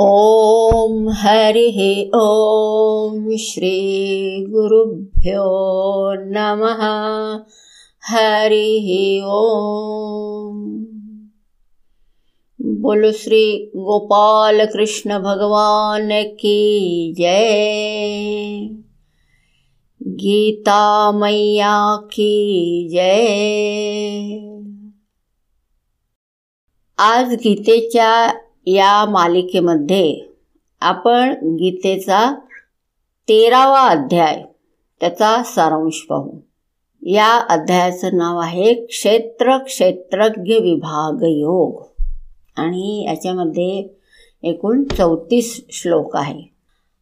ॐ हरिः ॐ श्रीगुरुभ्यो नमः। हरिः ॐ। बोलो श्री गोपाल कृष्ण भगवान की जय। गीता मैया की जय। आज गीतेच्या या मालिकेमध्ये आपण गीतेचा तेरावा अध्याय त्याचा सारांश पाहू. या अध्यायाचं नाव आहे क्षेत्र क्षेत्रज्ञ विभाग योग. आणि याच्यामध्ये एकूण चौतीस श्लोक आहे.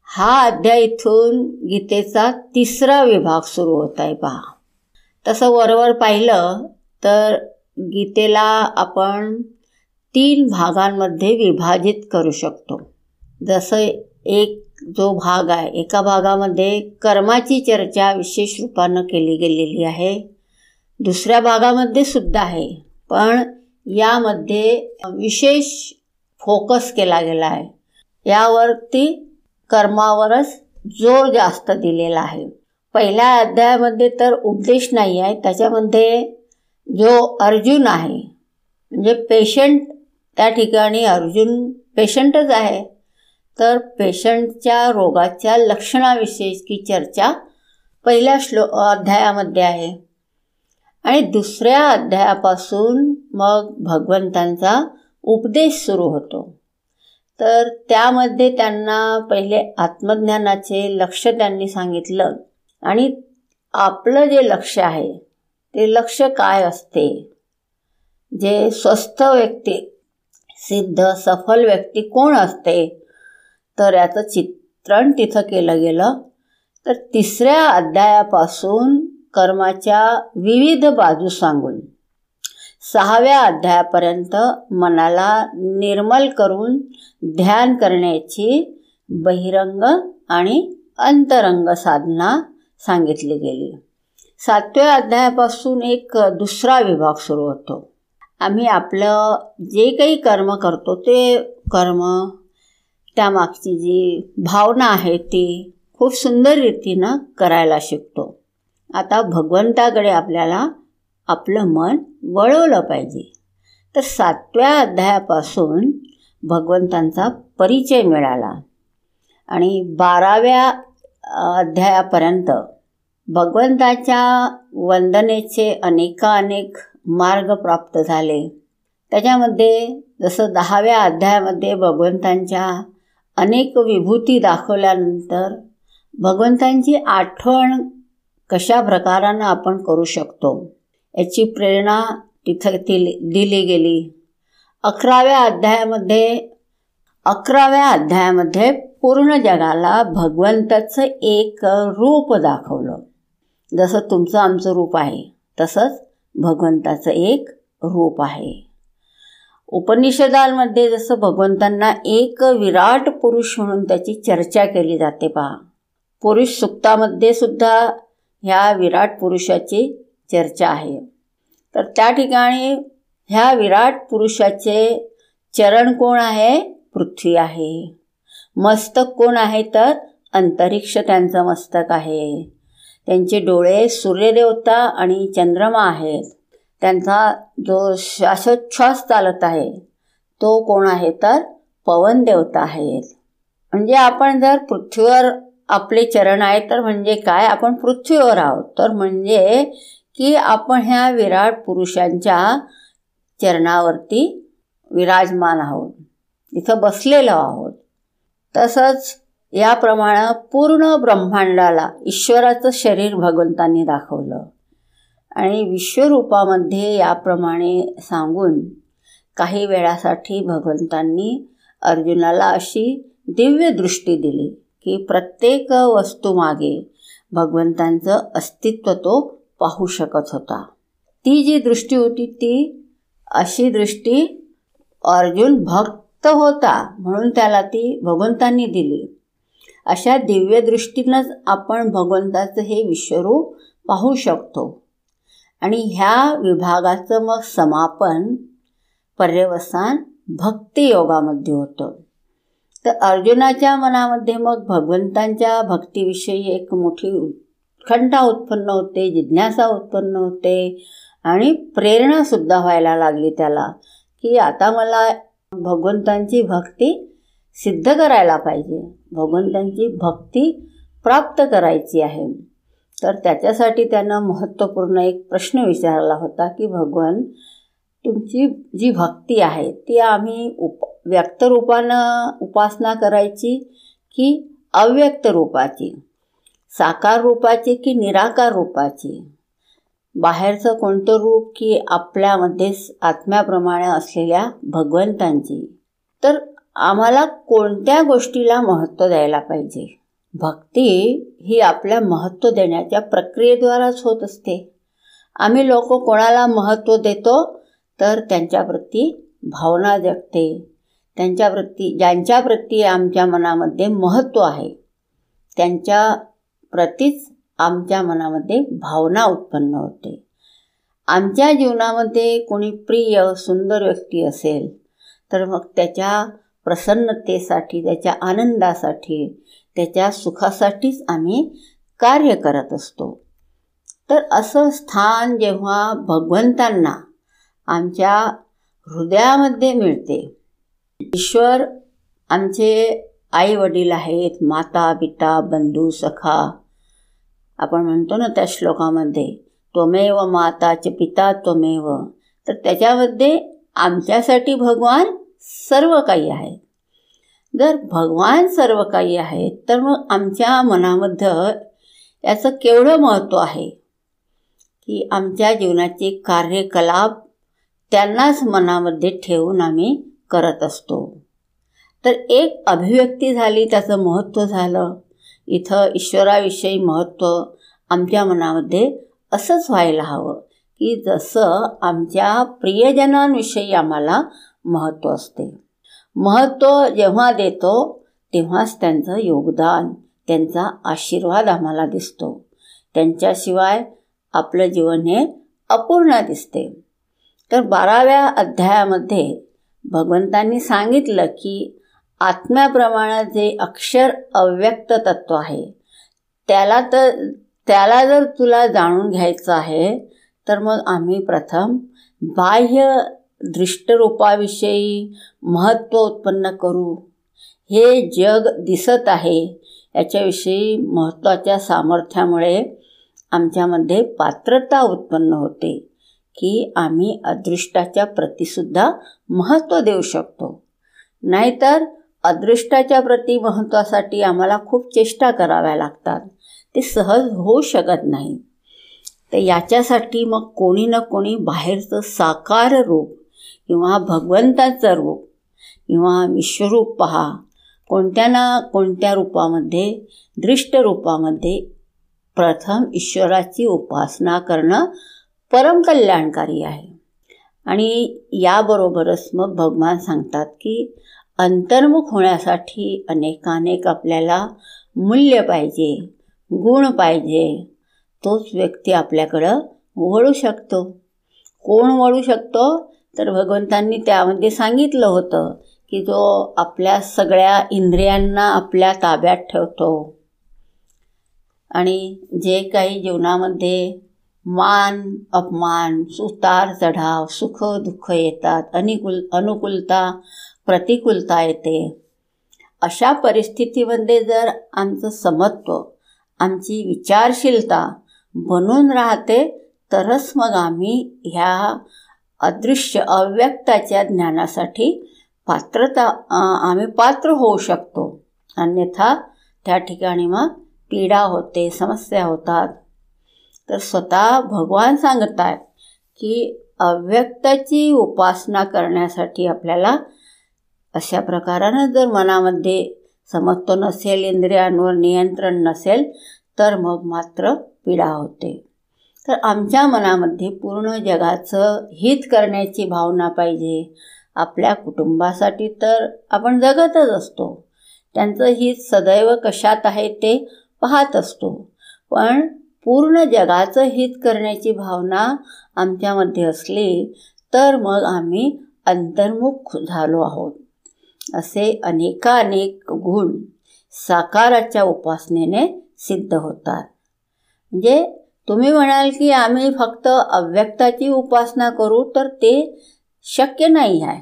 हा अध्याय इथून गीतेचा तिसरा विभाग सुरू होत आहे पहा. तसं वरवर पाहिलं तर गीतेला आपण तीन भागांमध्ये विभाजित करू शकतो. जसं एक जो भाग आहे एका भागामध्ये कर्माची चर्चा विशेष रूपानं केली गेलेली आहे. दुसऱ्या भागामध्ये सुद्धा आहे पण यामध्ये विशेष फोकस केला गेला आहे. यावरती कर्मावरच जोर जास्त दिलेला आहे. पहिल्या अध्यायामध्ये तर उपदेश नाही आहे त्याच्यामध्ये जो अर्जुन आहे म्हणजे पेशंट त्या ठिकाणी अर्जुन पेशंटच आहे. तर पेशंटच्या रोगाच्या लक्षणाविषयीची चर्चा पहिल्या श्लो अध्यायामध्ये आहे. आणि दुसऱ्या अध्यायापासून मग भगवंतांचा उपदेश सुरू होतो. तर त्यामध्ये त्यांना पहिले आत्मज्ञानाचे लक्ष त्यांनी सांगितलं. आणि आपलं जे लक्ष आहे ते लक्ष काय असते? जे स्वस्थ व्यक्ती सिद्ध सफल व्यक्ती कोण असते? तर याचं चित्रण तिथं केलं गेलं. तर तिसऱ्या अध्यायापासून कर्माच्या विविध बाजू सांगून सहाव्या अध्यायापर्यंत मनाला निर्मल करून ध्यान करण्याची बहिरंग आणि अंतरंग साधना सांगितली गेली. सातव्या अध्यायापासून एक दुसरा विभाग सुरू होतो. आम्ही आपलं जे काही कर्म करतो ते कर्म त्यामागची जी भावना आहे ती खूप सुंदर रीतीनं करायला शिकतो. आता भगवंताकडे आपल्याला आपलं मन वळवलं पाहिजे. तर सातव्या अध्यायापासून भगवंतांचा परिचय मिळाला. आणि बाराव्या अध्यायापर्यंत भगवंताच्या वंदनेचे अनेकानेक मार्ग प्राप्त झाले. त्याच्यामध्ये जसं दहाव्या अध्यायामध्ये भगवंतांच्या अनेक विभूती दाखवल्यानंतर भगवंतांची आठवण कशा प्रकारानं आपण करू शकतो याची प्रेरणा तिथं दिली दिली गेली. अकराव्या अध्यायामध्ये अकराव्या अध्यायामध्ये पूर्ण जगाला भगवंताचं एक रूप दाखवलं. जसं तुमचं आमचं रूप आहे तसंच भगवंताचं एक रूप आहे. उपनिषदांमध्ये जसं भगवंतांना एक विराट पुरुष म्हणून त्याची चर्चा केली जाते पहा. पुरुष सुक्तामध्ये सुद्धा ह्या विराट पुरुषाची चर्चा आहे. तर त्या ठिकाणी ह्या विराट पुरुषाचे चरण कोण आहे? पृथ्वी आहे. मस्तक कोण आहे? तर अंतरिक्ष त्यांचं मस्तक आहे. त्यांचे डोळे सूर्यदेवता आणि चंद्रमा आहेत. त्यांचा जो श्वासोच्छ्वास चालत आहे तो कोण आहे तर पवन देवता आहेत. म्हणजे आपण जर पृथ्वीवर आपले चरण आहे तर म्हणजे काय? आपण पृथ्वीवर आहोत. तर म्हणजे की आपण ह्या विराट पुरुषांच्या चरणावरती विराजमान आहोत. इथं बसलेलो आहोत. तसंच याप्रमाणे पूर्ण ब्रह्मांडाला ईश्वराचं शरीर भगवंतांनी दाखवलं. आणि विश्वरूपामध्ये याप्रमाणे सांगून काही वेळासाठी भगवंतांनी अर्जुनाला अशी दिव्य दृष्टी दिली की प्रत्येक वस्तूमागे भगवंतांचं अस्तित्व तो पाहू शकत होता. ती जी दृष्टी होती ती अशी दृष्टी अर्जुन भक्त होता म्हणून त्याला ती भगवंतांनी दिली. अशा दिव्यदृष्टीनंच आपण भगवंताचं हे विश्वरूप पाहू शकतो. आणि ह्या विभागाचं मग समापन पर्यवसान भक्तियोगामध्ये होतं. तर अर्जुनाच्या मनामध्ये मग भगवंतांच्या भक्तीविषयी एक मोठी उत्खंठा उत्पन्न होते जिज्ञासा उत्पन्न होते आणि प्रेरणासुद्धा व्हायला लागली त्याला की आता मला भगवंतांची भक्ती सिद्ध करायला पाहिजे. भगवंतांची भक्ती प्राप्त करायची आहे. तर त्याच्यासाठी त्यानं महत्त्वपूर्ण एक प्रश्न विचारला होता की भगवान तुमची जी भक्ती आहे ती आम्ही उप व्यक्तरूपानं उपासना करायची की अव्यक्त रूपाची? साकार रूपाची की निराकार रूपाची? बाहेरचं कोणतं रूप की आपल्यामध्येच आत्म्याप्रमाणे असलेल्या भगवंतांची? तर आम्हाला कोणत्या गोष्टीला महत्त्व द्यायला पाहिजे? भक्ती ही आपल्या महत्त्व देण्याच्या प्रक्रियेद्वाराच होत असते. आम्ही लोक कोणाला महत्त्व देतो तर त्यांच्याप्रती भावना जगते. त्यांच्याप्रती ज्यांच्याप्रती आमच्या मनामध्ये महत्त्व आहे त्यांच्या प्रतीच आमच्या मनामध्ये भावना उत्पन्न होते. आमच्या जीवनामध्ये कोणी प्रिय सुंदर व्यक्ती असेल तर मग त्याच्या प्रसन्नतेसाठी त्याच्या आनंदासाठी त्याच्या सुखासाठीच आम्ही कार्य करत असतो. तर असं स्थान जेव्हा भगवंतांना आमच्या हृदयामध्ये मिळते ईश्वर आमचे आई वडील आहेत माता पिता बंधू सखा आपण म्हणतो ना त्या श्लोकामध्ये त्वमेव माताचे पिता त्वमेव तर त्याच्यामध्ये आमच्यासाठी भगवान सर्व काही आहेत जर भगवान सर्व काही आहेत तर मग आमच्या मनामध्ये याचं केवढं महत्त्व आहे? की आमच्या जीवनाचे कार्यकलाप त्यांनाच मनामध्ये ठेवून आम्ही करत असतो. तर एक अभिव्यक्ती झाली त्याचं महत्त्व झालं. इथं ईश्वराविषयी महत्त्व आमच्या मनामध्ये असंच व्हायला हवं की जसं आमच्या प्रियजनांविषयी आम्हाला महत्त्व असते. महत्त्व जेव्हा देतो तेव्हाच त्यांचं योगदान त्यांचा आशीर्वाद आम्हाला दिसतो. त्यांच्याशिवाय आपलं जीवन हे अपूर्ण दिसते. तर बाराव्या अध्यायामध्ये भगवंतांनी सांगितलं की आत्म्याप्रमाणे जे अक्षर अव्यक्त तत्व आहे त्याला तर त्याला जर तुला जाणून घ्यायचं आहे तर मग आम्ही प्रथम बाह्य दृष्टरूपाविषयी महत्त्व उत्पन्न करू. हे जग दिसत आहे. याच्याविषयी महत्त्वाच्या सामर्थ्यामुळे आमच्यामध्ये पात्रता उत्पन्न होते की आम्ही अदृष्टाच्या प्रतीसुद्धा महत्त्व देऊ शकतो. नाहीतर अदृष्टाच्या प्रती महत्त्वासाठी आम्हाला खूप चेष्टा कराव्या लागतात. ते सहज होऊ शकत नाही. तर याच्यासाठी मग कोणी ना कोणी बाहेरचं साकार रूप किंवा भगवंताचं रूप किंवा विश्वरूप पहा. कोणत्या ना कोणत्या रूपामध्ये दृष्ट रूपामध्ये प्रथम ईश्वराची उपासना करणं परमकल्याणकारी आहे. आणि याबरोबरच मग भगवान सांगतात की अंतर्मुख होण्यासाठी अनेकानेक आपल्याला मूल्य पाहिजे गुण पाहिजे. तोच व्यक्ती आपल्याकडं वळू शकतो. कोण वळू शकतो? तर भगवंतांनी त्यामध्ये सांगितलं होतं की जो आपल्या सगळ्या इंद्रियांना आपल्या ताब्यात ठेवतो. आणि जे काही जीवनामध्ये मान अपमान सुतार चढाव सुख दुःख येतात अनिकुल अनुकूलता प्रतिकूलता येते. अशा परिस्थितीमध्ये जर आमचं समत्व आमची विचारशीलता बनून राहते तरच मग आम्ही ह्या अदृश्य अव्यक्ताच्या ज्ञानासाठी पात्रता आम्ही पात्र होऊ शकतो. अन्यथा त्या ठिकाणी मग पीडा होते समस्या होतात. तर स्वतः भगवान सांगत आहेत की अव्यक्ताची उपासना करण्यासाठी आपल्याला अशा प्रकारानं जर मनामध्ये समत्व नसेल इंद्रियांवर नियंत्रण नसेल तर मग मात्र पीडा होते. तर आमच्या मनामध्ये पूर्ण जगाचं हित करण्याची भावना पाहिजे. आपल्या कुटुंबासाठी तर आपण जगतच असतो. त्यांचं हित सदैव कशात आहे ते पाहत असतो. पण पूर्ण जगाचं हित करण्याची भावना आमच्यामध्ये असली तर मग आम्ही अंतर्मुख झालो आहोत. असे अनेकानेक गुण साकाराच्या उपासनेने सिद्ध होतात. म्हणजे तुम्ही म्हणाल की आम्ही फक्त अव्यक्ताची उपासना करू तर ते शक्य नाही आहे.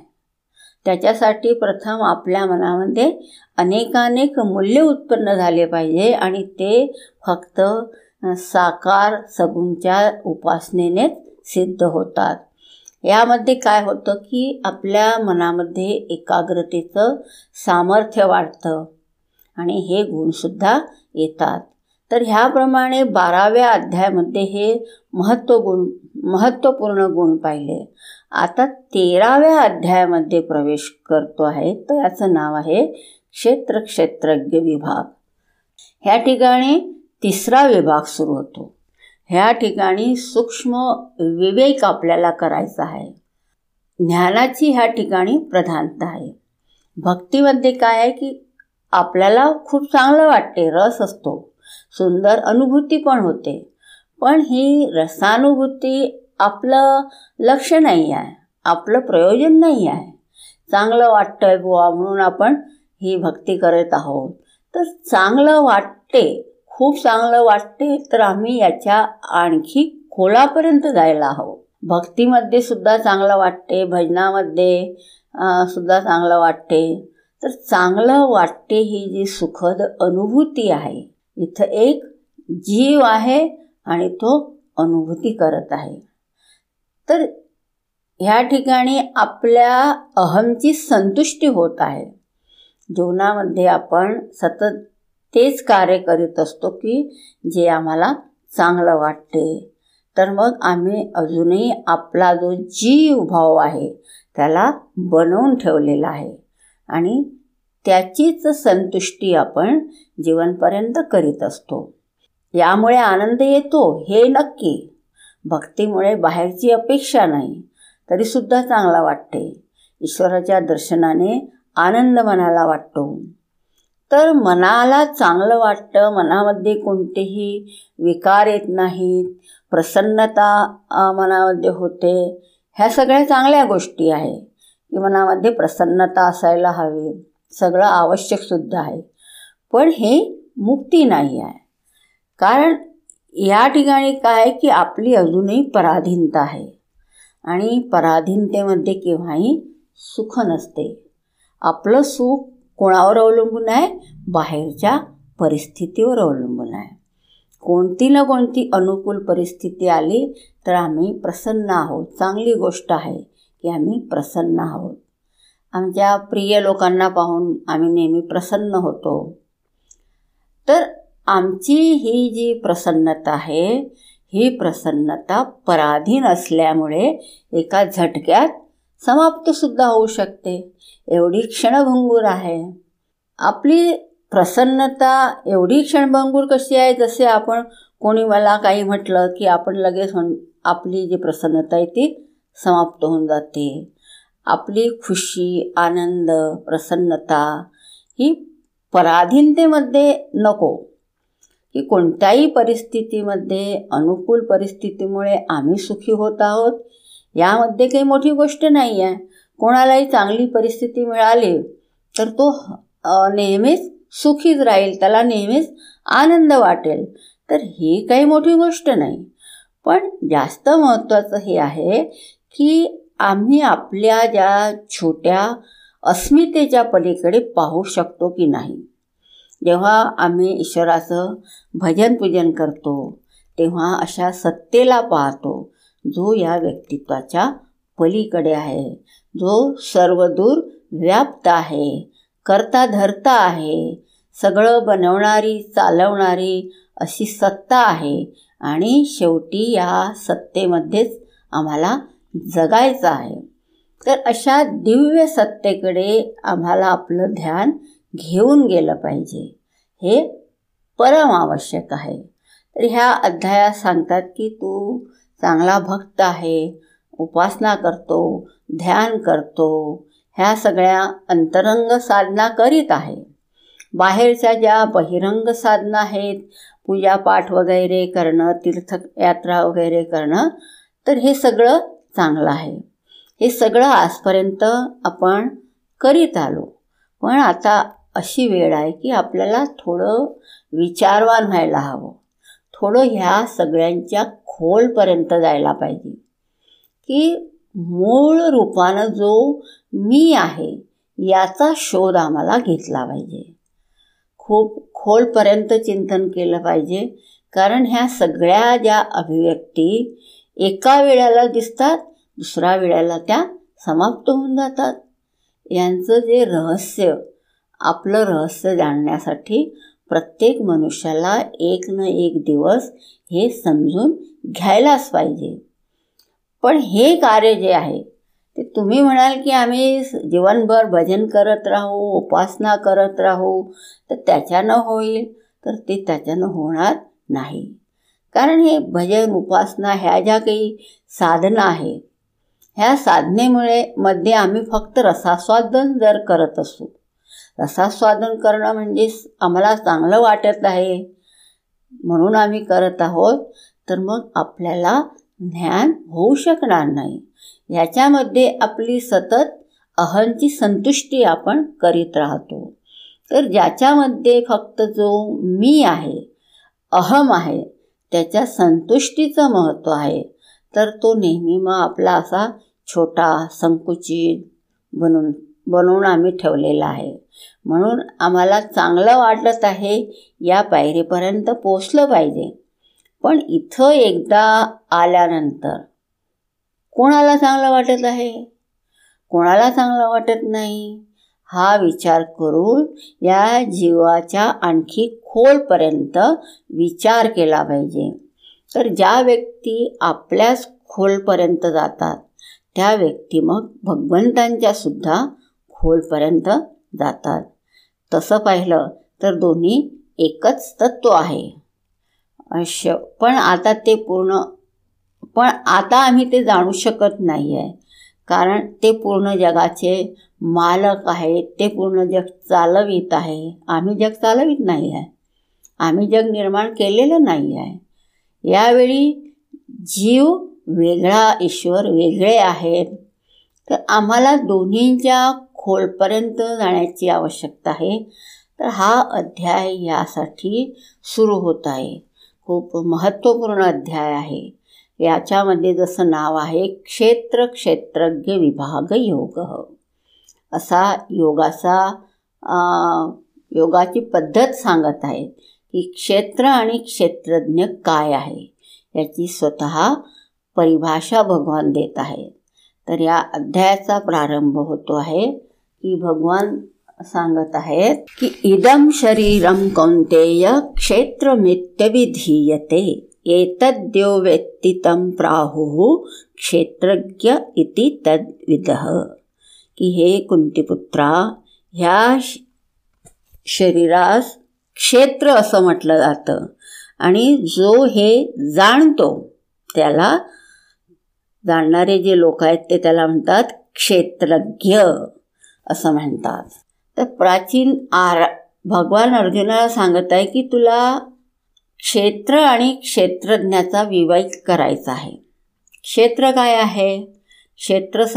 त्याच्यासाठी प्रथम आपल्या मनामध्ये अनेकानेक मूल्य उत्पन्न झाले पाहिजे आणि ते फक्त साकार सगुणच्या उपासनेनेच सिद्ध होतात. यामध्ये काय होतं की आपल्या मनामध्ये एकाग्रतेचं सामर्थ्य वाढतं आणि हे गुणसुद्धा येतात. तर ह्याप्रमाणे बाराव्या अध्यायामध्ये हे महत्त्व गुण महत्त्वपूर्ण गुण पाहिले. आता तेराव्या अध्यायामध्ये प्रवेश करतो आहे. तर याचं नाव आहे क्षेत्र क्षेत्रज्ञ विभाग. ह्या ठिकाणी तिसरा विभाग सुरू होतो. ह्या ठिकाणी सूक्ष्म विवेक आपल्याला करायचा आहे. ज्ञानाची ह्या ठिकाणी प्रधानता आहे. भक्तीमध्ये काय आहे की आपल्याला खूप चांगलं वाटते रस असतो. सुंदर अनुभूती पण होते? पण ही रसानुभूती आपलं लक्ष नाही आहे आपलं प्रयोजन नाही आहे. चांगलं वाटतं आहे बुवा म्हणून आपण ही भक्ती करत आहोत. तर चांगलं वाटते खूप चांगलं वाटते तर आम्ही याच्या आणखी खोलापर्यंत जायला हवं. भक्तीमध्ये सुद्धा चांगलं वाटते भजनामध्ये सुद्धा चांगलं वाटते. तर चांगलं वाटते ही जी सुखद अनुभूती आहे. इथं एक जीव आहे आणि तो अनुभूती करत आहे. तर ह्या ठिकाणी आपल्या अहमची संतुष्टी होत आहे. जीवनामध्ये आपण सतत तेच कार्य करीत असतो की जे आम्हाला चांगलं वाटते. तर मग आम्ही अजूनही आपला जो जीव भाव आहे त्याला बनवून ठेवलेला आहे. आणि त्याचीच संतुष्टी आपण जीवनपर्यंत करीत असतो. यामुळे आनंद येतो हे नक्की. भक्तीमुळे बाहेरची अपेक्षा नाही तरीसुद्धा चांगला वाटते. ईश्वराच्या दर्शनाने आनंद मनाला वाटतो. तर मनाला चांगलं वाटतं मनामध्ये कोणतेही विकार येत नाहीत प्रसन्नता मनामध्ये होते ह्या सगळ्या चांगल्या गोष्टी आहे की मनामध्ये प्रसन्नता असायला हवी. सगळं आवश्यकसुद्धा आहे. पण हे मुक्ती नाही आहे. कारण या ठिकाणी काय की आपली अजूनही पराधीनता आहे. आणि पराधीनतेमध्ये केव्हाही सुख नसते. आपलं सुख कोणावर अवलंबून आहे? बाहेरच्या परिस्थितीवर अवलंबून आहे. कोणती ना कोणती अनुकूल परिस्थिती आली तर आम्ही प्रसन्न आहोत. चांगली गोष्ट आहे की आम्ही प्रसन्न आहोत. आमच्या प्रिय लोकांना पाहून आम्ही नेहमी प्रसन्न होतो. तर आमची ही जी प्रसन्नता आहे ही प्रसन्नता पराधीन असल्यामुळे एका झटक्यात समाप्तसुद्धा होऊ शकते. एवढी क्षणभंगूर आहे. आपली प्रसन्नता एवढी क्षणभंगूर कशी आहे जसे आपण कोणी मला काही म्हटलं की आपण लगेच आपली जी प्रसन्नता आहे ती समाप्त होऊन जाते. आपली खुशी आनंद प्रसन्नता ही पराधीनतेमध्ये नको. की कोणत्याही परिस्थितीमध्ये अनुकूल परिस्थितीमुळे आम्ही सुखी होत आहोत यामध्ये काही मोठी गोष्ट नाही आहे कोणालाही चांगली परिस्थिती मिळाली तर तो नेहमीच सुखीच राहील त्याला नेहमीच आनंद वाटेल. तर ही काही मोठी गोष्ट नाही. पण जास्त महत्त्वाचं हे आहे की आम्ही आपल्या ज्या छोट्या अस्मितेच्या पलीकडे पाहू शकतो की नाही. जेव्हा आम्ही ईश्वराचं भजन पूजन करतो तेव्हा अशा सत्तेला पाहतो जो या व्यक्तित्वाच्या पलीकडे आहे जो सर्वदूर व्याप्त आहे करता धरता आहे सगळं बनवणारी चालवणारी अशी सत्ता आहे आणि शेवटी या सत्तेमध्येच आम्हाला जगायचं आहे. तर अशा दिव्य सत्तेकडे आम्हाला आपलं ध्यान घेऊन गेलं पाहिजे. हे परम आवश्यक आहे. तर ह्या अध्यायात सांगतात की तू चांगला भक्त आहे उपासना करतो ध्यान करतो ह्या सगळ्या अंतरंग साधना करीत आहे. बाहेरच्या ज्या बहिरंग साधना आहेत पूजापाठ वगैरे करणं तीर्थयात्रा वगैरे करणं तर हे सगळं चांगलं आहे. हे सगळं आजपर्यंत आपण करीत आलो. पण आता अशी वेळ आहे की आपल्याला थोडं विचारवान व्हायला हवं. थोडं ह्या सगळ्यांच्या खोलपर्यंत जायला पाहिजे. की मूळ रूपानं जो मी आहे याचा शोध आम्हाला घेतला पाहिजे. खूप खोलपर्यंत चिंतन केलं पाहिजे. कारण ह्या सगळ्या ज्या अभिव्यक्ती एका वेळेला दिसतात दुसऱ्या वेळेला त्या समाप्त होऊन जातात. यांचं जे रहस्य आपलं रहस्य जाणण्यासाठी प्रत्येक मनुष्याला एक न एक दिवस हे समजून घ्यायलाच पाहिजे. पण हे कार्य जे आहे ते तुम्ही म्हणाल की आम्ही जीवनभर भजन करत राहू उपासना करत राहू तर त्याच्यानं होईल तर ते त्याच्यानं होणार नाही. कारण हे भजन उपासना ह्या ज्या काही साधना आहे ह्या साधनेमुळे मध्ये आम्ही फक्त रसास्वादन जर करत असू. रसास्वादन करणं म्हणजे आम्हाला चांगलं वाटत आहे म्हणून आम्ही करत आहोत तर मग आपल्याला ज्ञान होऊ शकणार नाही. याच्यामध्ये आपली सतत अहंची संतुष्टी आपण करीत राहतो. तर ज्याच्यामध्ये फक्त जो मी आहे अहम आहे त्याच्या संतुष्टीचं महत्त्व आहे. तर तो नेहमी मग आपला असा छोटा संकुचित बनून बनवून आम्ही ठेवलेला आहे. म्हणून आम्हाला चांगलं वाटत आहे या पायरीपर्यंत पोचलं पाहिजे. पण इथं एकदा आल्यानंतर कोणाला चांगलं वाटत आहे? कोणाला चांगलं वाटत नाही? हा विचार करून या जीवाच्या आणखी खोलपर्यंत विचार केला पाहिजे. तर ज्या व्यक्ती आपल्याच खोलपर्यंत जातात त्या व्यक्ती मग भगवंतांच्या सुद्धा खोलपर्यंत जातात. तसं पाहिलं तर दोन्ही एकच तत्व आहे. अश्य पण आता ते पूर्ण पण आता आम्ही ते जाणू शकत नाही आहे कारण ते पूर्ण जगाचे मालक आहेत ते पूर्ण जग चालवित आहे. आम्ही जग चालवित नाही आहे. आम्ही जग निर्माण केलेलं नाही आहे. यावेळी जीव वेगळा ईश्वर वेगळे आहेत. तर आम्हाला दोन्हींच्या खोलपर्यंत जाण्याची आवश्यकता आहे. तर हा अध्याय यासाठी सुरू होत आहे. खूप महत्त्वपूर्ण अध्याय आहे. याच्यामध्ये जसं नाव आहे क्षेत्र क्षेत्रज्ञ विभाग योग. असा योगाचा योगाची पद्धत सांगत आहे की क्षेत्र आणि क्षेत्रज्ञ काय आहे याची स्वतः परिभाषा भगवान देत आहेत. तर या अध्यायाचा प्रारंभ होतो आहे की भगवान सांगत आहेत की इदम शरीरम कौंतेय क्षेत्रमित्यविधीयते एतद्यो वेत्तितं प्राहुः क्षेत्रज्ञ इति तद्विदः। की हे कुंतीपुत्रा ह्या शरीरास क्षेत्र असं म्हटलं जातं. आणि जो हे जाणतो त्याला जाणणारे जे लोक आहेत ते त्याला म्हणतात क्षेत्रज्ञ असं म्हणतात. तर प्राचीन आर भगवान अर्जुनाला सांगत आहे की तुला क्षेत्र आणि क्षेत्रज्ञाचा विवेक करायचा आहे. क्षेत्र काय आहे? क्षेत्र स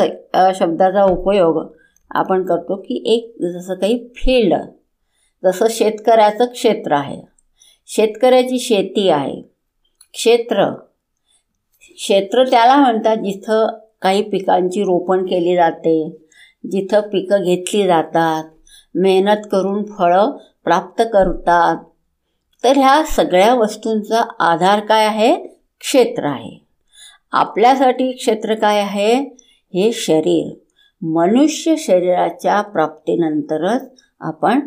शब्दाचा उपयोग आपण करतो की एक जसं काही फील्ड जसं शेतकऱ्याचं क्षेत्र आहे. शेतकऱ्याची शेती आहे. क्षेत्र क्षेत्र त्याला म्हणतात जिथं काही पिकांची रोपण केली जाते जिथं पिकं घेतली जातात मेहनत करून फळं प्राप्त करतात. तर ह्या सगळ्या वस्तूंचा आधार काय आहे? क्षेत्र आहे. आपल्यासाठी क्षेत्र काय आहे? हे शरीर. मनुष्य शरीराच्या प्राप्तीनंतरच आपण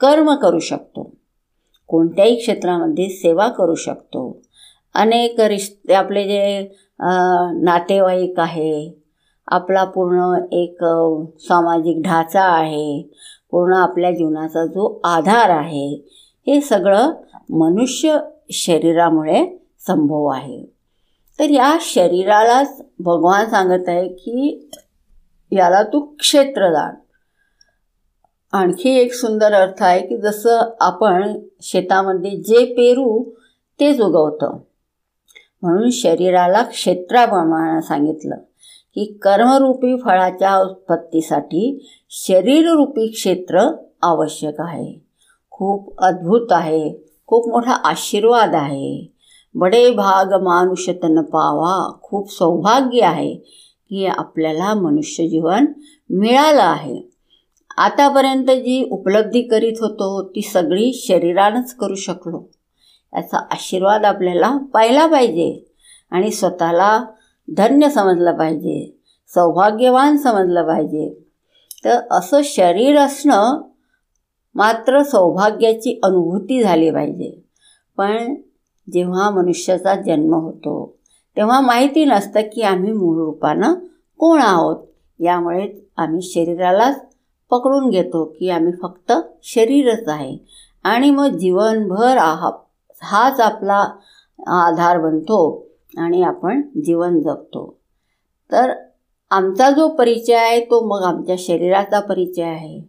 कर्म करू शकतो. कोणत्याही क्षेत्रामध्ये सेवा करू शकतो. अनेक रिश्ते आपले जे नातेवाईक आहे आपला पूर्ण एक सामाजिक ढाचा आहे पूर्ण आपल्या जीवनाचा जो आधार आहे हे सगळं मनुष्य शरीरामुळे संभव आहे. तर या शरीरालाच भगवान सांगत आहे की याला तू क्षेत्र जाण आणखी एक सुंदर अर्थ आहे की जसं आपण शेतामध्ये जे पेरू तेच उगवतं. म्हणून शरीराला क्षेत्राप्रमाणे सांगितलं की कर्मरूपी फळाच्या उत्पत्तीसाठी शरीररूपी क्षेत्र आवश्यक आहे. खूप अद्भुत आहे. खूप मोठा आशीर्वाद आहे. बडे भाग मानुष्य तन पावा. खूप सौभाग्य आहे की आपल्याला मनुष्य जीवन मिळालं आहे. आतापर्यंत जी उपलब्धी करीत होतो ती सगळी शरीरानंच करू शकलो. याचा आशीर्वाद आपल्याला पाहिला पाहिजे आणि स्वतःला धन्य समजलं पाहिजे सौभाग्यवान समजलं पाहिजे. तर असं शरीर असणं मात्र सौभाग्याची अनुभूती झाली पाहिजे. पण जेव्हा मनुष्याचा जन्म होतो तेव्हा माहिती नसतं की आम्ही मूळ रूपानं कोण आहोत. यामुळे आम्ही शरीरालाच पकडून घेतो की आम्ही फक्त शरीरच आहे. आणि मग जीवनभर आहा हाच आपला आधार बनतो आणि आपण जीवन जगतो. तर आमचा जो परिचय आहे तो मग आमच्या शरीराचा परिचय आहे.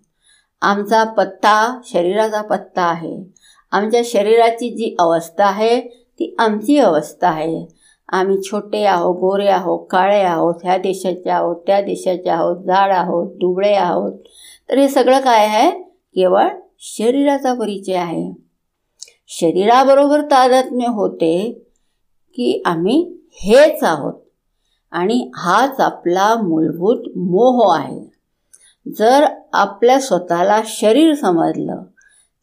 आमचा पत्ता शरीराचा पत्ता आहे. आमच्या शरीराची जी अवस्था आहे ती आमची अवस्था आहे. आम्ही छोटे आहोत गोरे आहोत काळे आहोत ह्या देशाचे आहोत त्या देशाचे आहोत जाड आहोत दुबळे आहोत. तर हे सगळं काय आहे? केवळ शरीराचा परिचय आहे. शरीराबरोबर तादात्म्य होते की आम्ही हेच आहोत आणि हाच आपला मूलभूत मोह आहे. जर आपल्या स्वतःला शरीर समजलं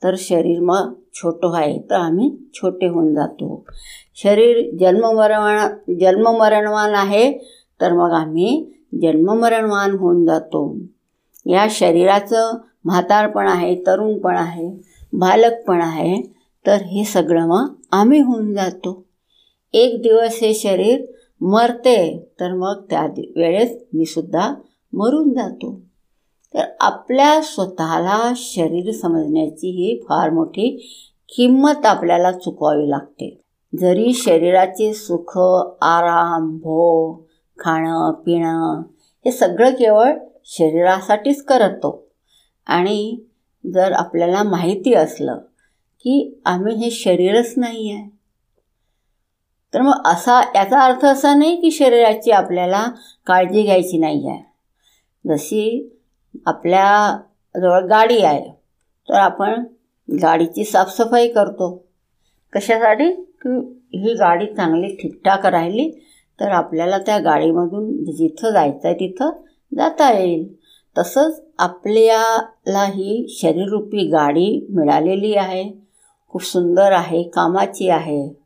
तर शरीर मग छोटं आहे तर आम्ही छोटे होऊन जातो. शरीर जन्ममरण जन्ममरणवान आहे तर मग आम्ही जन्ममरणवान होऊन जातो. या शरीराचं म्हातारपण आहे तरुणपण आहे बालकपण आहे तर हे सगळं मग आम्ही होऊन जातो. एक दिवस हे शरीर मरते तर मग त्या वेळेस मी सुद्धा मरून जातो. तर आपल्या स्वतःला शरीर समजण्याची ही फार मोठी किंमत आपल्याला चुकवावी लागते. जरी शरीराचे सुख आराम भोग खाणं पिणं हे सगळं केवळ शरीरासाठीच करतो आणि जर आपल्याला माहिती असलं की आम्ही हे शरीरच नाही आहे तर मग असा याचा अर्थ असा नाही की शरीराची आपल्याला काळजी घ्यायची नाही आहे जशी आपल्याजवळ गाडी आहे तर आपण गाडीची साफसफाई करतो. कशासाठी? की ही गाडी चांगली ठीकठाक राहिली तर आपल्याला त्या गाडीमधून जिथं जायचं आहे तिथं जाता येईल. तसंच आपल्याला ही शरीररूपी गाडी मिळालेली आहे खूप सुंदर आहे कामाची आहे.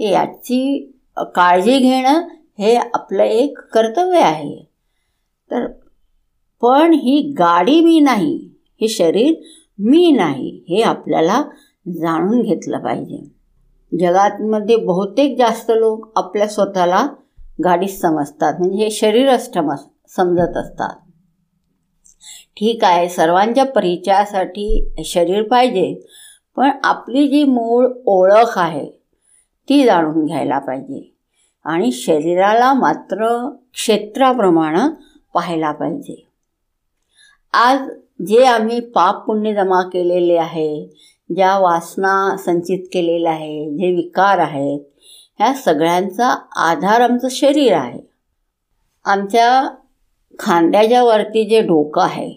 याची काळजी घेणं हे आपलं एक कर्तव्य आहे. तर पण ही गाडी मी नाही हे शरीर मी नाही हे आपल्याला जाणून घेतलं पाहिजे. जगातमध्ये बहुतेक जास्त लोक आपल्या स्वतःला गाडीच समजतात म्हणजे हे शरीरच समजत असतात. ठीक आहे सर्वांच्या परिचयासाठी शरीर पाहिजे पण आपली जी मूळ ओळख आहे ती जाणून घ्यायला पाहिजे. आणि शरीराला मात्र क्षेत्राप्रमाणे पाहायला पाहिजे. आज जे आम्ही पाप पुण्य जमा केलेले आहे ज्या वासना संचित केलेल्या आहे जे विकार आहेत ह्या सगळ्यांचा आधार आमचं शरीर आहे. आमच्या खांद्याच्या वरती जे डोकं आहे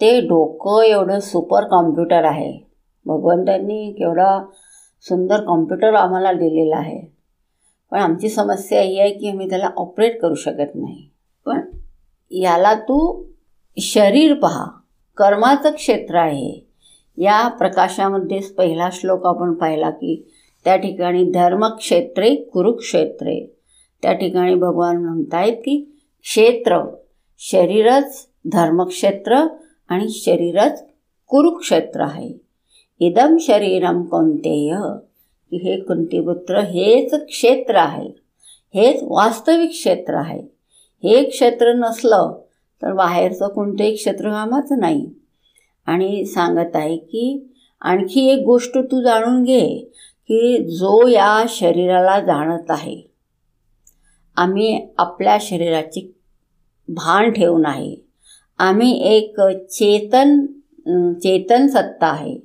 ते डोकं एवढं सुपर कॉम्प्युटर आहे. भगवंतांनी केवढा सुंदर कॉम्प्युटर आम्हाला दिलेला आहे. पण आमची समस्या ही आहे की आम्ही त्याला ऑपरेट करू शकत नाही. पण याला तू शरीर पहा. कर्माचं क्षेत्र आहे. या प्रकाशामध्येच पहिला श्लोक आपण पाहिला की त्या ठिकाणी धर्मक्षेत्रे कुरुक्षेत्रे. त्या ठिकाणी भगवान म्हणतायत की क्षेत्र शरीरच धर्मक्षेत्र आणि शरीरच कुरुक्षेत्र आहे. इदम शरीरम कोणतेय? की हे कुंतीपुत्र हेच क्षेत्र आहे. हेच वास्तविक क्षेत्र आहे. हे क्षेत्र नसलं तर बाहेरचं कोणतंही क्षेत्रकामाचं नाही. आणि सांगत आहे की आणखी एक गोष्ट तू जाणून घे की जो या शरीराला जाणत आहे आम्ही आपल्या शरीराची भान ठेवून आहे. आम्ही एक चेतन चेतन सत्ता आहे.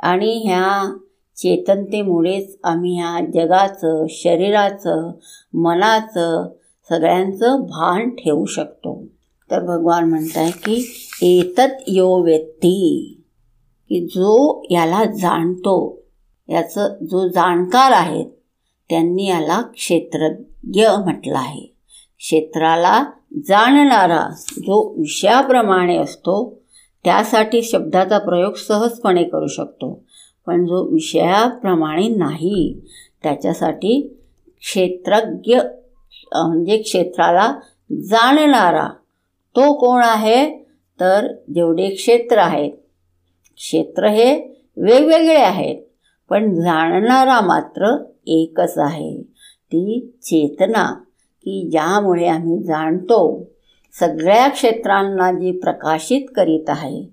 आणि ह्या चेतनतेमुळेच आम्ही ह्या जगाचं शरीराचं मनाचं सगळ्यांचं भान ठेवू शकतो. तर भगवान म्हणत आहे की एतत यो व्यक्ती की जो याला जाणतो याचं जो जाणकार आहेत त्यांनी याला क्षेत्रज्ञ म्हटलं आहे. क्षेत्राला जाणणारा जो विषयाप्रमाणे असतो त्यासाठी शब्दाचा प्रयोग सहजपणे करू शकतो. पण जो विषयाप्रमाणे नाही त्याच्यासाठी क्षेत्रज्ञ म्हणजे क्षेत्राला जाणणारा तो कोण आहे? तर जेवढे क्षेत्र आहेत. क्षेत्र हे वेगवेगळे आहेत पण जाणणारा मात्र एकच आहे. ती चेतना की ज्यामुळे आम्ही जाणतो. सगळ्या क्षेत्रांना जी प्रकाशित करीत आहे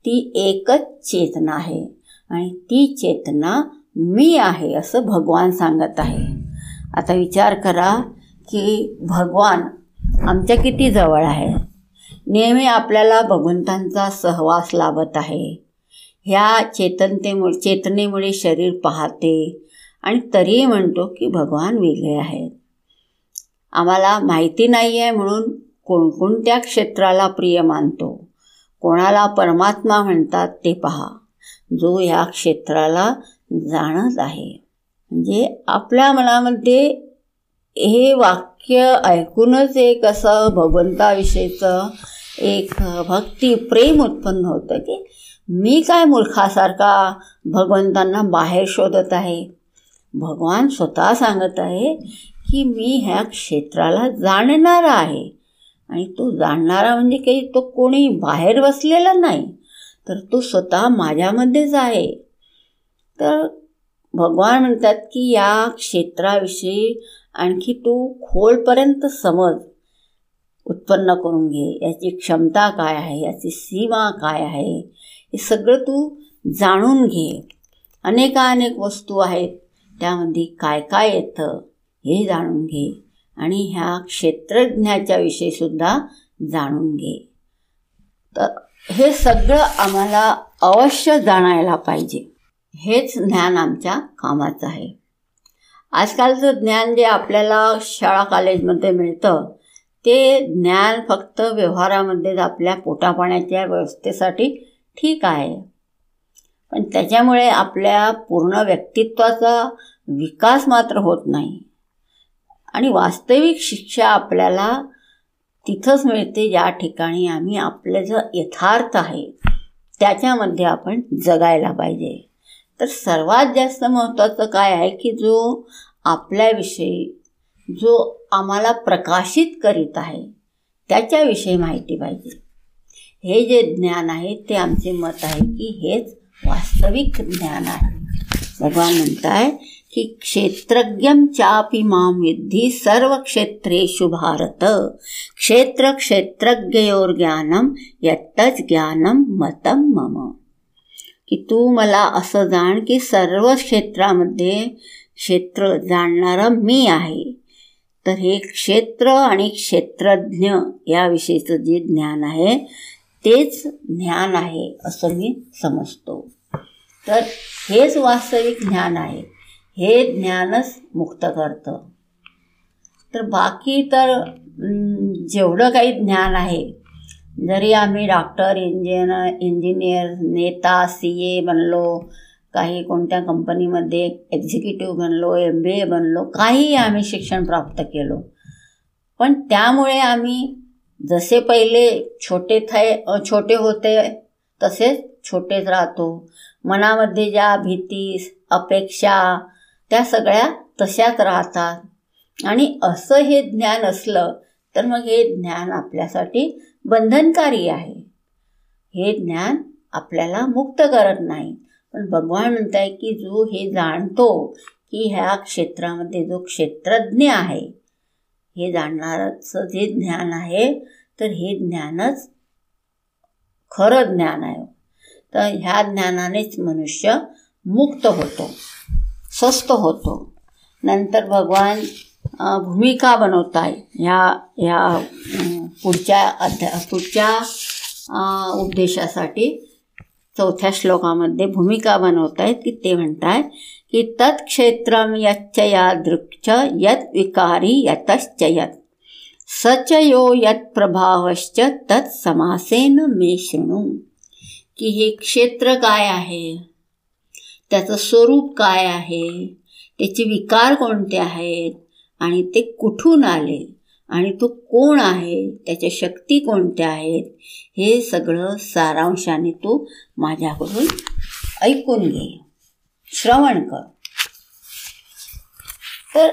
ती एकच चेतना आहे. आणि ती चेतना मी आहे असं भगवान सांगत आहे. आता विचार करा की भगवान आमच्या किती जवळ आहे? नेहमी आपल्याला भगवंतांचा सहवास लाभत आहे. ह्या चेतनतेमुळे चेतनेमुळे शरीर पाहते आणि तरीही म्हणतो की भगवान वेगळे आहेत. आम्हाला माहिती नाही आहे म्हणून कोणकोणत्या क्षेत्राला प्रिय मानतो कोणाला परमात्मा म्हणतात ते पहा जो ह्या क्षेत्राला जाणत आहे. म्हणजे आपल्या मनामध्ये हे वाक्य ऐकूनच एक असं भगवंताविषयीचं एक भक्ती प्रेम उत्पन्न होतं की मी काय मूर्खासारखा भगवंतांना बाहेर शोधत आहे? भगवान स्वतः सांगत आहे की मी ह्या क्षेत्राला जाणणारा आहे. आणि तो जाणणारा म्हणजे काही तो कोणी बाहेर बसलेला नाही तर तो स्वतः माझ्यामध्येच आहे. तर भगवान म्हणतात की या क्षेत्राविषयी आणखी तू खोलपर्यंत समज. उत्पन्न करून घे. याची क्षमता काय आहे? याची सीमा काय आहे? हे सगळं तू जाणून घे. अनेकानेक वस्तू आहेत. त्यामध्ये काय काय येतं हे जाणून घे आणि ह्या क्षेत्रज्ञाच्या विषयीसुद्धा जाणून घे. तर हे सगळं आम्हाला अवश्य जाणायला पाहिजे. हेच ज्ञान आमच्या कामाचं आहे. आजकालचं ज्ञान जे आपल्याला शाळा कॉलेजमध्ये मिळतं ते ज्ञान फक्त व्यवहारामध्येच आपल्या पोटापाण्याच्या व्यवस्थेसाठी ठीक आहे. पण त्याच्यामुळे आपल्या पूर्ण व्यक्तित्वाचा विकास मात्र होत नाही. आणि वास्तविक शिक्षा आपल्याला तिथंच मिळते ज्या ठिकाणी आम्ही आपलं जो यथार्थ आहे त्याच्यामध्ये आपण जगायला पाहिजे. तर सर्वात जास्त महत्त्वाचं काय आहे की जो आपल्याविषयी जो आम्हाला प्रकाशित करीत आहे त्याच्याविषयी माहिती पाहिजे. हे जे ज्ञान आहे ते आमचे मत आहे की हेच वास्तविक ज्ञान आहे. भगवान म्हणताय की क्षेत्रज्ञम चापी माम विद्धी सर्व क्षेत्रेषु भारत। क्षेत्र क्षेत्रज्ञयोर ज्ञानम यत्तच ज्ञानम मतम मम। की तू मला असं जाण की सर्व क्षेत्रामध्ये क्षेत्र जाणणारा मी आहे. तर हे क्षेत्र आणि क्षेत्रज्ञ याविषयीचं जे ज्ञान आहे तेच ज्ञान आहे असं मी समजतो. तर हेच वास्तविक ज्ञान आहे. हे ज्ञानच मुक्त करतं. तर बाकी तर जेवढं काही ज्ञान आहे जरी आम्ही डॉक्टर इंजिनियर इंजिनियर नेता सी ए बनलो काही कोणत्या कंपनीमध्ये एक्झिक्युटिव्ह बनलो एम बी ए बनलो काहीही आम्ही शिक्षण प्राप्त केलो. पण त्यामुळे आम्ही जसे पहिले छोटे थाय छोटे होते तसेच छोटेच राहतो. मनामध्ये ज्या भीतीस अपेक्षा त्या सगळ्या तशाच राहतात. आणि असं हे ज्ञान असलं तर मग हे ज्ञान आपल्यासाठी बंधनकारी आहे. हे ज्ञान आपल्याला मुक्त करत नाही. पण भगवान म्हणत आहे की जो हे जाणतो की ह्या क्षेत्रामध्ये जो क्षेत्रज्ञ आहे हे जाणणाराचं जे ज्ञान आहे तर हे ज्ञानच खरं ज्ञान आहे. तर ह्या ज्ञानानेच मनुष्य मुक्त होतो स्वस्थ होतो. नंतर भगवान भूमिका बनवत आहे ह्या ह्या पुढच्या अध्या पुढच्या उद्देशासाठी चौथ्या श्लोकामध्ये भूमिका बनवत आहेत की ते म्हणत आहे की तत्क्षेत्रम यच्च या दृक्ष यत विकारी यतश्च यत सच यो यत प्रभावश्च तत् समासेन मे शृणू। की हे क्षेत्र काय आहे? त्याचं स्वरूप काय आहे? त्याचे विकार कोणते आहेत? आणि ते कुठून आले? आणि तो कोण आहे त्याच्या शक्ती कोणत्या आहेत हे सगळं सारांशाने तू माझ्याकडून ऐकून घे. श्रवण कर. तर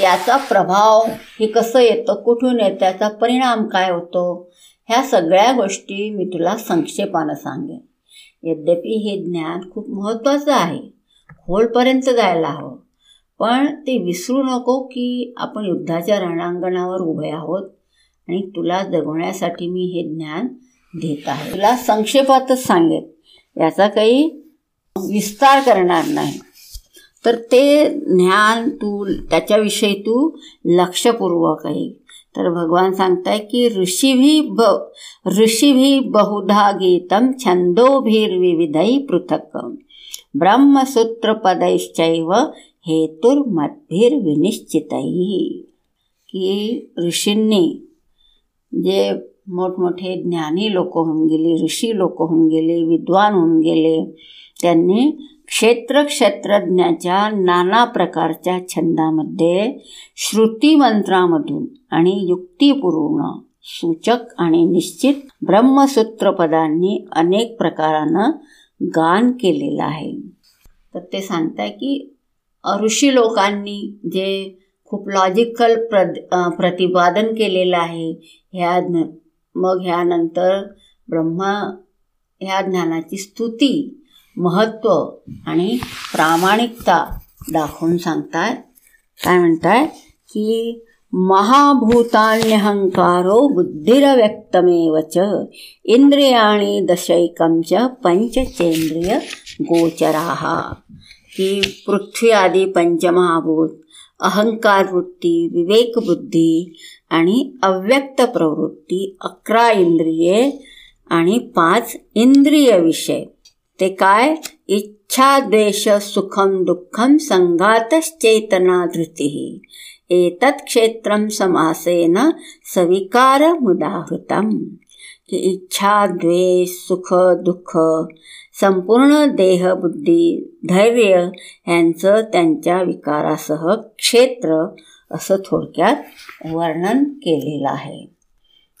याचा प्रभाव हे कसं येतं कुठून येतं त्याचा परिणाम काय होतो ह्या सगळ्या गोष्टी मी तुला संक्षेपानं सांगेन. यद्यपि हे ज्ञान खूप महत्त्वाचं आहे. खोलपर्यंत जायला हवं. पण ते विसरू नको की आपण युद्धाच्या रणांगणावर उभे आहोत आणि तुला जगवण्यासाठी मी हे ज्ञान देत आहे. तुला संक्षेपातच सांगेन याचा काही विस्तार करणार नाही. तर ते ज्ञान तू त्याच्याविषयी तू लक्षपूर्वक आहे तर भगवान सांगताय की ऋषीभी ब ऋषीभी बहुधा गीतम छंदोभिर्विविधै पृथक ब्रह्मसूत्रपदैश्चैव हेतुर्मद्भिर्विनिश्चितही की ऋषींनी जे मोठमोठे ज्ञानी लोक होऊन गेले ऋषी लोक होऊन गेले विद्वान होऊन गेले त्यांनी क्षेत्र क्षेत्रज्ञाच्या नाना प्रकारच्या छंदामध्ये श्रुतीमंत्रामधून आणि युक्तिपूर्ण सूचक आणि निश्चित ब्रह्मसूत्रपदांनी अनेक प्रकारानं गान केलेलं आहे. तर ते सांगताय की ऋषी लोकांनी जे खूप लॉजिकल प्र प्रतिपादन केलेलं आहे ह्या ज्ञ मग ह्यानंतर ब्रह्मा ह्या ज्ञानाची स्तुती महत्त्व आणि प्रामाणिकता दाखवून सांगताय. काय म्हणताय? की महाभूतान्यहंकारो बुद्धिरव्यक्तमेव च इंद्रियाणी दशैकं च पंचचेंद्रिय गोचराः। की पृथ्वी आदी पंचमहाभूत अहंकार वृत्ती विवेकबुद्धी आणि अव्यक्त प्रवृत्ती अकरा इंद्रिये आणि पाच इंद्रिय विषय. ते काय? इच्छा द्वेष सुखम दुःखम संघातश्चेतना धृती. एतत् क्षेत्रम समासेन सविकार मुदाहृतम. की इच्छा द्वेष सुख दुःख संपूर्ण देह बुद्धी धैर्य यांचं त्यांच्या विकारासह क्षेत्र असं थोडक्यात वर्णन केलेलं आहे.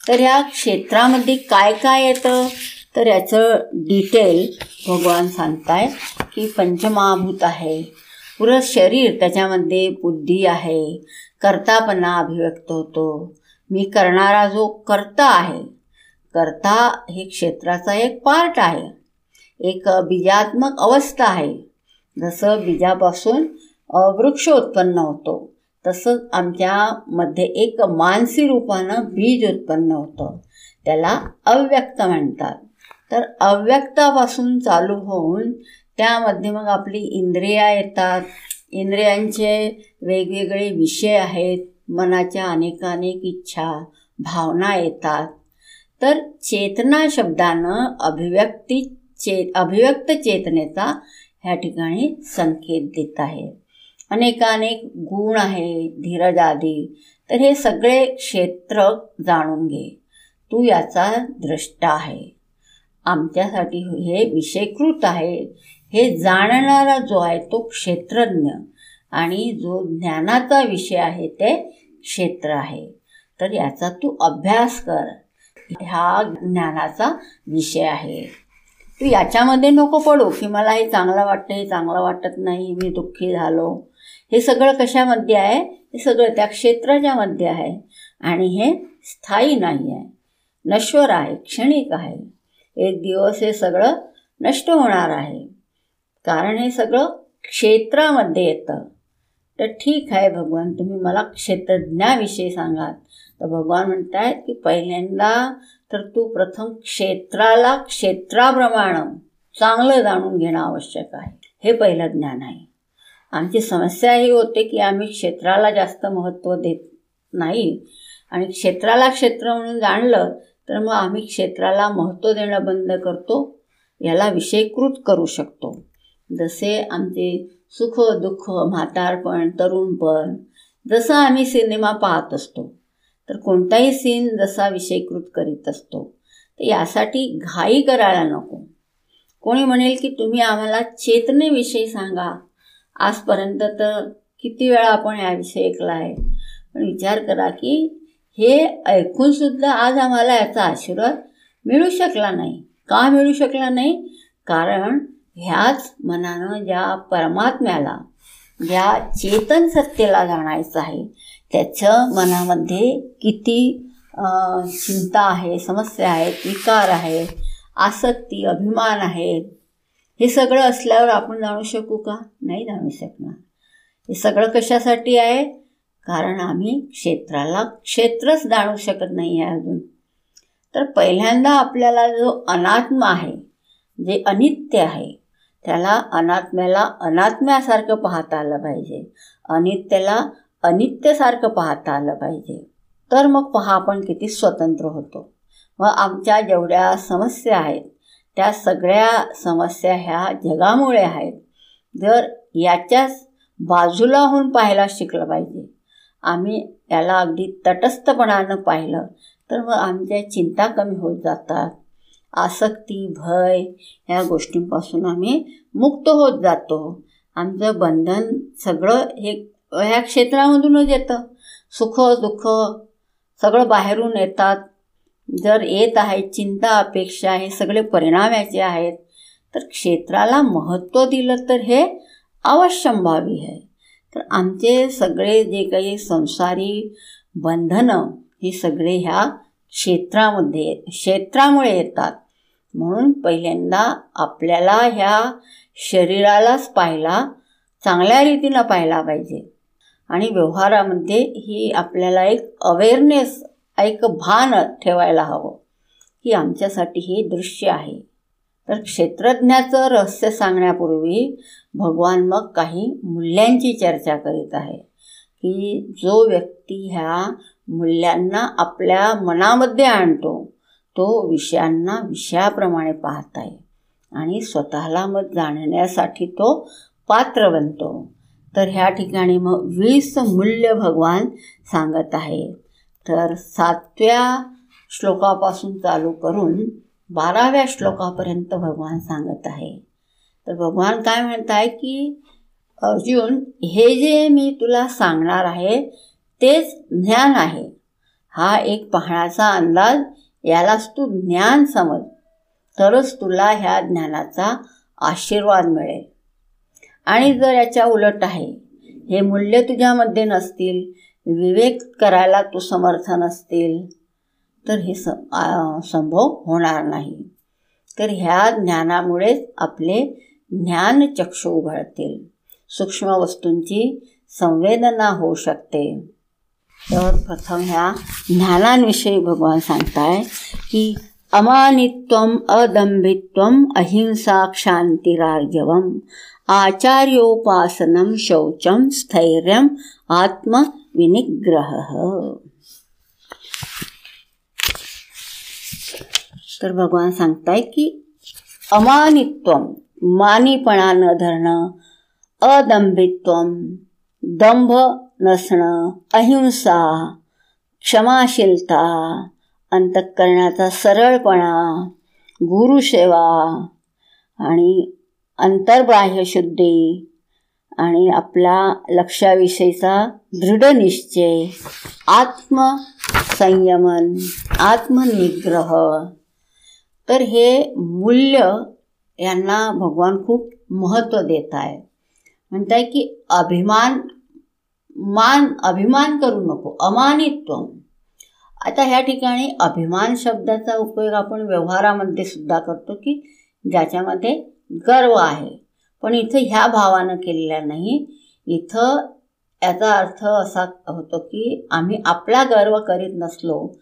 तर ह्या क्षेत्रामध्ये काय काय येतं? तर याचं डिटेल भगवान सांगताय की पंचमहाभूत आहे. पुरं शरीर त्याच्यामध्ये बुद्धी आहे. कर्तापणा अभिव्यक्त होतो. मी करणारा जो कर्ता आहे कर्ता हे क्षेत्राचा एक पार्ट आहे. एक बीजात्मक अवस्था आहे. जसं बीजापासून वृक्ष उत्पन्न होतो. तसंच आमच्यामध्ये एक मानसी रूपानं बीज उत्पन्न होतं. त्याला अव्यक्त म्हणतात. तर अव्यक्तापासून चालू होऊन त्यामध्ये मग आपली इंद्रिया येतात. इंद्रियांचे वेगवेगळे विषय आहेत. मनाच्या अनेकानेक इच्छा भावना येतात. तर चेतना शब्दानं अभिव्यक्ती चे अभिव्यक्त चेतनेचा ह्या ठिकाणी संकेत देत आहे. अनेकानेक गुण आहे धीरज आदी. तर हे सगळे क्षेत्र जाणून घे. तू याचा द्रष्टा आहे. आमच्यासाठी हे विषयकृत आहे. हे जाणणारा जो आहे तो क्षेत्रज्ञ आणि जो ज्ञानाचा विषय आहे ते क्षेत्र आहे. तर याचा तू अभ्यास कर. ह्या ज्ञानाचा विषय आहे. तू याच्यामध्ये नको पडू. की मला हे चांगलं वाटतं हे चांगलं वाटत नाही मी दुःखी झालो. हे सगळं कशामध्ये आहे? हे सगळं त्या क्षेत्राच्या मध्ये आहे. आणि हे स्थायी नाही आहे. नश्वर आहे क्षणिक आहे. एक दिवस हे सगळं नष्ट होणार आहे. कारण हे सगळं क्षेत्रामध्ये येतं. तर ठीक आहे भगवान तुम्ही मला क्षेत्रज्ञाविषयी सांगाल. तर भगवान म्हणत आहेत की पहिल्यांदा तर तू प्रथम क्षेत्राला क्षेत्राप्रमाणे चांगलं जाणून घेणं आवश्यक आहे. हे पहिलं ज्ञान आहे. आमची समस्या ही होते की आम्ही क्षेत्राला जास्त महत्त्व देत नाही आणि क्षेत्राला क्षेत्र म्हणून जाणलं तर मग आम्ही क्षेत्राला महत्त्व देणं बंद करतो याला विषयीकृत करू शकतो. जसे आमचे सुख दुःख म्हातारपण तरुणपण जसं आम्ही सिनेमा पाहत असतो. तर कोणताही सीन जसा विषयीकृत करीत असतो तर यासाठी घाई करायला नको. कोणी म्हणेल की तुम्ही आम्हाला चेतनेविषयी सांगा. आजपर्यंत तर किती वेळा आपण याविषयी ऐकला आहे पण विचार करा की हे ऐकूनसुद्धा आज आम्हाला याचा आशीर्वाद मिळू शकला नाही. का मिळू शकला नाही? कारण ह्याच मनानं ज्या परमात्म्याला ज्या चेतन सत्तेला जाणायचं आहे त्याचं मनामध्ये किती चिंता आहे समस्या आहेत विकार आहेत आसक्ती अभिमान आहेत हे सगळं असल्यावर आपण जाणू शकू का? नाही जाणू शकणार. हे सगळं कशासाठी आहे? कारण आम्ही क्षेत्राला क्षेत्रच जाणू शकत नाही आहे अजून. तर पहिल्यांदा आपल्याला जो अनात्मा आहे जे अनित्य आहे त्याला अनात्म्याला अनात्म्यासारखं पाहता आलं पाहिजे. अनित्याला अनित्यसारखं पाहता आलं पाहिजे. तर मग पहा आपण किती स्वतंत्र होतो. व आमच्या जेवढ्या समस्या आहेत त्या सगळ्या समस्या ह्या जगामुळे आहेत. जर याच्याच बाजूला होऊन पाहायला शिकलं पाहिजे. आम्ही याला अगदी तटस्थपणानं पाहिलं तर मग आमच्या चिंता कमी होत जातात. आसक्ती भय ह्या गोष्टींपासून आम्ही मुक्त होत जातो. आमचं बंधन सगळं हे ह्या क्षेत्रामधूनच येतं. सुख दुःख सगळं बाहेरून येतात. जर येत आहे चिंता अपेक्षा हे सगळे परिणाम याचे आहेत तर क्षेत्राला महत्त्व दिलं तर हे अवश्यंभावी आहे. तर आमचे सगळे जे काही संसारी बंधनं हे सगळे ह्या क्षेत्रामध्ये क्षेत्रामुळे येतात. म्हणून पहिल्यांदा आपल्याला ह्या शरीरालाच पाहायला चांगल्या रीतीनं पाहायला पाहिजे. आणि व्यवहारामध्ये ही आपल्याला एक अवेअरनेस एक भान ठेवायला हवं की आमच्यासाठी हे दृश्य आहे. तर क्षेत्रज्ञाचं रहस्य सांगण्यापूर्वी भगवान मग काही मूल्यांची चर्चा करीत आहे की जो व्यक्ती ह्या मूल्यांना आपल्या मनामध्ये आणतो तो विषयांना विषयाप्रमाणे पाहत आहे आणि स्वतःला मग जाणण्यासाठी तो पात्र बनतो तर ह्या ठिकाणी मग वीस मूल्य भगवान सांगत आहे. तर सातव्या श्लोकापासून चालू करून बाराव्या श्लोकापर्यंत भगवान सांगत आहे. तर भगवान काय म्हणत आहे की अर्जुन हे जे मी तुला सांगणार आहे तेच ज्ञान आहे. हा एक पाहण्याचा अंदाज यालाच तू ज्ञान समज. तरच तुला ह्या ज्ञानाचा आशीर्वाद मिळेल. आणि जर याच्या उलट आहे हे मूल्य तुझ्यामध्ये नसतील विवेक करायला तू समर्थ नसतील तर हे स संभव होणार नाही. तर ह्या ज्ञानामुळेच आपले ज्ञानचक्षु उघडतील. सूक्ष्म वस्तूंची संवेदना होऊ शकते. तर प्रथम ह्या ज्ञानांविषयी भगवान सांगताय की अमानित्वम अदंभित्वम अहिंसा क्षांतिरार्जवम आचार्योपासनं शौचं स्थैर्यम् आत्मविनिग्रहः। तर भगवान सांगताय की अमानित्व मानीपणा न धरणं अदंभित्व दंभ नसणं अहिंसा क्षमाशीलता अंतःकरणाचा सरळपणा गुरुसेवा आणि अंतर्बाह्य शुद्धी आणि आपला लक्षाविषयीचा दृढ निश्चय. आत्मसंयमन आत्मनिग्रह. तर हे मूल्य यांना भगवान खूप महत्त्व देत आहे म्हणत आहे की अभिमान मान अभिमान करू नको अमानित्व. आता ह्या ठिकाणी अभिमान शब्दाचा उपयोग आपण व्यवहारामध्ये सुद्धा करतो की ज्याच्यामध्ये गर्व आहे. पण इथं ह्या भावानं केलेला नाही. इथं याचा अर्थ असा होतो की आम्ही आपला गर्व करीत नसलो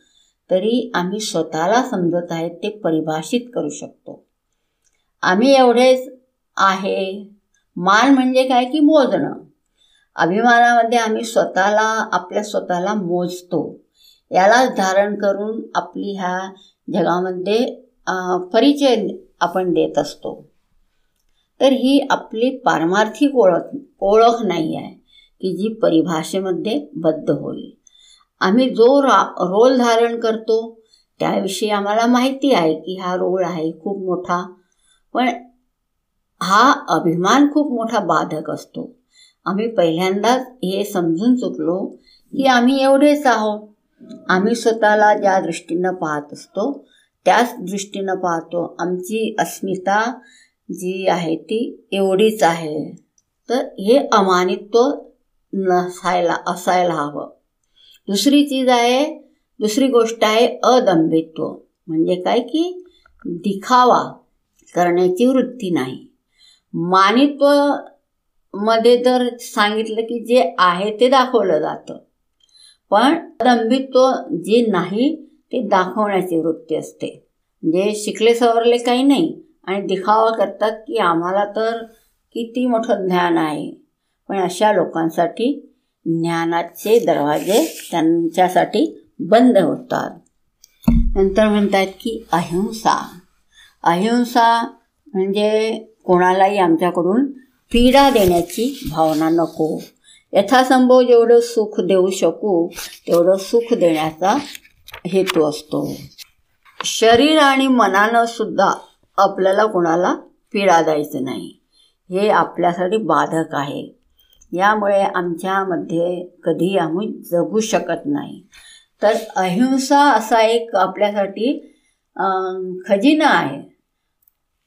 तरी आम्ही स्वतःला समजत आहे ते परिभाषित करू शकतो. आम्ही एवढेच आहे. मान म्हणजे काय की मोजणं. अभिमानामध्ये आम्ही स्वतःला आपल्या स्वतःला मोजतो. यालाच धारण करून आपली ह्या जगामध्ये परिचय आपण देत असतो. तर ही आपली पारमार्थिक ओळख ओळख नाही आहे की जी परिभाषेमध्ये बद्ध होईल. आम्ही जो रा रोल धारण करतो त्याविषयी आम्हाला माहिती आहे की हा रोल आहे खूप मोठा पण हा अभिमान खूप मोठा बाधक असतो. आम्ही पहिल्यांदाच हे समजून चुकलो की आम्ही एवढेच आहोत. आम्ही स्वतःला ज्या दृष्टीनं पाहत असतो त्याच दृष्टीनं पाहतो. आमची अस्मिता जी आहे ती एवढीच आहे. तर हे अमानित्व नसायला असायला हवं. दुसरी चीज आहे दुसरी गोष्ट आहे अदंबित्व म्हणजे काय की दिखावा करण्याची वृत्ती नाही. मानित्वमध्ये तर सांगितलं की जे आहे ते दाखवलं जातं. पण अदंबित्व जे नाही ते दाखवण्याची वृत्ती असते. म्हणजे शिकले सवरले काही नाही आणि दिखावा करतात की आम्हाला तर किती मोठं ज्ञान आहे. पण अशा लोकांसाठी ज्ञानाचे दरवाजे त्यांच्यासाठी बंद होतात. नंतर म्हणतात की अहिंसा. अहिंसा म्हणजे कोणालाही आमच्याकडून पीडा देण्याची भावना नको. यथासंभव जेवढं सुख देऊ शकू तेवढं सुख देण्याचा हेतू असतो. शरीर आणि मनानं सुद्धा आपल्याला कोणाला पीडा द्यायचं नाही. हे आपल्यासाठी बाधक आहे. यामुळे आमच्यामध्ये कधी आम्ही जगू शकत नाही. तर अहिंसा असा एक आपल्यासाठी खजिना आहे.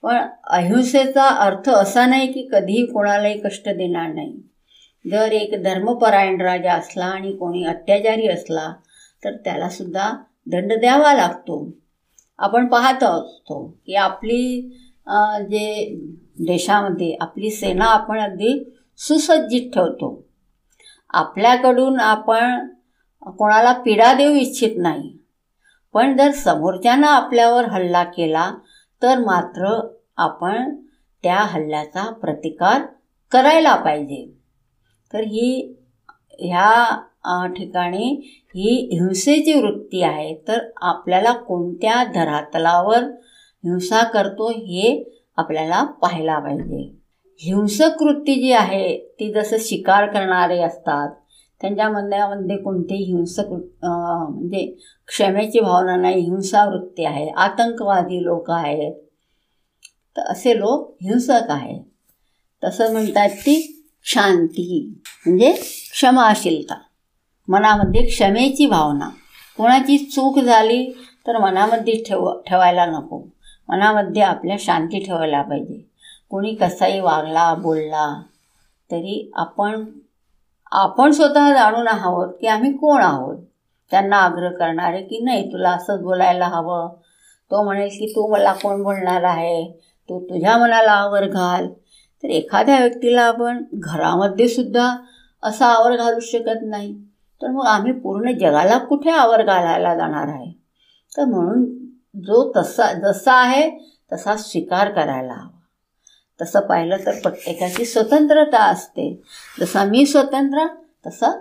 पण अहिंसेचा अर्थ असा नाही की कधीही कोणालाही कष्ट देणार नाही. जर एक धर्मपरायण राजा असला आणि कोणी अत्याचारी असला तर त्यालासुद्धा दंड द्यावा लागतो. आपण पाहत असतो की आपली जे देशामध्ये आपली सेना आपण अगदी सुसज्जित ठेवतो. आपल्याकडून आपण कोणाला पीडा देऊ इच्छित नाही. पण जर समोरच्यानं आपल्यावर हल्ला केला तर मात्र आपण त्या हल्ल्याचा प्रतिकार करायला पाहिजे. तर ही ह्या ठिकाणी ही हिंसेची वृत्ती आहे तर आपल्याला कोणत्या धरातलावर हिंसा करतो हे आपल्याला पाहायला पाहिजे. हिंसक वृत्ती जी आहे ती जसं शिकार करणारे असतात त्यांच्यामधल्यामध्ये कोणतेही हिंसक म्हणजे क्षमेची भावना नाही हिंसा वृत्ती आहे आतंकवादी लोक आहेत तर असे लोक हिंसक आहेत. तसं म्हणतात ती शांती म्हणजे क्षमाशीलता. मनामध्ये क्षमेची भावना. कोणाची चूक झाली तर मनामध्ये ठेव ठेवायला नको. मनामध्ये आपल्या शांती ठेवायला पाहिजे. कोणी कसाही वागला बोलला तरी आपण आपण स्वतः जाणून आहोत की आम्ही कोण आहोत? त्यांना आग्रह करणारे की नाही तुला असंच बोलायला हवं? तो म्हणेल की तू मला कोण बोलणार आहे? तू तुझ्या मनाला आवर घाल. तर एखाद्या व्यक्तीला आपण घरामध्ये सुद्धा असा आवर घालू शकत नाही. तर मग आम्ही पूर्ण जगाला कुठे आवर घालायला जाणार आहे? तर म्हणून जो तसा जसा आहे तसा स्वीकार करायला हवा. तसं पाहिलं तर प्रत्येकाची स्वतंत्रता असते. जसा मी स्वतंत्र तसं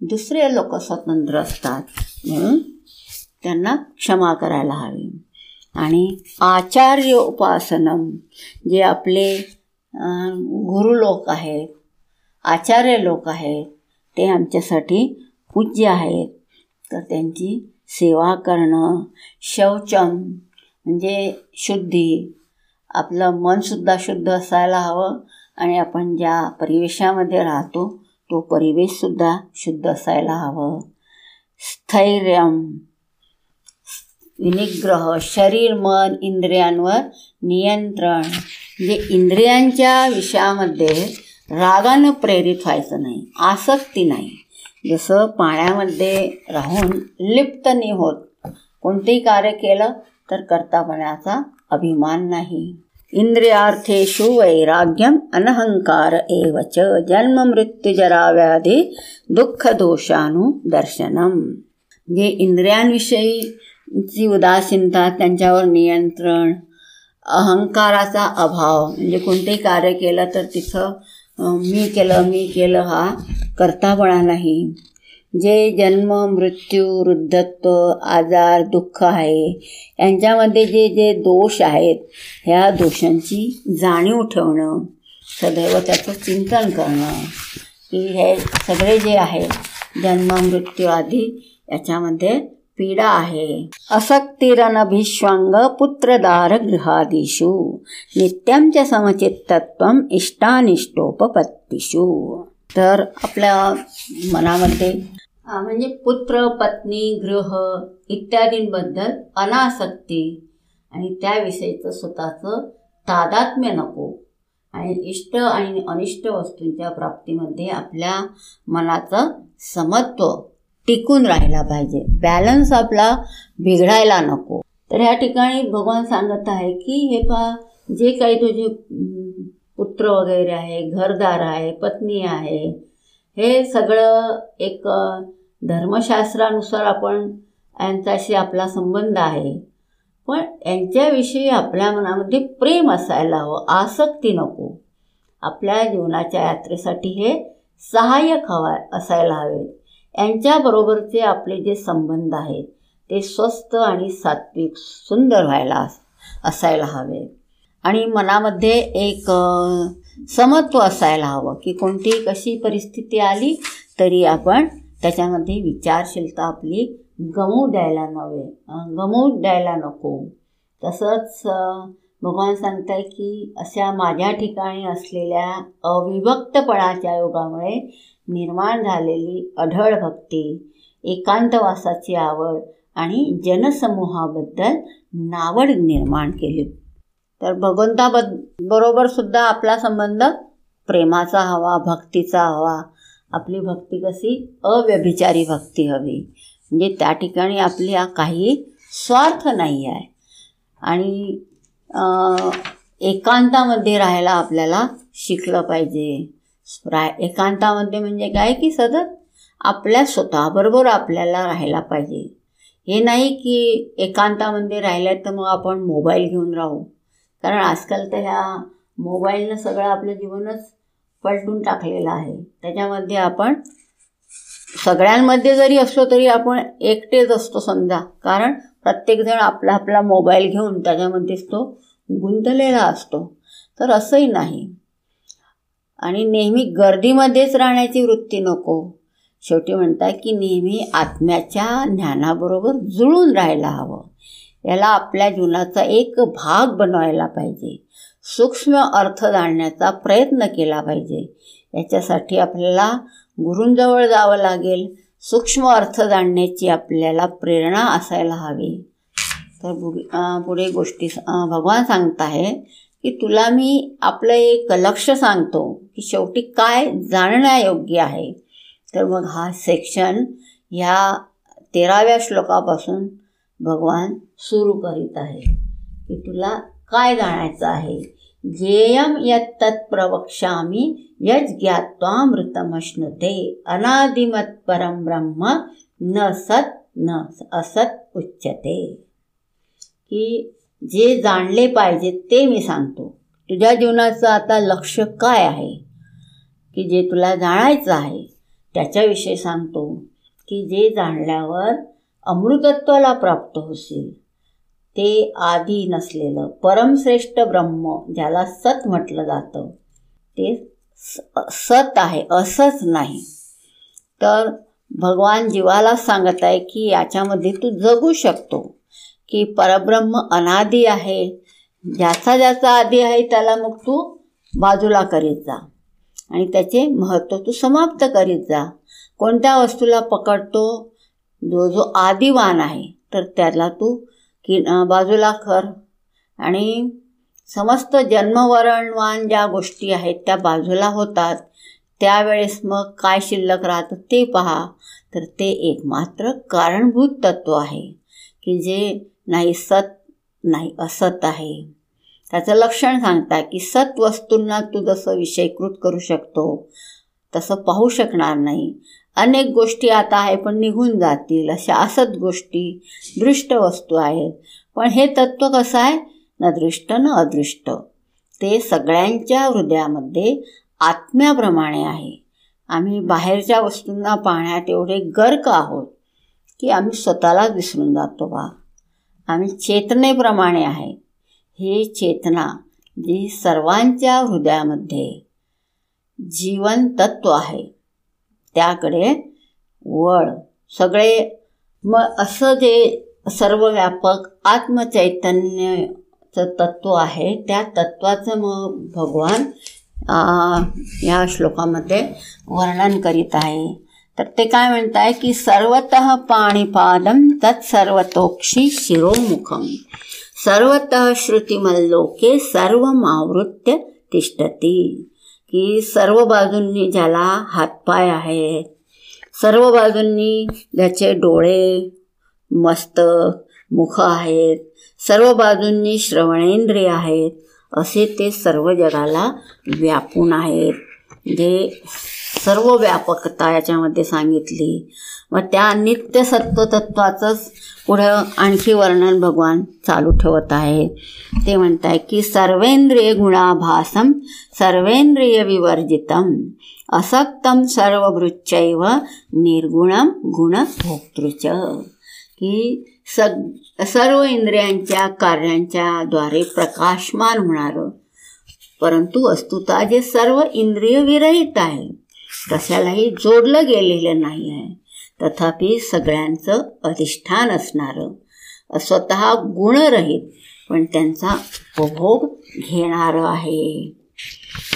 दुसरे लोक स्वतंत्र असतात. म्हणून त्यांना क्षमा करायला हवी. आणि आचार्य उपासनम जे आपले गुरु लोक आहेत आचार्य लोक आहेत ते आमच्यासाठी पूज्य आहेत. तर त्यांची सेवा करणं शौचम म्हणजे शुद्धी आपलं मनसुद्धा शुद्ध असायला हवं आणि आपण ज्या परिवेशामध्ये राहतो तो परिवेशसुद्धा शुद्ध असायला हवं. स्थैर्यम विनिग्रह शरीर मन इंद्रियांवर नियंत्रण. म्हणजे इंद्रियांच्या विषयामध्ये रागानं प्रेरित व्हायचं नाही आसक्ती नाही. जसं पाण्यामध्ये राहून लिप्त नाही होत कोणतेही कार्य केलं तर कर्तापणाचा अभिमान नाही. इंद्रियार्थेषु वैराग्यम अनहंकार एवच. जन्म मृत्यूजराव्याधी जरा दुःख दर्शनम. जे इंद्रियांविषयीची उदासीनता त्यांच्यावर नियंत्रण अहंकाराचा अभाव म्हणजे कोणतेही कार्य केलं तर तिथं मी केलं मी केलं हा करतापणा नाही. जे जन्म मृत्यू वृद्धत्व आजार दुःख आहे यांच्यामध्ये जे जे दोष आहेत ह्या दोषांची जाणीव ठेवणं सदैव त्याचं चिंतन करणं की हे सगळे जे आहे जन्म मृत्यू आधी याच्यामध्ये पीडा आहे. असक्तिरनभिष्वांग पुत्रदार गृहादिषु नित्यांच्या समचित्तत्व इष्टानिष्टोपपत्तीषु। तर आपल्या मनामध्ये म्हणजे पुत्र पत्नी गृह इत्यादींबद्दल अनासक्ती आणि त्याविषयीचं स्वतःचं तादात्म्य नको आणि इष्ट आणि अनिष्ट वस्तूंच्या प्राप्तीमध्ये आपल्या मनाचं समत्व टिकून राहायला पाहिजे. बॅलन्स आपला बिघडायला नको. तर ह्या ठिकाणी भगवान सांगत आहे की हे पा जे काही तुझे पुत्र वगैरे आहे घरदार आहे पत्नी आहे हे सगळं एक धर्मशास्त्रानुसार आपण यांच्याशी आपला संबंध आहे. पण यांच्याविषयी आपल्या मनामध्ये प्रेम असायला हवं आसक्ती नको. आपल्या जीवनाच्या यात्रेसाठी हे सहाय्यक हवा असायला हवे. यांच्याबरोबरचे आपले जे संबंध आहेत ते स्वस्त आणि सात्विक सुंदर व्हायला असायला हवे. आणि मनामध्ये एक समत्व असायला हवं की कोणतीही कशी परिस्थिती आली तरी आपण त्याच्यामध्ये विचारशीलता आपली गमवू द्यायला नव्हे. गमवू द्यायला नको. तसंच भगवान सांगताय की अशा माझ्या ठिकाणी असलेल्या अविभक्तपणाच्या योगामुळे निर्माण झालेली अढळ भक्ती एकांतवासाची आवड आणि जनसमूहाबद्दल नावड निर्माण केली. तर भगवंताबद बरोबर सुद्धा आपला संबंध प्रेमाचा हवा भक्तीचा हवा. आपली भक्ती कशी? अव्यभिचारी भक्ती हवी. म्हणजे त्या ठिकाणी आपल्या काही स्वार्थ नाही आहे. आणि एकांतामध्ये राहायला आपल्याला शिकलं पाहिजे. एकांतामध्ये म्हणजे काय की सतत आपल्या स्वतःबरोबर आपल्याला राहायला पाहिजे. हे नाही की एकांतामध्ये राहिलं तर मग आपण मोबाईल घेऊन राहू. कारण आजकाल तर ह्या मोबाईलनं सगळं आपलं जीवनच पलटून टाकलेलं आहे. त्याच्यामध्ये आपण सगळ्यांमध्ये जरी असलो तरी आपण एकटेच असतो समजा. कारण प्रत्येकजण आपला आपला मोबाईल घेऊन त्याच्यामध्येच तो गुंतलेला असतो. तर असंही नाही. आणि नेहमी गर्दीमध्येच राहण्याची वृत्ती नको. शेवटी म्हणतात की नेहमी आत्म्याच्या ज्ञानाबरोबर जुळून राहायला हवं. याला आपल्या जीवनाचा एक भाग बनवायला पाहिजे. सूक्ष्म अर्थ जाणण्याचा प्रयत्न केला पाहिजे. याच्यासाठी आपल्याला गुरूंजवळ जावं लागेल. सूक्ष्म अर्थ जाणण्याची आपल्याला प्रेरणा असायला हवी. तर पुढे गोष्टी भगवान सांगत आहे की तुला मी आपलं एक लक्ष सांगतो की शेवटी काय जाणण्यायोग्य आहे. तर मग हा सेक्शन ह्या तेराव्या श्लोकापासून भगवान सुरू करीत आहे की तुला काय जाणायचं आहे. ज्ञेयम यत्तत् प्रवक्ष्यामी यज ज्ञात्वामृतमश्नुते अनादिमत परम ब्रह्म न सत न असत उच्चते की जे जाणले पाहिजे ते मी सांगतो. तुझ्या जीवनाचं आता लक्ष काय आहे? की जे तुला जाणायचं आहे त्याच्याविषयी सांगतो. की जे जाणल्यावर अमृतत्वाला प्राप्त होशील. ते आधी नसलेलं परमश्रेष्ठ ब्रह्म ज्याला सत म्हटलं जातं ते सत आहे असंच नाही. तर भगवान जीवाला सांगत आहे की याच्यामध्ये तू जगू शकतो. की परब्रह्म अनादी आहे. ज्याचा ज्याचा आधी आहे त्याला मग तू बाजूला करीत जा. आणि त्याचे महत्त्व तू समाप्त करीत जा. कोणत्या वस्तूला पकडतो जो जो आदिवान आहे तर त्याला तू की बाजूला कर. आणि समस्त जन्मवरणवान ज्या गोष्टी आहेत त्या बाजूला होतात. त्यावेळेस मग काय शिल्लक राहतं ते पहा. तर ते एकमात्र कारणभूत तत्व आहे. की जे नाही सत नाही असत आहे. त्याचं लक्षण सांगता की सत वस्तूंना तू जसं विषयीकृत करू शकतो तसं पाहू शकणार नाही. अनेक गोष्टी आता आहे पण निघून जातील. अशा असत गोष्टी दृष्ट वस्तू आहेत. पण हे तत्त्व कसं आहे? न दृष्ट न अदृष्ट. ते सगळ्यांच्या हृदयामध्ये आत्म्याप्रमाणे आहे. आम्ही बाहेरच्या वस्तूंना पाहण्यात एवढे गर्क आहोत की आम्ही स्वतःलाच विसरून जातो बा. आम्ही चेतनेप्रमाणे आहे. ही चेतना जी सर्वांच्या हृदयामध्ये जीवन तत्व आहे. त्याकडे वळ. सगळे मग असं जे सर्व व्यापक आत्मचैतन्याचं तत्व आहे त्या तत्वाचं मग भगवान या श्लोकामध्ये वर्णन करीत आहे. तर ते काय म्हणताय की सर्वत पाणीपादम तत्सर्वतोक्षी शिरोमुखम सर्वत श्रुतिमल्लोके सर्व आवृत्य तिष्ठती. की सर्व बाजूंनी ज्याला हातपाय आहेत सर्व बाजूंनी ज्याचे डोळे मस्त मुख आहेत सर्व बाजूंनी श्रवणेंद्रिय आहेत असे ते सर्व जगाला व्यापून आहेत. जे सर्व व्यापकता याच्यामध्ये सांगितली. मग त्या नित्य सत्वतत्वाचंच पुढं आणखी वर्णन भगवान चालू ठेवत आहे ते म्हणत आहे की सर्वेंद्रिय गुणाभासम सर्वेंद्रिय विवर्जितम असक्तम सर्वभृच्चैव निर्गुणम गुणभोक्तृच. की सग सर्व इंद्रियांच्या कार्यांच्या द्वारे प्रकाशमान होणारं. परंतु वस्तुता जे सर्व इंद्रिय विरहित आहे कशालाही जोडलं गेलेलं नाही आहे तथापि सगळ्यांचं अधिष्ठान असणारं स्वतः गुणरहित पण त्यांचा उपभोग घेणारं आहे.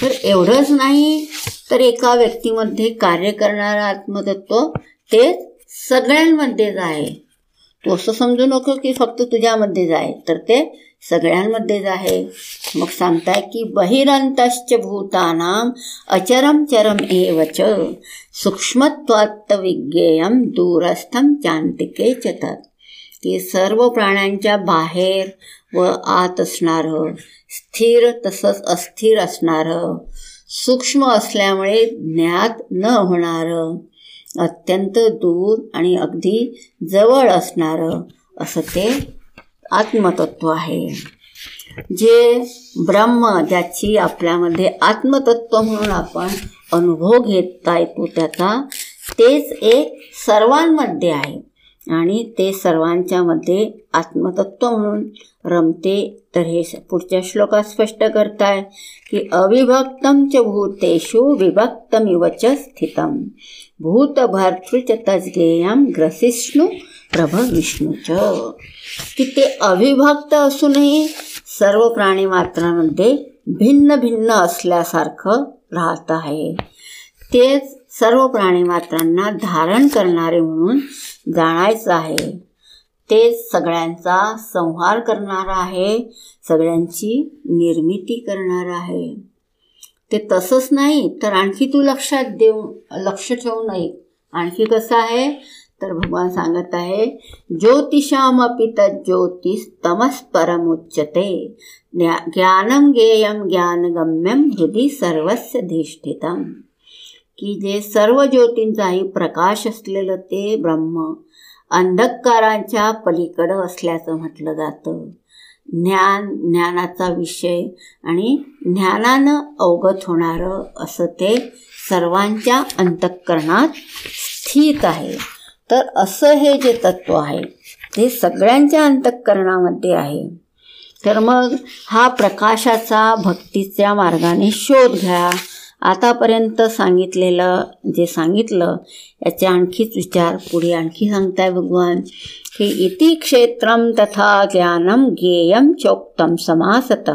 तर एवढंच नाही तर एका व्यक्तीमध्ये कार्य करणारं आत्मतत्व ते सगळ्यांमध्येच आहे. तू असं समजू नको की फक्त तुझ्यामध्येच आहे तर ते सगळ्यांमध्येच आहे. मग सांगताय की बहिरंतश्च भूतानाम अचरम चरम एवच सूक्ष्मत्वात्त विज्ञेयम दूरस्थम चांतिके चतात की सर्व प्राण्यांच्या बाहेर व आत असणारं स्थिर तसंच अस्थिर असणारं. सूक्ष्म असल्यामुळे ज्ञात न होणारं अत्यंत दूर आणि अगदी जवळ असणारं असं ते आत्मतत्व आहे. जे ब्रह्म ज्याची आपल्यामध्ये आत्मतत्व म्हणून आपण अनुभव घेता येतो त्याचा तेच एक सर्वांमध्ये आहे. आणि ते सर्वांच्यामध्ये आत्मतत्व म्हणून रमते. तर हे पुढच्या श्लोकात स्पष्ट करताय की अविभक्तम च भूतेषु विभक्तमिव च स्थितम। भूतभर्तृच तज्ञेयम ग्रसिष्णू प्रभ विष्णूच की ते अविभक्त असूनही सर्व प्राणी मात्रांमध्ये भिन्न भिन्न असल्यासारखं राहत आहे. तेच सर्व प्राणी मात्रांना धारण करणारे म्हणून जाणायचं आहे. तेच सगळ्यांचा संहार करणार आहे सगळ्यांची निर्मिती करणार आहे. ते तसंच नाही तर आणखी तू लक्षात देऊ लक्ष ठेवू नये. आणखी कसं आहे? तर भगवान सांगत आहे ज्योतिषामपि ज्योतिष तमस परमुच्यते ज्ञानम गेयम ज्ञानगम्यम हृदय सर्वस्य धिष्ठितम। की जे सर्व ज्योतींचाही प्रकाश असलेलं ते ब्रह्म अंधकारांच्या पलीकडं असल्याचं म्हटलं जातं। ज्ञान ज्ञानाचा विषय आणि ज्ञानानं अवगत होणारं असं ते सर्वांच्या अंतःकरणात स्थित आहे। तर असं हे जे तत्व आहे ते सगळ्यांच्या अंतःकरणामध्ये आहे. तर मग हा प्रकाशाचा भक्तीच्या मार्गाने शोध घ्या. आतापर्यंत सांगितलेलं जे सांगितलं याचे आणखीच विचार पुढे आणखी सांगताय भगवान. की इति क्षेत्रम तथा ज्ञानम गेयम चोक्तम समासत.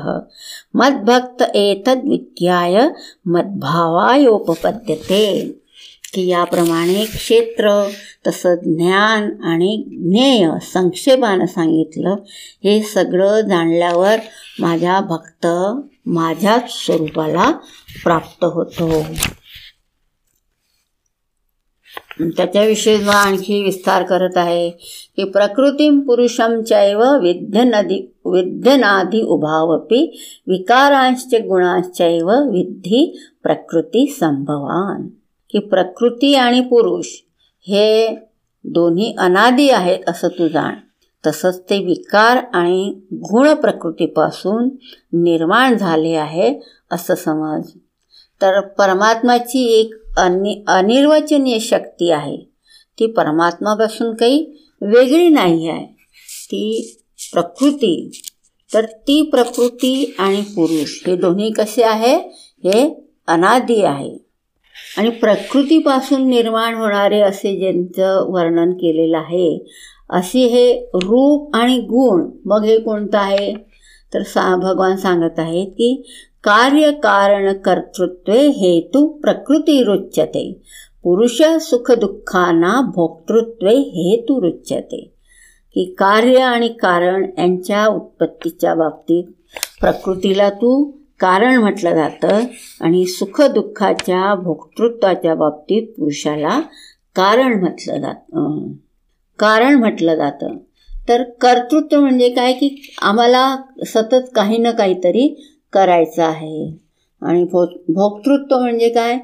मद्भक्त एतद मद्भावायोपपद्यते. की याप्रमाणे क्षेत्र तसं ज्ञान आणि ज्ञेय संक्षेपानं सांगितलं हे सगळं जाणल्यावर माझ्या भक्त माझ्याच स्वरूपाला प्राप्त होतो. त्याच्याविषयी मग आणखी विस्तार करत आहे की प्रकृतीम पुरुषांच्याव विद्यनदी विद्यनादी उभावपी विकारांश्च गुणांश्चैव विद्धी प्रकृती संभवान. की प्रकृती आणि पुरुष हे दोन्ही अनादी आहेत असं तू जाण. तसंच ते विकार आणि गुण प्रकृतीपासून निर्माण झाले आहे असं समज. तर परमात्माची एक अनि अनिर्वचनीय शक्ती आहे. ती परमात्मापासून काही वेगळी नाही आहे. ती प्रकृती. तर ती प्रकृती आणि पुरुष हे दोन्ही कसे आहे? हे अनादी आहे. आणि प्रकृतीपासून निर्माण होणारे असे ज्यांचं वर्णन केलेलं आहे असे हे रूप आणि गुण मग हे कोणतं आहे? तर सा भगवान सांगत आहेत की कार्यकारण कर्तृत्वे हेतू प्रकृती रुच्यते. पुरुष सुखदुःखांना भोक्तृत्वे हेतू रुच्यते. की कार्य आणि कारण यांच्या उत्पत्तीच्या बाबतीत प्रकृतीला तू कारण म्हटलं जातं आणि सुखदुःखाच्या भोक्तृत्वाच्या बाबतीत पुरुषाला कारण म्हटलं जातं कारण म्हटलं जातं. तर कर्तृत्व म्हणजे काय? की आम्हाला सतत काही ना काहीतरी करायचं आहे. आणि भो भोक्तृत्व म्हणजे काय?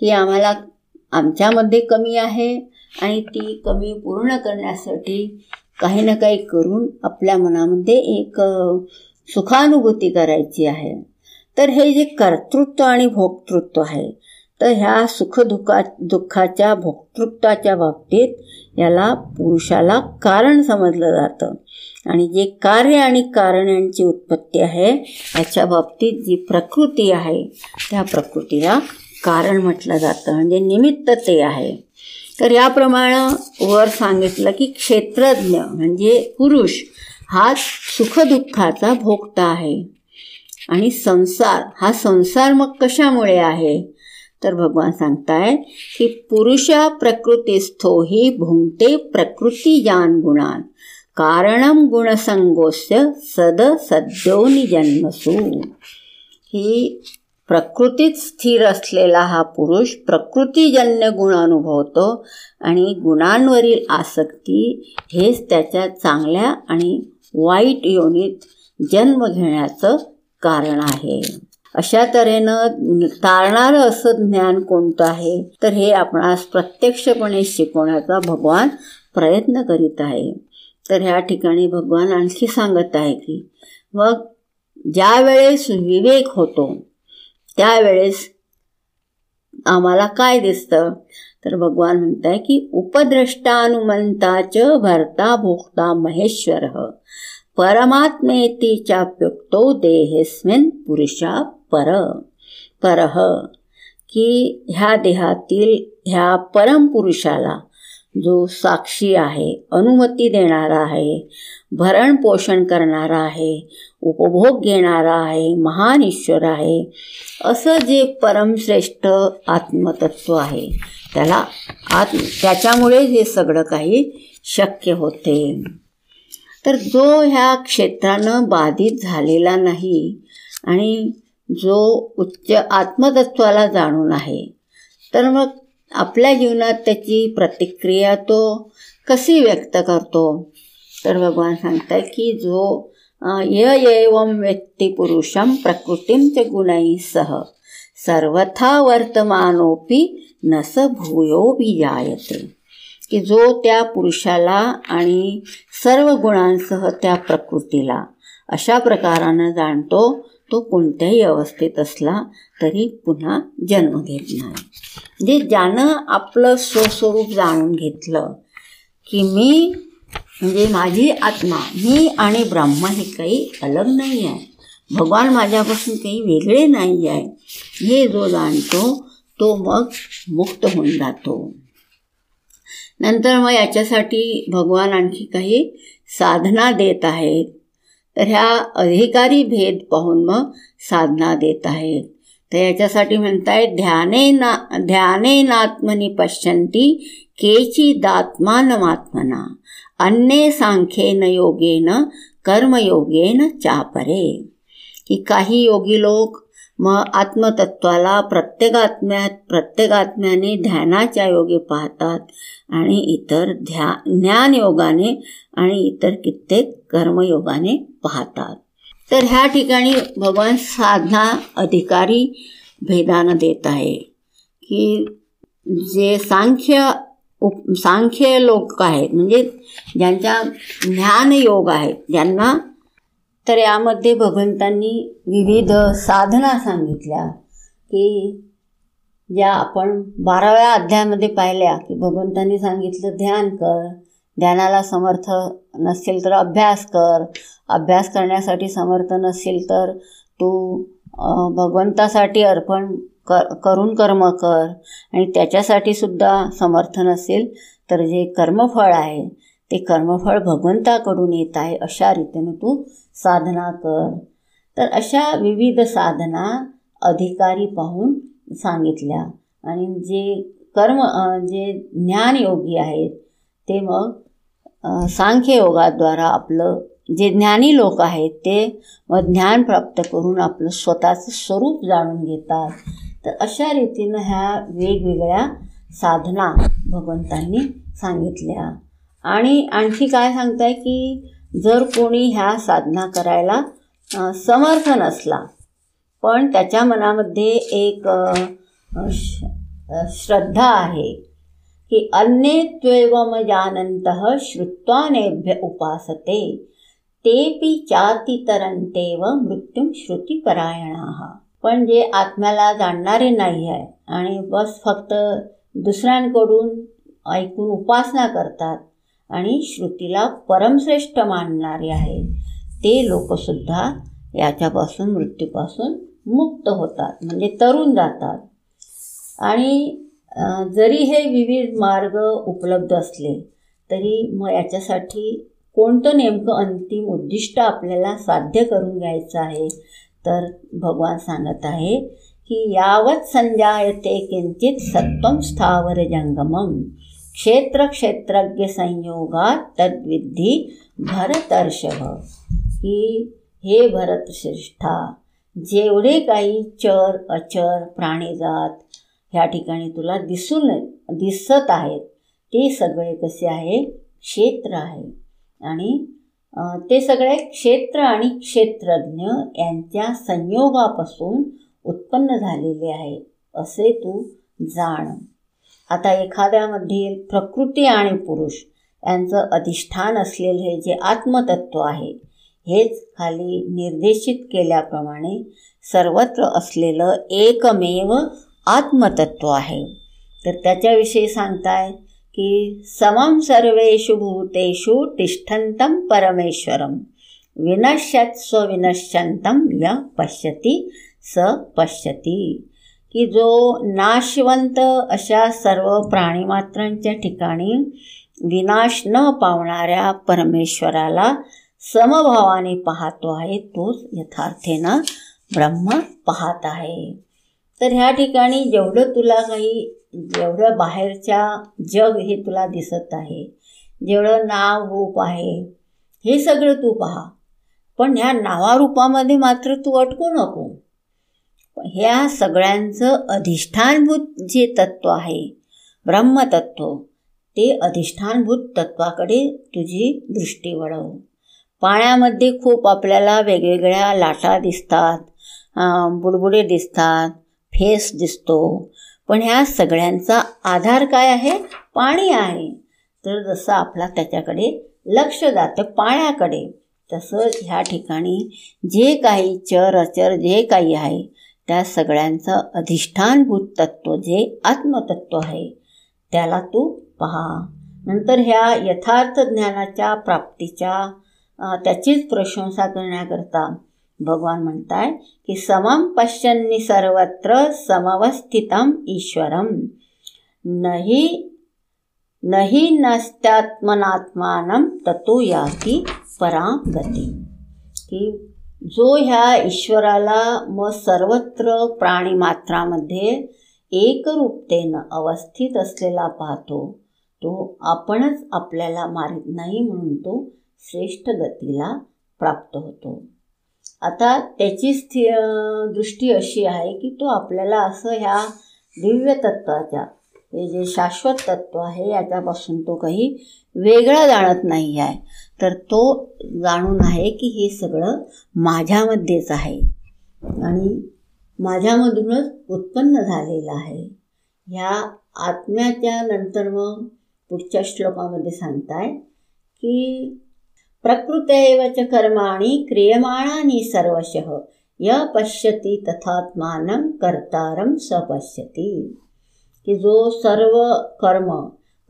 की आम्हाला आमच्यामध्ये कमी आहे आणि ती कमी पूर्ण करण्यासाठी काही ना काही करून आपल्या मनामध्ये एक सुखानुभूती करायची आहे. तर हे जे कर्तृत्व आणि भोक्तृत्व आहे तर ह्या सुखदुखा दुःखाच्या भोक्तृत्वाच्या बाबतीत याला पुरुषाला कारण समजलं जातं. आणि जे कार्य आणि कारण यांची उत्पत्ती आहे याच्या बाबतीत जी प्रकृती आहे त्या प्रकृतीला कारण म्हटलं जातं. म्हणजे निमित्त ते आहे. तर याप्रमाणे वर सांगितलं की क्षेत्रज्ञ म्हणजे पुरुष हा सुखदुःखाचा भोगता आहे. आणि संसार हा संसार मग कशामुळे आहे? तर भगवान सांगताय की पुरुषा प्रकृतीस्थो ही भुंगते प्रकृती जान गुणान कारणम गुणसंगोस्य सद सद्योनी जन्मसू ही प्रकृतीत स्थिर असलेला हा पुरुष प्रकृतीजन्य गुण अनुभवतो आणि गुणांवरील आसक्ती हेच त्याच्या चांगल्या आणि वाईट योनीत जन्म घेण्याचं कारण आहे. अशा तऱ्हेनं तारणारं असं ज्ञान कोणतं आहे? तर हे आपणास प्रत्यक्षपणे शिकवण्याचा भगवान प्रयत्न करीत आहे. तर ह्या ठिकाणी भगवान आणखी सांगत आहे की मग ज्यावेळेस विवेक होतो त्यावेळेस आम्हाला काय दिसतं? तर भगवान म्हणत आहे की उपद्रष्टानुमंताच भरता भोगता महेश्वर. परमात्मेती चाप्युक्तो देहेस्मिन पुरुषा पर। परह की ह्या देहातील ह्या परमपुरुषाला जो साक्षी आहे अनुमती देणारा आहे भरण पोषण करणारा आहे उपभोग घेणारा आहे महान ईश्वर आहे असं जे परमश्रेष्ठ आत्मतत्व आहे त्याला आत्म त्याच्यामुळे हे सगळं काही शक्य होते. तर जो ह्या क्षेत्रानं बाधित झालेला नाही आणि जो उच्च आत्मतत्वाला जाणून आहे तर मग आपल्या जीवनात त्याची प्रतिक्रिया तो कशी व्यक्त करतो? तर भगवान सांगतात की जो य एवं व्यक्तिपुरुषम प्रकृतीं च सह सर्वथा वर्तमानोपी नस भूयो जायते की जो त्या पुरुषाला आणि सर्व गुणांसह त्या प्रकृतीला अशा प्रकारानं जाणतो तो कोणत्याही अवस्थेत असला तरी पुन्हा जन्म घेत नाही. म्हणजे ज्यानं आपलं स्वस्वरूप जाणून घेतलं की मी म्हणजे माझी आत्मा मी आणि ब्रह्म हे काही अलग नाही आहे. भगवान माझ्यापासून काही वेगळे नाही आहे. हे जो जाणतो तो मग मुक्त होऊन जातो. नंतर मग याच्यासाठी भगवान आणखी काही साधना देत आहेत. तर ह्या अधिकारी भेद पाहून मग साधना देत आहेत. तर याच्यासाठी म्हणतायत ध्याने ना ध्यानेनात्मनी पश्यंती केची दात्मानमात्मना अन्ये सांख्येन योगेन कर्मयोगेन चापरे. की काही योगी लोक मग आत्मतत्वाला प्रत्येक आत्म्यात प्रत्येक आत्म्याने ध्यानाच्या योगे पाहतात आणि इतर ध्या ज्ञानयोगाने आणि इतर कित्येक कर्मयोगाने पाहतात. तर ह्या ठिकाणी भगवान साधना अधिकारी भेदानं देत आहे की जे सांख्य उप सांख्य लोक आहेत म्हणजे ज्यांच्या ज्ञानयोग आहे ज्यांना तर यामध्ये भगवंतांनी विविध साधना सांगितल्या की ज्या आपण बाराव्या अध्यायामध्ये पाहिल्या की भगवंतांनी सांगितलं ध्यान कर. ध्यानाला समर्थ नसेल तर अभ्यास कर. अभ्यास करण्यासाठी समर्थ नसेल तर तू भगवंतासाठी अर्पण कर करून कर्म कर. आणि त्याच्यासाठी सुद्धा समर्थ नसेल तर जे कर्मफळ आहे ते कर्मफळ भगवंताकडून येत आहे अशा रीतीनं तू साधना कर. तर अशा विविध साधना अधिकारी पाहून सांगितल्या. आणि जे कर्म जे ज्ञानयोगी आहेत ते मग सांख्ययोगाद्वारा आपलं जे ज्ञानी लोक आहेत ते मग ज्ञान प्राप्त करून आपलं स्वतःचं स्वरूप जाणून घेतात. तर अशा रीतीनं ह्या वेगवेगळ्या साधना भगवंतांनी सांगितल्या. आणि आणखी काय सांगताय की जर कोणी ह्या साधना करायला समर्थ नसला पण त्याच्या मनामध्ये एक श्रद्धा आहे की अन्य त्वेवम जानंत श्रुत्वानेभ्य उपासते तेपि चातितरंतेव मृत्यूम श्रुतीपरायणा. पण जे आत्म्याला जाणणारे नाही आहे आणि बस फक्त दुसऱ्यांकडून ऐकून उपासना करतात आणि श्रुतीला परमश्रेष्ठ मानणारे आहेत ते लोकसुद्धा याच्यापासून मृत्यूपासून मुक्त होतात म्हणजे तरुण जातात. आणि जरी हे विविध मार्ग उपलब्ध असले तरी मग याच्यासाठी कोणतं नेमकं अंतिम उद्दिष्ट आपल्याला साध्य करून घ्यायचं आहे? तर भगवान सांगत आहे की यावत संजायते किंचित सत्वम स्थावर जंगमम क्षेत्र क्षेत्रज्ञ संयोगात तद्विद्धी भरतर्षभ. की हे भरतश्रेष्ठा जेवढे काही चर अचर प्राणीजात ह्या ठिकाणी तुला दिसून दिसत आहेत ते सगळे कसे आहे? क्षेत्र आहे. आणि ते सगळे क्षेत्र आणि क्षेत्रज्ञ यांच्या संयोगापासून उत्पन्न झालेले आहे असे तू जाण. आता एखाद्यामधील प्रकृती आणि पुरुष यांचं अधिष्ठान असलेले हे जे आत्मतत्व आहे हेच खाली निर्देशित केल्याप्रमाणे सर्वत्र असलेलं एकमेव आत्मतत्व आहे. तर त्याच्याविषयी सांगताय की समम सर्वेषु भूतेषु तिष्ठंतम परमेश्वरं विनश्यत स्वविनश्यन्तं य पश्यती स पश्यती। की जो नाशवंत अशा सर्व प्राणीमात्रांच्या ठिकाणी विनाश न पावणाऱ्या परमेश्वराला समभावाने पाहतो आहे तोच यथार्थेनं ब्रह्म पाहत आहे. तर ह्या ठिकाणी जेवढं तुला काही जेवढं बाहेरच्या जग हे तुला दिसत आहे जेवढं नाव रूप आहे हे सगळं तू पहा. पण ह्या नावारूपामध्ये मात्र तू अटकू नको. ह्या सगळ्यांचं अधिष्ठानभूत जे तत्व आहे ब्रह्मतत्व ते अधिष्ठानभूत तत्वाकडे तुझी दृष्टी वळव. पाण्यामध्ये खूप आपल्याला वेगवेगळ्या लाटा दिसतात बुडबुडे दिसतात फेस दिसतो. पण ह्या सगळ्यांचा आधार काय आहे? पाणी आहे. तर जसं आपला त्याच्याकडे लक्ष जातं पाण्याकडे तसंच ह्या ठिकाणी जे काही चर अचर जे काही आहे त्या सगळ्यांचं अधिष्ठानभूत तत्व जे आत्मतत्व आहे त्याला तू पहा. नंतर ह्या यथार्थ ज्ञानाच्या प्राप्तीच्या त्याचीच प्रशंसा करण्याकरता भगवान म्हणताय की समम पश्यन्नी सर्वत्र समवस्थितम ईश्वरम नही नही नस्त्यात्मनात्मानं ततो याती पराम गती. की जो ह्या ईश्वराला मग सर्वत्र प्राणीमात्रामध्ये एकरूपतेनं अवस्थित असलेला पाहतो तो आपणच आपल्याला मारित नाही म्हणून तो श्रेष्ठ गतीला प्राप्त होतो. आता त्याची स्थि दृष्टी अशी आहे की तो आपल्याला असं ह्या दिव्य तत्वाच्या हे जे शाश्वत तत्व आहे याच्यापासून तो काही वेगळा जाणत नाही आहे. तर तो जाणून आहे की हे सगळं माझ्यामध्येच आहे. आणि माझ्यामधूनच उत्पन्न झालेलं आहे. ह्या आत्म्याच्या नंतर मग पुढच्या श्लोकामध्ये सांगताय की प्रकृतैवच च कर्माणि क्रियमाणानि सर्वशः य पश्यती तथात्मानं कर्तारं सपश्यती की जो सर्व कर्म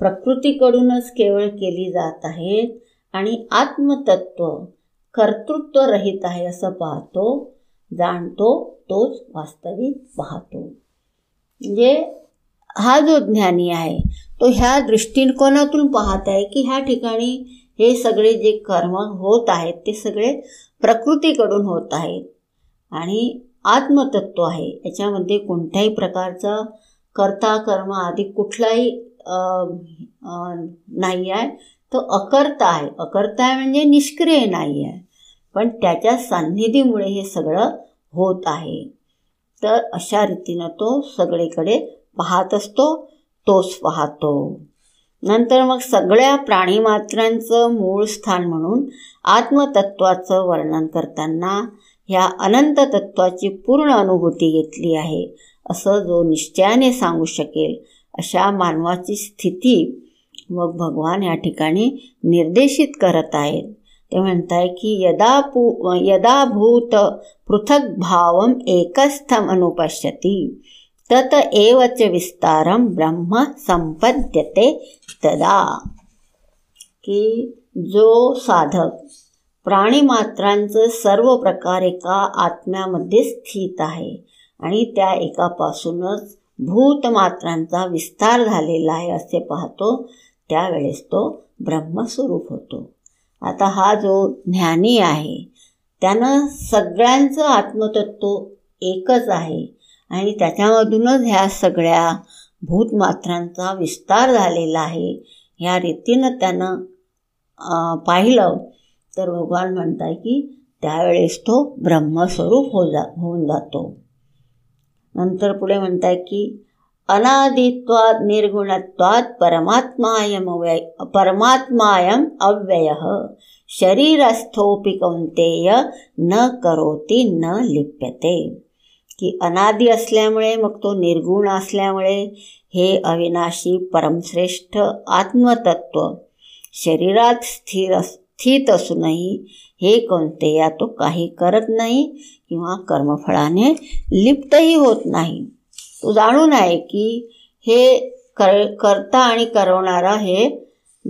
प्रकृतीकडूनच केवळ केली जात आहेत आणि आत्मतत्व कर्तृत्व रहित आहे असं पाहतो जाणतो तोच वास्तविक पाहतो. म्हणजे हा जो ज्ञानी आहे तो ह्या दृष्टिकोनातून पाहत आहे की ह्या ठिकाणी हे सगळे जे कर्म होत आहेत ते सगळे प्रकृतीकडून होत आहेत. आणि आत्मतत्व आहे याच्यामध्ये कोणत्याही प्रकारचा कर्ता कर्म आधी कुठलाही नाही आहे. तो अकर्ता आहे. अकर्ता आहे म्हणजे निष्क्रिय नाही आहे पण त्याच्या सान्निधीमुळे हे सगळं होत आहे. तर अशा रीतीनं तो सगळीकडे पाहत असतो तोच पाहतो. नंतर मग सगळ्या प्राणीमात्रांचं मूळ स्थान म्हणून आत्मतत्वाचं वर्णन करताना ह्या अनंत तत्वाची पूर्ण अनुभूती घेतली आहे. असं जो निश्चयाने सांगू शकेल अशा मानवाची स्थिती मग भगवान या ठिकाणी निर्देशित करत आहेत. ते म्हणत आहे की यदा पू यदा भूत पृथक भावम एकस्थम अनुपश्यती तत एवच विस्तारम ब्रह्म संपद्यते तदा. की जो साधक प्राणीमात्रांचं सर्व प्रकार एका आत्म्यामध्ये स्थित आहे आणि त्या एकापासूनच भूतमात्रांचा विस्तार झालेला आहे असे पाहतो त्यावेळेस तो ब्रह्मस्वरूप होतो. आता हा जो ज्ञानी आहे त्यानं सगळ्यांचं आत्मतत्व एकच आहे आणि त्याच्यामधूनच ह्या सगळ्या भूतमात्रांचा विस्तार झालेला आहे. ह्या रीतीनं त्यानं पाहिलं तर भगवान म्हणताय की त्यावेळेस तो ब्रह्मस्वरूप हो जा होऊन जातो. नंतर पुढे म्हणताय की अनादित्वात् निर्गुणत्वात् परमात्मायम् अव्यय परमात्मायम् अव्ययः। शरीरस्थोऽपि कौन्तेय न करोति न लिप्यते। की अनादि असल्यामुळे मग तो निर्गुण असल्यामुळे हे अविनाशी परमश्रेष्ठ आत्मतत्व शरीरात स्थिर स्थित असूनही हे कोणते या तो काही करत नाही किंवा कर्मफळाने लिप्तही होत नाही। तू जाणून आहे की हे कर करता आणि करवणारा हे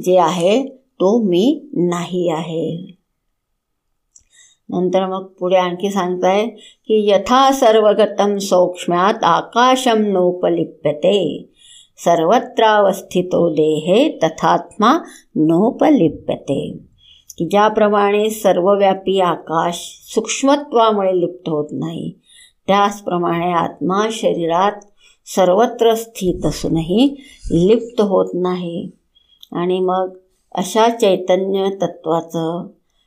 जे आहे तो मी नाही आहे. नंतर मग पुढे आणखी सांगताय की यथा सर्वगतम सौक्ष्म्यात आकाशम नोपलिप्यते. सर्वत्रावस्थितो देहे तथात्मा नोपलिप्यते. की ज्याप्रमाणे सर्वव्यापी आकाश सूक्ष्मत्वामुळे लिप्त होत नाही त्याचप्रमाणे आत्मा शरीरात सर्वत्र स्थित असूनही लिप्त होत नाही. आणि मग अशा चैतन्य तत्वाचं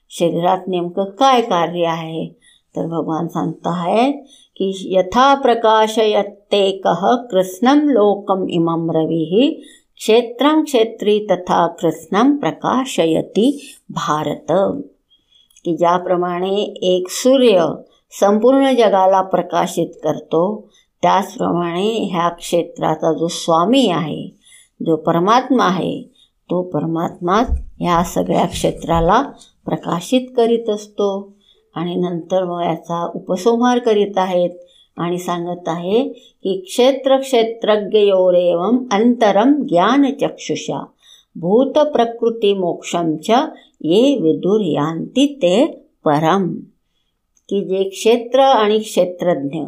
शरीरात नेमकं काय कार्य आहे? तर भगवान सांगत आहे की यथा प्रकाशयत्ते कह कृष्णम लोकम इमम रवी क्षेत्रं क्षेत्री तथा कृष्णम प्रकाशयती भारत की ज्याप्रमाणे एक सूर्य संपूर्ण जगाला प्रकाशित करतो. त्याचप्रमाणे ह्या क्षेत्राचा जो स्वामी आहे जो परमात्मा आहे तो परमात्मा ह्या सगळ्या क्षेत्राला प्रकाशित करीत असतो आणि नंतर मग याचा उपसंहार करीत आहेत आणि सांगत आहे की क्षेत्र क्षेत्रज्ञयोरेव अंतरम ज्ञानचक्षुषा भूत प्रकृती ये विदुर्यांती ते परम. की जे क्षेत्र आणि क्षेत्रज्ञ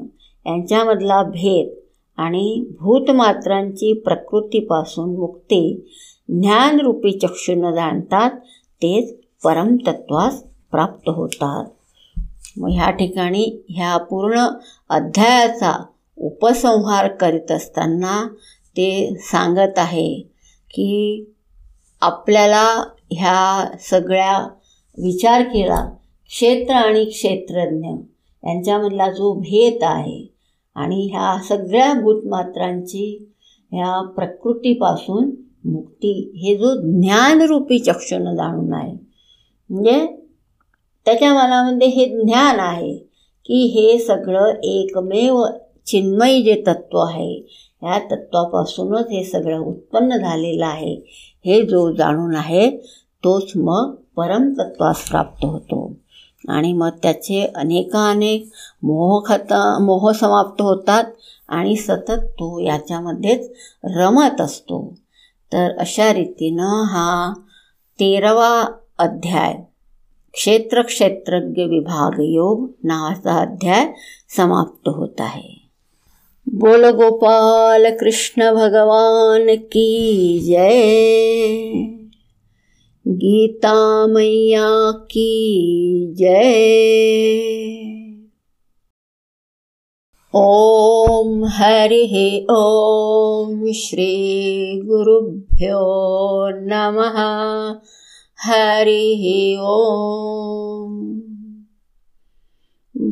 यांच्यामधला भेद आणि भूतमात्रांची प्रकृतीपासून मुक्ती ज्ञानरूपी चक्षुनं जाणतात तेच परमतत्वास प्राप्त होतात. मग ह्या ठिकाणी ह्या पूर्ण अध्यायाचा उपसंहार करीत असताना ते सांगत आहे की आपल्याला ह्या सगळ्या विचार केला क्षेत्र आणि क्षेत्रज्ञ. यांच्यामधला जो भेद आहे आणि ह्या सगळ्या भूतमात्रांची ह्या प्रकृतीपासून मुक्ती हे जो ज्ञानरूपी चक्षुनं जाणून आहे. म्हणजे त्याच्या मनामध्ये हे ज्ञान आहे की हे सगळं एकमेव चिन्मयी जे तत्त्व आहे ह्या तत्वापासूनच हे सगळं उत्पन्न झालेलं आहे हे जो जाणून आहे तोच मग परमतत्वास प्राप्त होतो. आणि मग त्याचे अनेकानेक मोह मोहखत मोह समाप्त होतात आणि सतत तो याच्यामध्येच रमत असतो. तर अशा रीतीनं हा तेरावा अध्याय क्षेत्र क्षेत्रज्ञ विभाग योग नावाचा अध्याय समाप्त होत आहे. बोल गोपाल कृष्ण भगवान की जय. गीता मैया की जय। ॐ हरिः ॐ श्रीगुरुभ्यो नमः। हरिः ॐ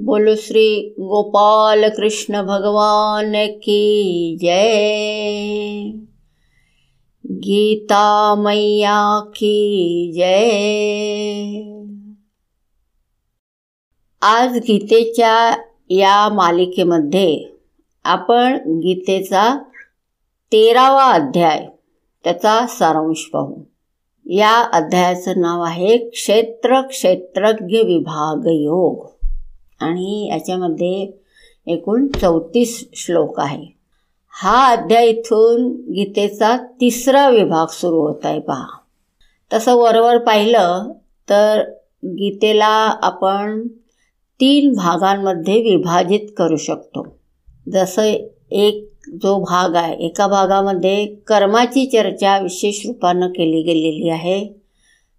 बोलो श्री गोपाल कृष्ण भगवान की जय। गीता मैया की जय। आज गीतेच्या या मालिकेमध्ये आपण गीतेचा तेरावा अध्याय त्याचा सारांश पाहू. या अध्यायाचं नाव आहे क्षेत्र क्षेत्रज्ञ विभाग योग. आणि याच्यामध्ये एकूण चौतीस श्लोक आहे. हा अध्याय इथून गीतेचा तिसरा विभाग सुरू होत आहे पहा. तसं वरवर पाहिलं तर गीतेला आपण तीन भागांमध्ये विभाजित करू शकतो. जसं एक जो भाग आहे एका भागामध्ये कर्माची चर्चा विशेष रूपानं केली गेलेली आहे.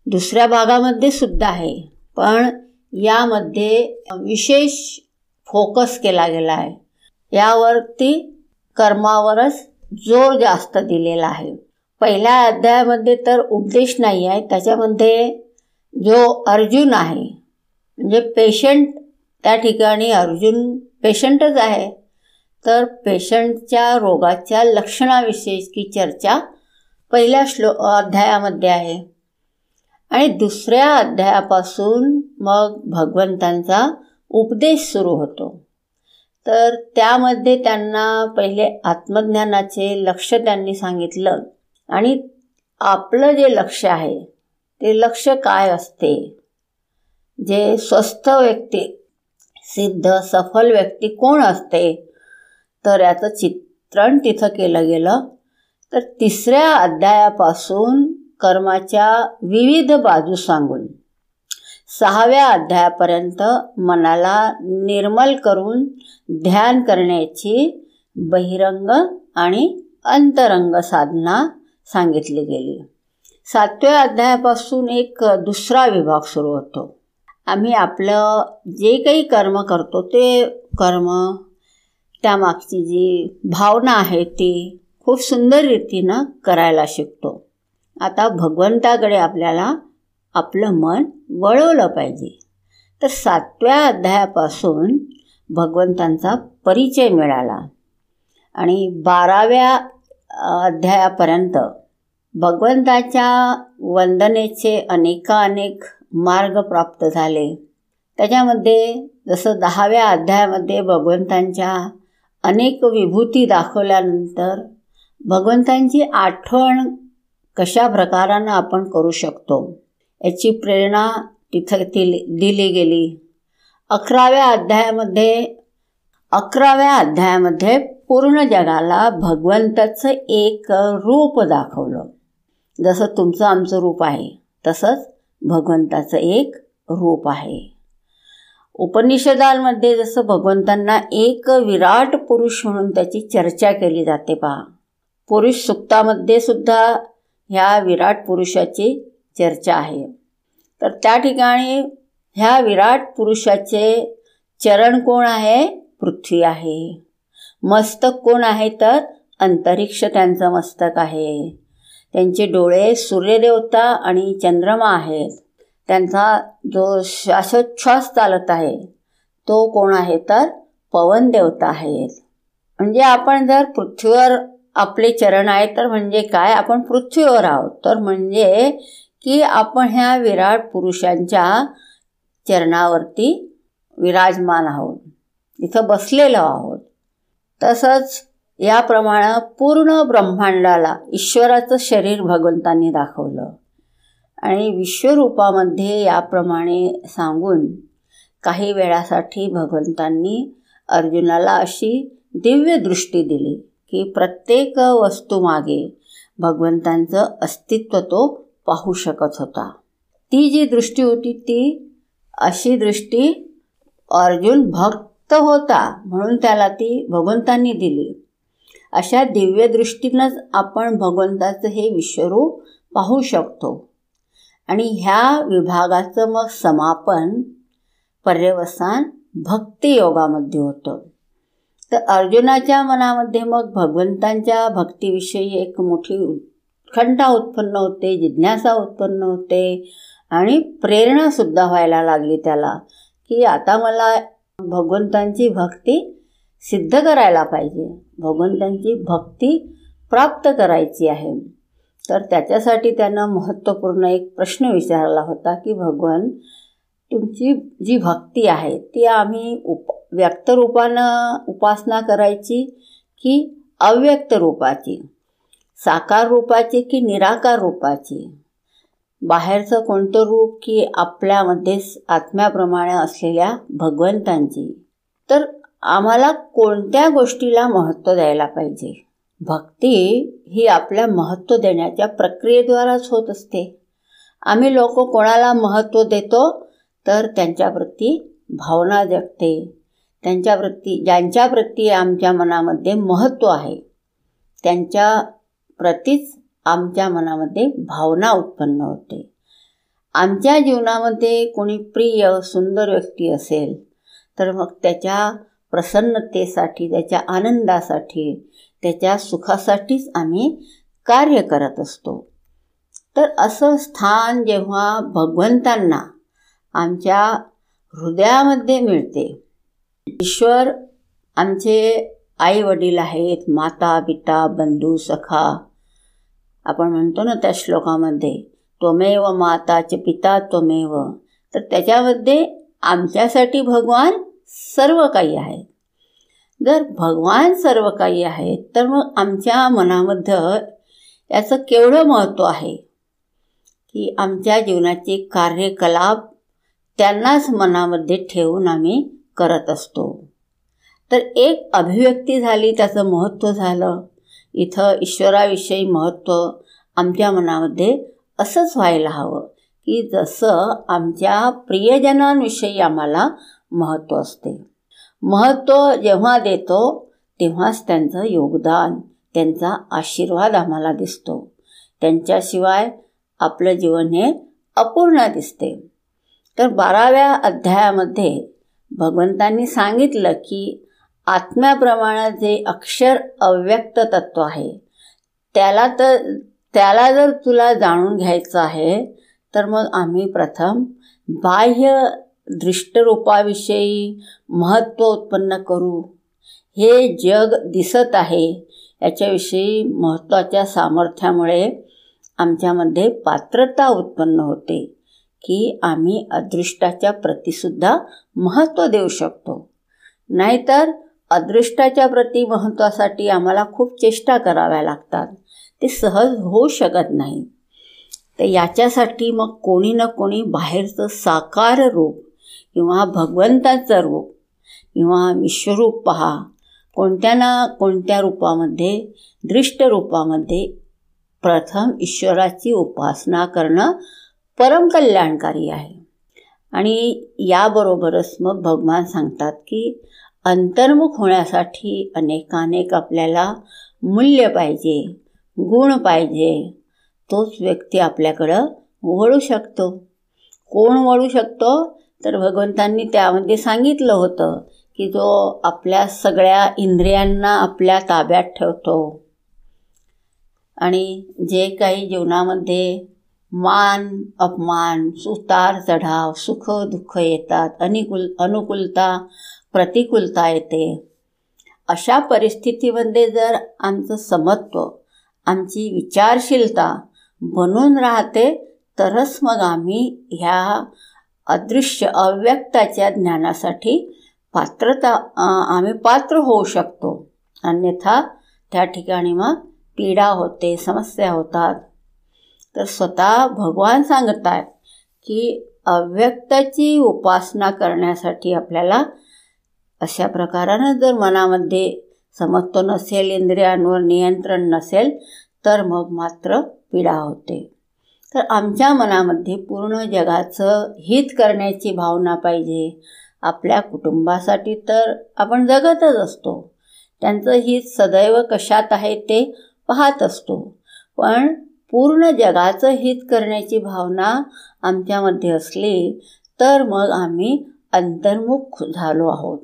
दुसऱ्या भागामध्ये सुद्धा आहे पण यामध्ये विशेष फोकस केला गेला आहे. यावरती कर्मावरच जोर जास्त दिलेला आहे. पहिल्या अध्यायामध्ये तर उपदेश नाही आहे त्याच्यामध्ये जो अर्जुन आहे म्हणजे पेशंट त्या ठिकाणी अर्जुन पेशंटच आहे. तर पेशंटच्या रोगाच्या लक्षणाविषयीची चर्चा पहिल्या श्लो अध्यायामध्ये आहे. आणि दुसऱ्या अध्यायापासून मग भगवंतांचा उपदेश सुरू होतो. तर त्यामध्ये त्यांना पहिले आत्मज्ञानाचे लक्ष त्यांनी सांगितलं. आणि आपलं जे लक्ष आहे ते लक्ष काय असते? जे स्वस्थ व्यक्ती सिद्ध सफल व्यक्ती कोण असते? तर याचं चित्रण तिथं केलं गेलं. तर तिसऱ्या अध्यायापासून कर्माच्या विविध बाजू सांगून. सहाव्या अध्यायापर्यंत मनाला निर्मल करून ध्यान करण्याची बहिरंग आणि अंतरंग साधना सांगितली गेली. सातव्या अध्यायापासून एक दुसरा विभाग सुरू होतो. आम्ही आपलं जे काही कर्म करतो ते कर्म त्यामागची जी भावना आहे ती खूप सुंदर रीतीनं करायला शिकतो. आता भगवंताकडे आपल्याला आपलं मन वळवलं पाहिजे. तर सातव्या अध्यायापासून भगवंतांचा परिचय मिळाला. आणि बाराव्या अध्यायापर्यंत भगवंताच्या वंदनेचे अनेकानेक मार्ग प्राप्त झाले. त्याच्यामध्ये जसं दहाव्या अध्यायामध्ये भगवंतांच्या अनेक विभूती दाखवल्यानंतर भगवंतांची आठवण कशा प्रकारानं आपण करू शकतो? याची प्रेरणा तिथं दिली दिली गेली. अकराव्या अध्यायामध्ये अकराव्या अध्यायामध्ये पूर्ण जगाला भगवंताचं एक रूप दाखवलं. जसं तुमचं आमचं रूप आहे तसंच भगवंताचं एक रूप आहे. उपनिषदांमध्ये जसं भगवंतांना एक विराट पुरुष म्हणून त्याची चर्चा केली जाते पहा. पुरुष सुक्तामध्ये सुद्धा ह्या विराट पुरुषाची चर्चा आहे. तर त्या ठिकाणी ह्या विराट पुरुषाचे चरण कोण आहे? पृथ्वी आहे. मस्तक कोण आहे तर? अंतरिक्ष त्यांचं मस्तक आहे. त्यांचे डोळे सूर्यदेवता आणि चंद्रमा आहेत. त्यांचा जो श्वासोच्छ्वास चालत आहे तो कोण आहे तर? पवन देवता आहेत. म्हणजे आपण जर पृथ्वीवर आपले चरण आहे तर म्हणजे काय? आपण पृथ्वीवर आहोत. तर म्हणजे की आपण ह्या विराट पुरुषांच्या चरणावरती विराजमान आहोत. इथं बसलेलो आहोत. तसंच याप्रमाणे पूर्ण ब्रह्मांडाला ईश्वराचं शरीर भगवंतांनी दाखवलं. आणि विश्वरूपामध्ये याप्रमाणे सांगून काही वेळासाठी भगवंतांनी अर्जुनाला अशी दिव्य दृष्टी दिली की प्रत्येक वस्तूमागे भगवंतांचं अस्तित्व तो पाहू शकत होता. ती जी दृष्टी होती ती अशी दृष्टी अर्जुन भक्त होता म्हणून त्याला ती भगवंतांनी दिली. अशा दिव्य दृष्टीनंच आपण भगवंताचं हे विश्वरूप पाहू शकतो. आणि ह्या विभागाचं मग समापन पर्यवसान भक्तियोगामध्ये होतं. तर अर्जुनाच्या मनामध्ये मग भगवंतांच्या भक्तीविषयी एक मोठी उत्खंडा उत्पन्न होते जिज्ञासा उत्पन्न होते आणि प्रेरणासुद्धा व्हायला लागली त्याला की आता मला भगवंतांची भक्ती सिद्ध करायला पाहिजे. भगवंतांची भक्ती प्राप्त करायची आहे. तर त्याच्यासाठी त्यानं महत्त्वपूर्ण एक प्रश्न विचारला होता की भगवान तुमची जी भक्ती आहे ती आम्ही उप व्यक्तरूपानं उपासना करायची की अव्यक्त रूपाची? साकार रूपाची की निराकार रूपाची? बाहेरचं कोणतं रूप की आपल्यामध्ये आत्म्याप्रमाणे असलेल्या भगवंतांची? तर आम्हाला कोणत्या गोष्टीला महत्त्व द्यायला पाहिजे? भक्ती ही आपल्या महत्त्व देण्याच्या प्रक्रियेद्वाराच होत असते. आम्ही लोक कोणाला महत्त्व देतो तर त्यांच्याप्रती भावना जगते. त्यांच्याप्रती ज्यांच्याप्रती आमच्या मनामध्ये महत्त्व आहे त्यांच्या प्रतीच आमच्या मनामध्ये भावना उत्पन्न होते. आमच्या जीवनामध्ये कोणी प्रिय सुंदर व्यक्ती असेल तर मग त्याच्या प्रसन्नतेसाठी त्याच्या आनंदासाठी त्याच्या सुखासाठीच आम्ही कार्य करत असतो. तर असं स्थान जेव्हा भगवंतांना आमच्या हृदयामध्ये मिळते ईश्वर आमचे आई वडील आहेत माता पिता बंधू सखा आपण म्हणतो ना त्या श्लोकामध्ये त्वमेव माताचे पिता त्वमेव. तर त्याच्यामध्ये आमच्यासाठी भगवान सर्व काही आहे जर भगवान सर्व काही आहेत तर मग आमच्या मनामध्ये याचं केवढं महत्त्व आहे? की आमच्या जीवनाचे कार्यकलाप त्यांनाच मनामध्ये ठेवून आम्ही करत असतो. तर एक अभिव्यक्ती झाली त्याचं महत्त्व झालं. इथं ईश्वराविषयी महत्त्व आमच्या मनामध्ये असंच व्हायला हवं की जसं आमच्या प्रियजनांविषयी आम्हाला महत्त्व असते. महत्त्व जेव्हा देतो तेव्हाच त्यांचं योगदान त्यांचा आशीर्वाद आम्हाला दिसतो. त्यांच्याशिवाय आपलं जीवन हे अपूर्ण दिसते. तर बाराव्या अध्यायामध्ये भगवंतांनी सांगितलं की आत्म्याप्रमाणे जे अक्षर अव्यक्त तत्व आहे. त्याला तर त्याला जर तुला जाणून घ्यायचं आहे तर मग आम्ही प्रथम बाह्य दृष्टरूपाविषयी महत्त्व उत्पन्न करू. हे जग दिसत आहे याच्याविषयी महत्त्वाच्या सामर्थ्यामुळे आमच्यामध्ये पात्रता उत्पन्न होते की आम्ही अदृष्टाच्या प्रतीसुद्धा महत्त्व देऊ शकतो. नाहीतर अदृष्टाच्या प्रती महत्त्वासाठी आम्हाला खूप चेष्टा कराव्या लागतात. ते सहज होऊ शकत नाही. तर याच्यासाठी मग कोणी ना कोणी बाहेरचं साकार रूप किंवा भगवंताचं रूप किंवा विश्वरूप पहा. कोणत्या ना कोणत्या रूपामध्ये दृष्ट रूपामध्ये प्रथम ईश्वराची उपासना करणं परमकल्याणकारी आहे. आणि याबरोबरच मग भगवान सांगतात की अंतर्मुख होण्यासाठी अनेकानेक आपल्याला मूल्य पाहिजे गुण पाहिजे. तोच व्यक्ती आपल्याकडं वळू शकतो. कोण वळू शकतो? तर भगवंतांनी त्यामध्ये सांगितलं होतं की जो आपल्या सगळ्या इंद्रियांना आपल्या ताब्यात ठेवतो. आणि जे काही जीवनामध्ये मान अपमान सुतार चढाव सुख दुःख येतात अनिकुल अनुकूलता प्रतिकूलता येते. अशा परिस्थितीमध्ये जर आमचं समत्व आमची विचारशीलता बनून राहते तरच मग आम्ही ह्या अदृश्य अव्यक्ताच्या ज्ञानासाठी पात्रता आम्ही पात्र होऊ शकतो. अन्यथा त्या ठिकाणी मग पीडा होते समस्या होतात. तर स्वतः भगवान सांगत आहेत की अव्यक्ताची उपासना करण्यासाठी आपल्याला अशा प्रकारानं जर मनामध्ये समत्व नसेल इंद्रियांवर नियंत्रण नसेल तर मग मात्र पीडा होते. तर आमच्या मनामध्ये पूर्ण जगाचं हित करण्याची भावना पाहिजे. आपल्या कुटुंबासाठी तर आपण जगतच असतो. त्यांचं हित सदैव कशात आहे ते पाहत असतो. पण पूर्ण जगाचं हित करण्याची भावना आमच्यामध्ये असली तर मग आम्ही अंतर्मुख झालो आहोत.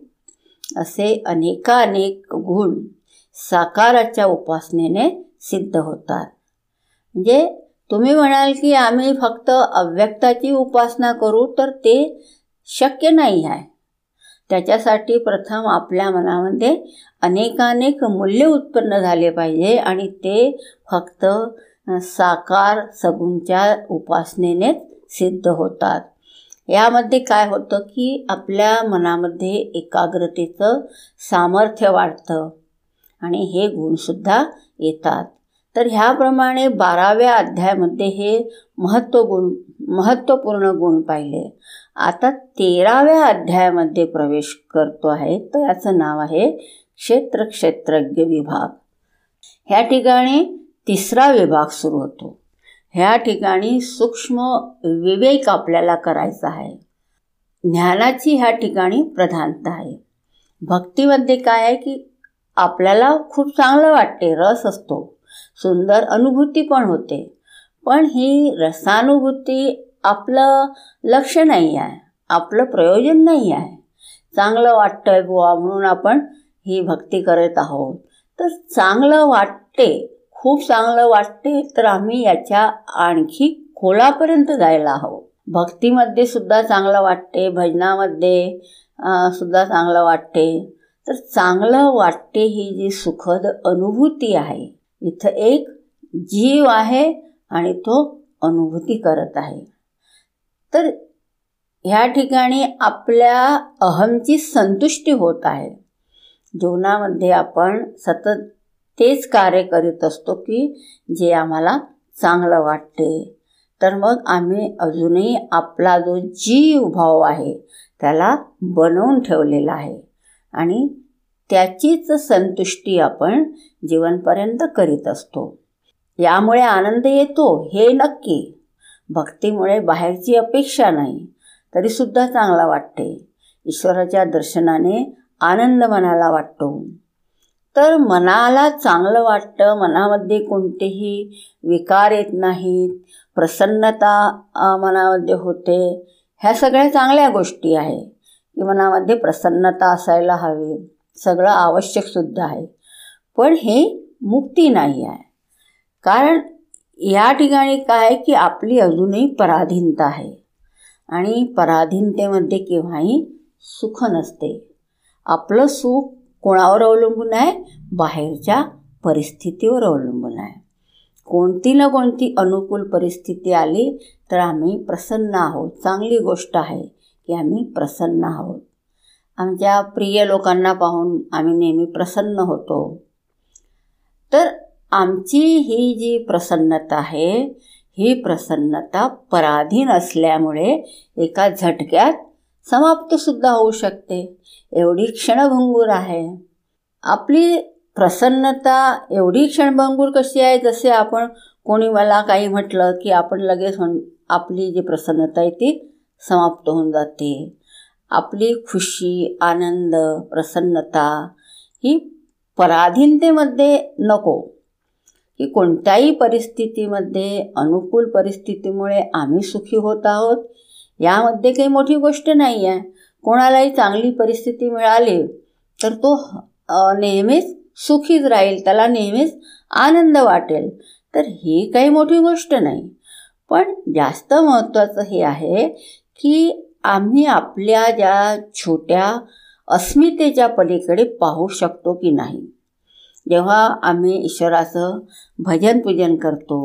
असे अनेकानेक गुण साकाराच्या उपासनेने सिद्ध होतात. म्हणजे तुम्ही म्हणाल की आम्ही फक्त अव्यक्ताची उपासना करू तर ते शक्य नाही आहे. त्याच्यासाठी प्रथम आपल्या मनामध्ये अनेकानेक मूल्य उत्पन्न झाले पाहिजे आणि ते फक्त साकार सगुणच्या उपासनेनेच सिद्ध होतात. यामध्ये काय होतं की आपल्या मनामध्ये एकाग्रतेचं सामर्थ्य वाढतं आणि हे गुणसुद्धा येतात. तर ह्याप्रमाणे बाराव्या अध्यायामध्ये हे महत्त्व गुण महत्त्वपूर्ण गुण पाहिले. आता तेराव्या अध्यायामध्ये प्रवेश करतो आहे. तर याचं नाव आहे क्षेत्र क्षेत्रज्ञ विभाग. ह्या ठिकाणी तिसरा विभाग सुरू होतो. ह्या ठिकाणी सूक्ष्म विवेक आपल्याला करायचा आहे. ज्ञानाची ह्या ठिकाणी प्रधानता आहे. भक्तीमध्ये काय आहे की आपल्याला खूप चांगलं वाटते रस असतो. सुंदर अनुभूती पण होते. पण ही रसानुभूती आपलं लक्ष नाही आहे आपलं प्रयोजन नाही आहे. चांगलं वाटतंय बुवा म्हणून आपण ही भक्ती करत आहोत. तर चांगलं वाटते खूप चांगलं वाटते तर आम्ही याच्या आणखी खोलापर्यंत जायला हवं. भक्तीमध्ये सुद्धा चांगलं वाटते भजनामध्ये सुद्धा चांगलं वाटते. तर चांगलं वाटते ही जी सुखद अनुभूती आहे इथं एक जीव आहे आणि तो अनुभूती करत आहे. तर ह्या ठिकाणी आपल्या अहमची संतुष्टी होत आहे. जीवनामध्ये आपण सतत तेच कार्य करीत असतो की जे आम्हाला चांगलं वाटते. तर मग आम्ही अजूनही आपला जो जीव भाव आहे त्याला बनवून ठेवलेला आहे. आणि त्याचीच संतुष्टी आपण जीवनपर्यंत करीत असतो. यामुळे आनंद येतो हे नक्की. भक्तीमुळे बाहेरची अपेक्षा नाही तरीसुद्धा चांगला वाटते. ईश्वराच्या दर्शनाने आनंद मनाला वाटतो. तर मनाला चांगलं वाटतं. मनामध्ये कोणतेही विकार येत नाहीत. प्रसन्नता मनामध्ये होते. ह्या सगळ्या चांगल्या गोष्टी आहे. की मनामध्ये प्रसन्नता असायला हवी. सगळं आवश्यकसुद्धा आहे. पण हे मुक्ती नाही आहे. कारण या ठिकाणी काय की आपली अजूनही पराधीनता आहे. आणि पराधीनतेमध्ये केव्हाही सुख नसते. आपलं सुख कोणावर अवलंबून आहे? बाहेरच्या परिस्थितीवर अवलंबून आहे. कोणती ना कोणती अनुकूल परिस्थिती आली तर आम्ही प्रसन्न आहोत. चांगली गोष्ट आहे की आम्ही प्रसन्न आहोत. आमच्या प्रिय लोकांना पाहून आम्ही नेहमी प्रसन्न होतो. तर आमची ही जी प्रसन्नता आहे ही प्रसन्नता पराधीन असल्यामुळे एका झटक्यात समाप्तसुद्धा होऊ शकते. एवढी क्षणभंगूर आहे. आपली प्रसन्नता एवढी क्षणभंगूर कशी आहे जसे आपण कोणी मला काही म्हटलं की आपण लगेच म्हण आपली जी प्रसन्नता आहे ती समाप्त होऊन जाते. आपली खुशी आनंद प्रसन्नता ही पराधीनतेमध्ये नको. की कोणत्याही परिस्थितीमध्ये अनुकूल परिस्थितीमुळे आम्ही सुखी होत आहोत यामध्ये काही मोठी गोष्ट नाही आहे कोणालाही चांगली परिस्थिती मिळाली तर तो नेहमीच सुखीच राहील त्याला नेहमीच आनंद वाटेल. तर ही काही मोठी गोष्ट नाही. पण जास्त महत्त्वाचं हे आहे की आम्ही आपल्या ज्या छोट्या अस्मितेच्या पलीकडे पाहू शकतो की नाही. जेव्हा आम्ही ईश्वराचं भजन पूजन करतो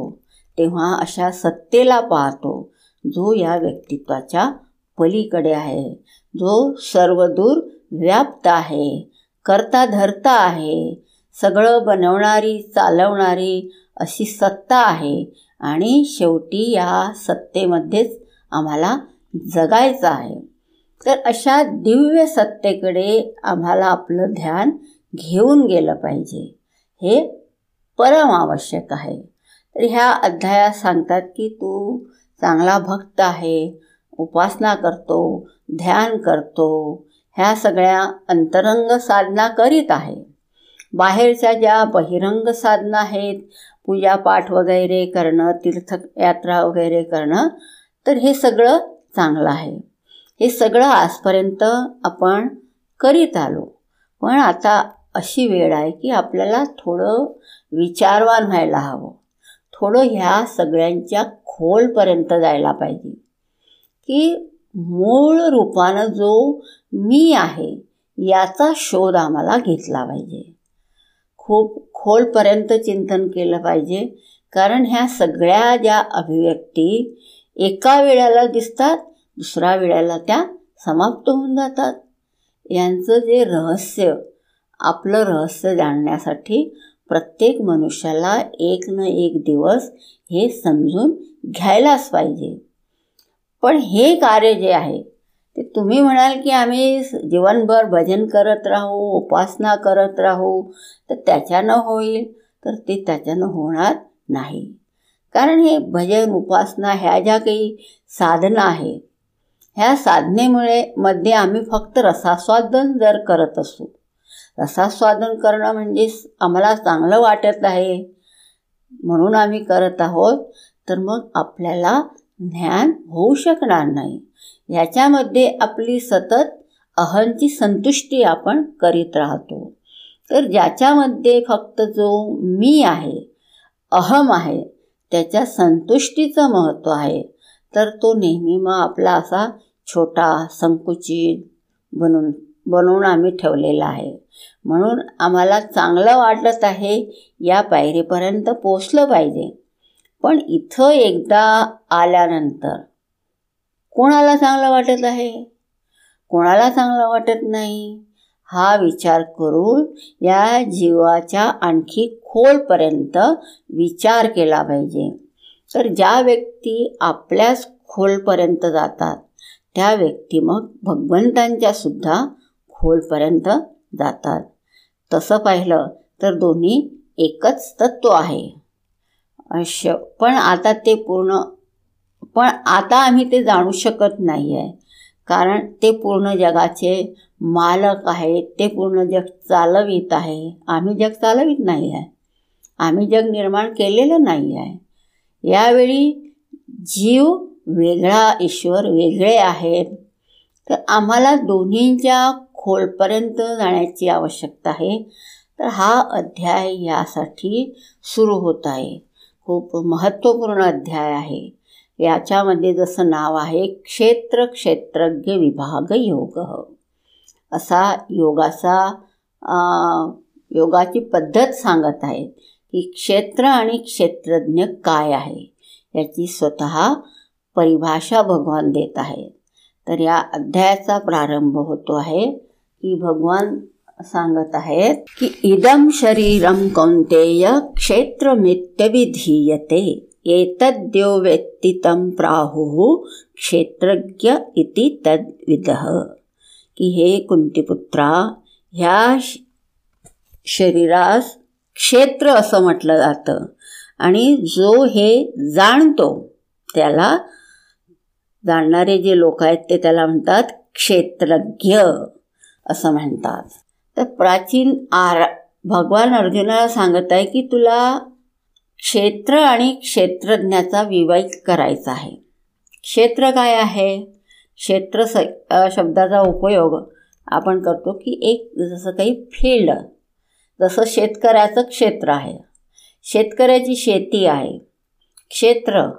तेव्हा अशा सत्तेला पाहतो जो या व्यक्तित्वाच्या पलीकडे आहे जो सर्वदूर व्याप्त आहे करता धरता आहे सगळं बनवणारी चालवणारी अशी सत्ता आहे आणि शेवटी या सत्तेमध्येच आम्हाला जगायचं आहे. तर अशा दिव्य सत्तेकडे आम्हाला आपलं ध्यान घेऊन गेलं पाहिजे. हे परम आवश्यक आहे. तर ह्या अध्यायात सांगतात की तू चांगला भक्त आहे उपासना करतो ध्यान करतो ह्या सगळ्या अंतरंग साधना करीत आहे. बाहेरच्या ज्या बहिरंग साधना आहेत पूजापाठ वगैरे करणं तीर्थयात्रा वगैरे करणं तर हे सगळं चांगलं आहे. हे सगळं आजपर्यंत आपण करीत आलो. पण आता अशी वेळ आहे की आपल्याला थोडं विचारवान व्हायला हवं. थोडं ह्या सगळ्यांच्या खोलपर्यंत जायला पाहिजे. की मूळ रूपानं जो मी आहे याचा शोध आम्हाला घेतला पाहिजे. खूप खोलपर्यंत चिंतन केलं पाहिजे कारण ह्या सगळ्या ज्या अभिव्यक्ती एका वेळेला दिसतात दुसऱ्या वेळेला त्या समाप्त होऊन जातात. यांचं जे रहस्य आपलं रहस्य जाणण्यासाठी प्रत्येक मनुष्याला एक न एक दिवस हे समजून घ्यायलाच पाहिजे. पण हे कार्य जे आहे ते तुम्ही म्हणाल की आम्ही जीवनभर भजन करत राहू उपासना करत राहू तर त्याच्यानं होईल तर ते त्याच्यानं होणार नाही. कारण हे भजन उपासना ह्या ज्या काही साधना आहे ह्या साधनेमुळे मध्ये आम्ही फक्त रसास्वादन जर करत असू रसास्वादन करणं म्हणजे आम्हाला चांगलं वाटत आहे. म्हणून आम्ही करत आहोत तर मग आपल्याला ज्ञान होऊ शकणार नाही. ह्याच्यामध्ये आपली सतत अहंची संतुष्टी आपण करीत राहतो. तर ज्याच्यामध्ये फक्त जो मी आहे अहम आहे त्याच्या संतुष्टीचं महत्त्व आहे तर तो नेहमी मग आपला असा छोटा संकुचित बनून बनवून आम्ही ठेवलेला आहे. म्हणून आम्हाला चांगलं वाटत आहे या पायरीपर्यंत पोचलं पाहिजे. पण इथं एकदा आल्यानंतर कोणाला चांगलं वाटत आहे? कोणाला चांगलं वाटत नाही? हा विचार करून या जीवाच्या आणखी खोलपर्यंत विचार केला पाहिजे. तर ज्या व्यक्ती आपल्याच खोलपर्यंत जातात त्या व्यक्ती मग भगवंतांच्यासुद्धा खोलपर्यंत जातात. तसं पाहिलं तर दोन्ही एकच तत्व आहे. अश पण आता ते पूर्ण पण आता आम्ही ते जाणू शकत नाही आहे कारण ते पूर्ण जगाचे मालक आहेत ते पूर्ण जग चालवित आहे. आम्ही जग चालवित नाही आहे आम्ही जग निर्माण केलेलं नाही आहे यावेळी जीव वेगळा ईश्वर वेगळे आहेत. तर आम्हाला दोन्हींच्या खोलपर्यंत जाण्याची आवश्यकता आहे. तर हा अध्याय यासाठी सुरू होत आहे. खूप महत्त्वपूर्ण अध्याय आहे. याच्यामध्ये जसं नाव आहे क्षेत्र क्षेत्रज्ञ विभाग योग. असा योगाचा योगाची पद्धत सांगत आहेत की क्षेत्र आणि क्षेत्रज्ञ काय आहे याची स्वतः परिभाषा भगवान देत आहे तर या अध्यायाचा प्रारंभ होतो आहे. की भगवान सांगत आहेत की इदम शरीरम कौंतेय क्षेत्रमित्यविधीयते एतद्यो व्यक्तितम प्राहु क्षेत्रज्ञ इति तद्विदः। की हे कुंतीपुत्रा ह्या शरीरास क्षेत्र असं म्हटलं जातं आणि जो हे जाणतो त्याला जाणणारे जे लोक आहेत ते त्याला म्हणतात क्षेत्रज्ञ. असं म्हणतात. तर प्राचीन आर भगवान अर्जुनाला सांगत आहे की तुला क्षेत्र आणि क्षेत्रज्ञाचा विवाहित करायचा आहे. क्षेत्र काय आहे? क्षेत्र स शब्दाचा उपयोग आपण करतो की एक जसं काही फील्ड जसं शेतकऱ्याचं क्षेत्र आहे. शेतकऱ्याची शेती आहे. क्षेत्र.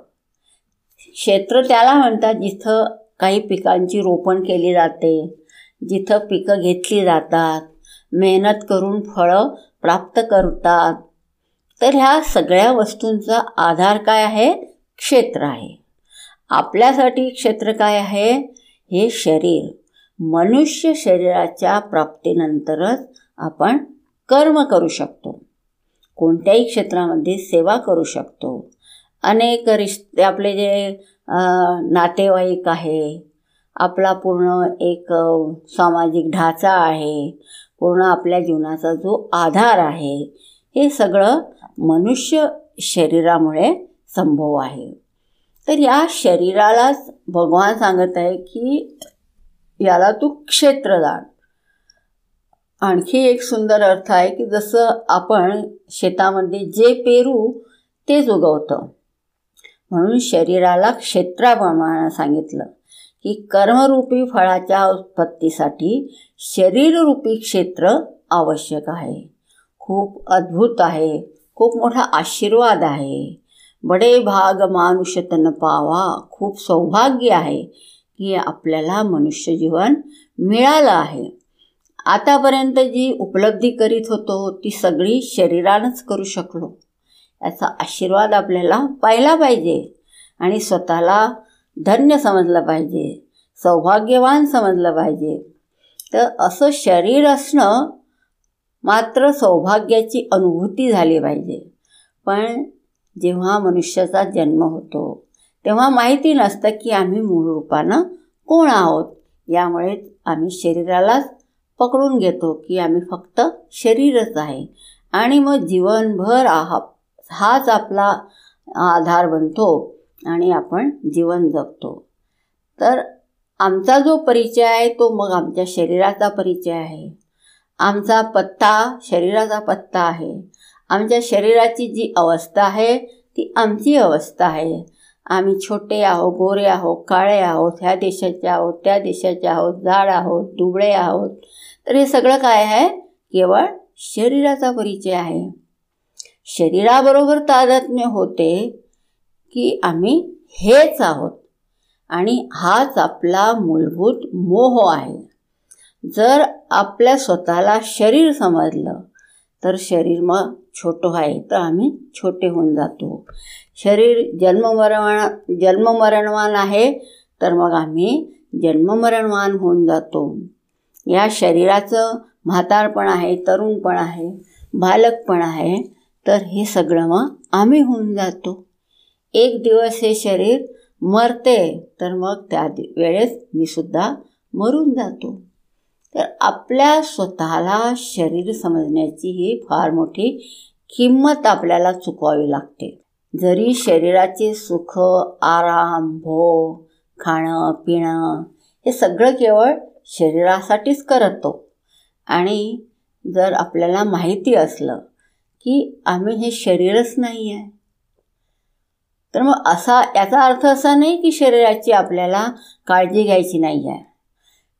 क्षेत्र त्याला म्हणतात जिथं काही पिकांची रोपण केली जाते. जिथं पिकं घेतली जातात मेहनत करून फळं प्राप्त करतात. तर ह्या सगळ्या वस्तूंचा आधार काय आहे? क्षेत्र आहे. आपल्यासाठी क्षेत्र काय आहे? हे शरीर. मनुष्य शरीराच्या प्राप्तीनंतरच आपण कर्म करू शकतो. कोणत्याही क्षेत्रामध्ये सेवा करू शकतो. अनेक रिश्ते आपले जे नातेवाईक आहे आपला पूर्ण एक सामाजिक ढाचा आहे. पूर्ण आपल्या जीवनाचा जो आधार आहे हे सगळं मनुष्य शरीरामुळे संभव आहे. तर या शरीरालाच भगवान सांगत आहे की याला तू क्षेत्र जाण आणखी एक सुंदर अर्थ आहे की जसं आपण शेतामध्ये जे पेरू तेच उगवतं म्हणून शरीराला क्षेत्राप्रमाणे सांगितलं. की कर्मरूपी फळाच्या उत्पत्तीसाठी शरीररूपी क्षेत्र आवश्यक आहे. खूप अद्भुत आहे. खूप मोठा आशीर्वाद आहे. बडे भाग मानुष तन पावा. खूप सौभाग्य आहे की आपल्याला मनुष्य जीवन मिळालं आहे. आतापर्यंत जी उपलब्धी करीत होतो ती सगळी शरीरानंच करू शकलो. याचा आशीर्वाद आपल्याला पाहिला पाहिजे आणि स्वतःला धन्य समजलं पाहिजे सौभाग्यवान समजलं पाहिजे. तर असं शरीर असणं मात्र सौभाग्याची अनुभूती झाली पाहिजे. पण जेव्हा मनुष्याचा जन्म होतो तेव्हा माहिती नसतं की आम्ही मूळ रूपानं कोण आहोत. यामुळेच आम्ही शरीरालाच पकडून घेतो की आम्ही फक्त शरीरच आहे. आणि मग जीवनभर आहा हाच आपला आधार बनतो. आणि आपण जीवन जगतो. तर आमचा जो परिचय आहे तो मग आमच्या शरीराचा परिचय आहे. आमचा पत्ता शरीराचा पत्ता आहे. आमच्या शरीराची जी अवस्था आहे ती आमची अवस्था आहे. आम्ही छोटे आहोत गोरे आहोत काळे आहोत ह्या देशाचे आहोत त्या देशाचे आहोत जाड आहोत दुबळे आहोत. तर हे सगळं काय आहे? केवळ शरीराचा परिचय आहे. शरीराबरोबर तादात्म्य होते की आम्ही हेच आहोत. आणि हाच आपला मूलभूत मोह आहे. जर आपल्या स्वतःला शरीर समजलं तर शरीर मग छोटं आहे तर आम्ही छोटे होऊन जातो. शरीर जन्ममरण जन्ममरणवान आहे तर मग आम्ही जन्ममरणवान होऊन जातो. या शरीराचं म्हातारपण आहे तरुणपण आहे बालकपण आहे तर हे सगळं मग आम्ही होऊन जातो. एक दिवस हे शरीर मरते तर मग त्या वेळेस मी सुद्धा मरून जातो. तर आपल्या स्वतःला शरीर समजण्याची ही फार मोठी किंमत आपल्याला चुकवावी लागते. जरी शरीराचे सुख आराम भोग खाणं पिणं हे सगळं केवळ शरीरासाठीच करतो आणि जर आपल्याला माहिती असलं की आम्ही हे शरीरच नाही आहे तर मग असा याचा अर्थ असा नाही की शरीराची आपल्याला काळजी घ्यायची नाही आहे.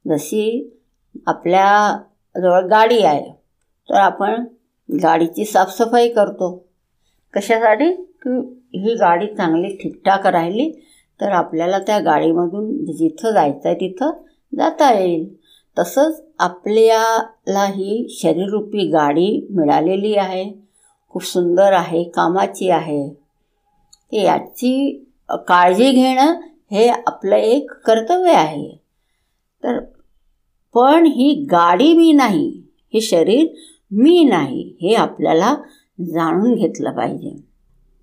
जशी आपल्याजवळ गाडी आहे तर आपण गाडीची साफसफाई करतो. कशासाठी? की ही गाडी चांगली ठीकठाक राहिली तर आपल्याला त्या गाडीमधून जिथं जायचं आहे तिथं जाता येईल. तसंच आपल्याला ही शरीररूपी गाडी मिळालेली आहे. खूप सुंदर आहे कामाची आहे. याची काळजी घेणं हे आपलं एक कर्तव्य आहे. तर पण ही गाडी मी नाही हे शरीर मी नाही हे आपल्याला जाणून घेतलं पाहिजे.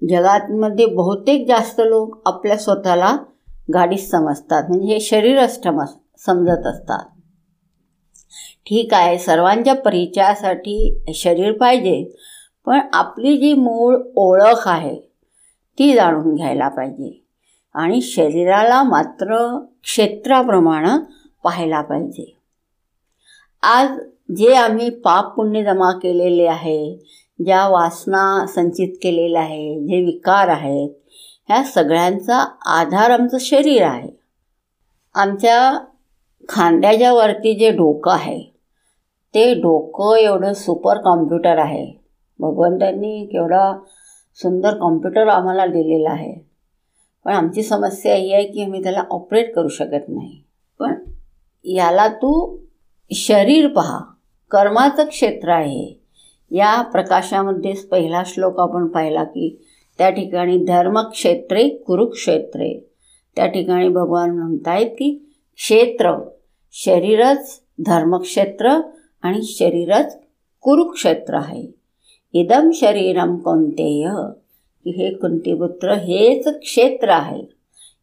जगातमध्ये बहुतेक जास्त लोक आपल्या स्वतःला गाडी समजतात म्हणजे हे शरीरच समजत असतात. ठीक आहे सर्वांच्या परिचयासाठी शरीर पाहिजे पण आपली जी मूळ ओळख आहे ती जाणून घ्यायला पाहिजे. आणि शरीराला मात्र क्षेत्राप्रमाणे पाहायला पाहिजे. आज जे आम्ही पाप पुण्य जमा केलेले आहे ज्या वासना संचित केलेल्या आहे जे विकार आहेत ह्या सगळ्यांचा आधार आमचं शरीर आहे. आमच्या खांद्याच्या वरती जे डोकं आहे ते डोकं एवढं सुपर कॉम्प्युटर आहे. भगवंतांनी केवढा सुंदर कॉम्प्युटर आम्हाला दिलेला आहे. पण आमची समस्या ही आहे की आम्ही त्याला ऑपरेट करू शकत नाही. पण याला तू शरीर पहा. कर्माचं क्षेत्र आहे. या प्रकाशामध्येच पहिला श्लोक आपण पाहिला की त्या ठिकाणी धर्मक्षेत्रे कुरुक्षेत्रे. त्या ठिकाणी भगवान म्हणतायत की क्षेत्र शरीरच धर्मक्षेत्र आणि शरीरच कुरुक्षेत्र आहे. इदम शरीरम कोणतेय? की हे कुंतीपुत्र हेच क्षेत्र आहे.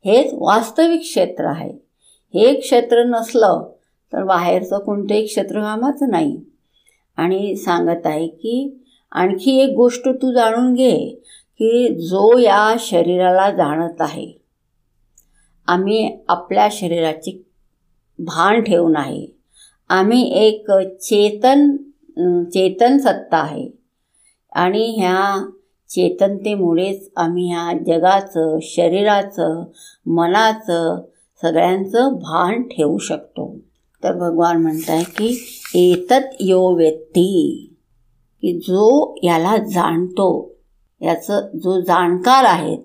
हेच वास्तविक क्षेत्र आहे. हे क्षेत्र नसलं तर बाहेरचं कोणतंही क्षेत्र कामाच नाही. आणि सांगत आहे की आणखी एक गोष्ट तू जाणून घे की जो या शरीराला जाणत आहे आम्ही आपल्या शरीराची भान ठेवून आहे. आम्ही एक चेतन चेतन सत्ता आहे. आणि ह्या चेतनतेमुळेच आम्ही ह्या जगाचं शरीराचं मनाचं सगळ्यांचं भान ठेवू शकतो. तर भगवान म्हणत आहे की एतत यो व्यक्ती की जो याला जाणतो याचं जो जाणकार आहेत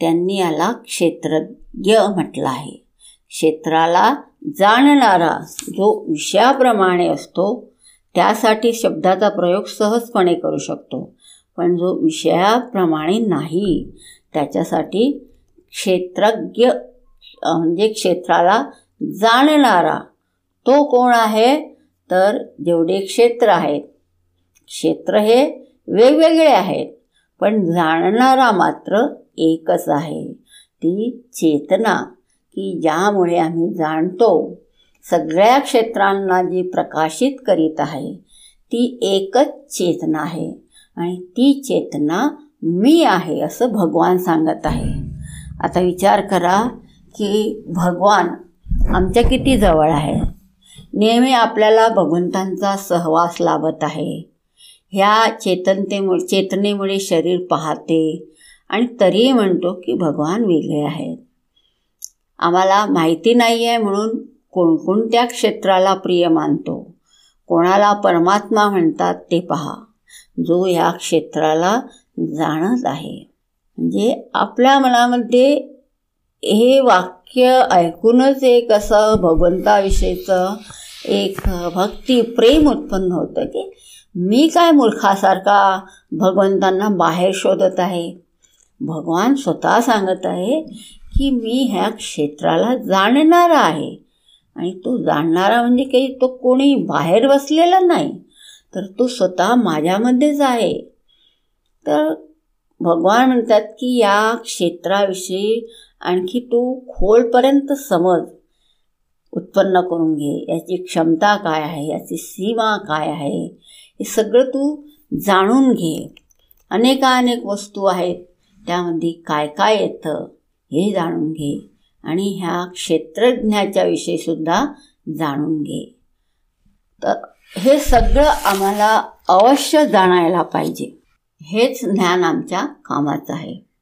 त्यांनी याला क्षेत्रज्ञ म्हटलं आहे. क्षेत्राला जाणणारा जो विषयाप्रमाणे असतो त्यासाठी शब्दाचा प्रयोग सहजपणे करू शकतो. पण जो विषयाप्रमाणे नाही त्याच्यासाठी क्षेत्रज्ञ म्हणजे क्षेत्राला जाणणारा तो कोण आहे? तर जेवढे क्षेत्र आहेत. क्षेत्र हे वेगवेगळे आहेत पण जाणणारा मात्र एकच आहे. ती चेतना की ज्यामुळे आम्ही जाणतो. सगळ्या क्षेत्रांना जी प्रकाशित करीत आहे ती एकच चेतना आहे. आणि ती चेतना मी आहे असं भगवान सांगत आहे. आता विचार करा की भगवान आमच्या किती जवळ आहे? नेहमी आपल्याला भगवंतांचा सहवास लाभत आहे. ह्या चेतनतेमुळे चेतनेमुळे शरीर पाहते आणि तरीही म्हणतो की भगवान वेगळे आहेत. आम्हाला माहिती नाही आहे म्हणून कोणकोणत्या क्षेत्राला प्रिय मानतो? कोणाला परमात्मा म्हणतात ते पहा. जो ह्या क्षेत्राला जाणत आहे. म्हणजे आपल्या मनामध्ये हे वाक्य ऐकूनच एक असं भगवंताविषयीचं एक भक्ती प्रेम उत्पन्न होतं की मी काय मूर्खासारखा भगवंतांना बाहेर शोधत आहे? भगवान स्वतः सांगत आहे की मी ह्या क्षेत्राला जाणणार आहे. आणि तो जाणणारा म्हणजे काही तो कोणी बाहेर बसलेला नाही तर तो स्वतः माझ्यामध्येच आहे. तर भगवान म्हणतात की या क्षेत्राविषयी आणखी तू खोलपर्यंत समज उत्पन्न करून घे. याची क्षमता काय आहे? याची सीमा काय आहे? हे सगळं तू जाणून घे. अनेकानेक वस्तू आहेत. त्यामध्ये काय काय येतं हे जाणून घे. आणि ह्या क्षेत्रज्ञाच्या विषयीसुद्धा जाणून घे. तर हे सगळं आम्हाला अवश्य जाणायला पाहिजे. हेच ज्ञान आमच्या कामाचं आहे.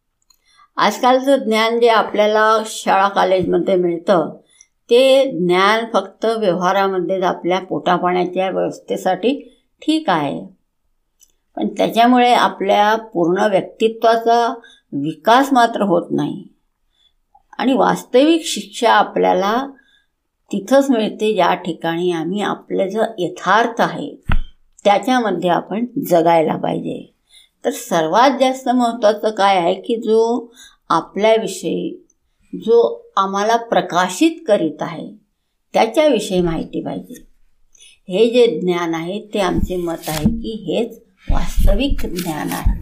आजकालचं ज्ञान जे आपल्याला शाळा कॉलेजमध्ये मिळतं ते ज्ञान फक्त व्यवहारामध्येच आपल्या पोटापाण्याच्या व्यवस्थेसाठी ठीक आहे. पण त्याच्यामुळे आपल्या पूर्ण व्यक्तित्वाचा विकास मात्र होत नाही. आणि वास्तविक शिक्षा आपल्याला तिथंच मिळते ज्या ठिकाणी आम्ही आपलं जो यथार्थ आहे त्याच्यामध्ये आपण जगायला पाहिजे. तर सर्वात जास्त महत्त्वाचं काय आहे की जो आपल्याविषयी जो आम्हाला प्रकाशित करीत आहे त्याच्याविषयी माहिती पाहिजे. हे जे ज्ञान आहे ते आमचे मत आहे की हेच वास्तविक ज्ञान आहे.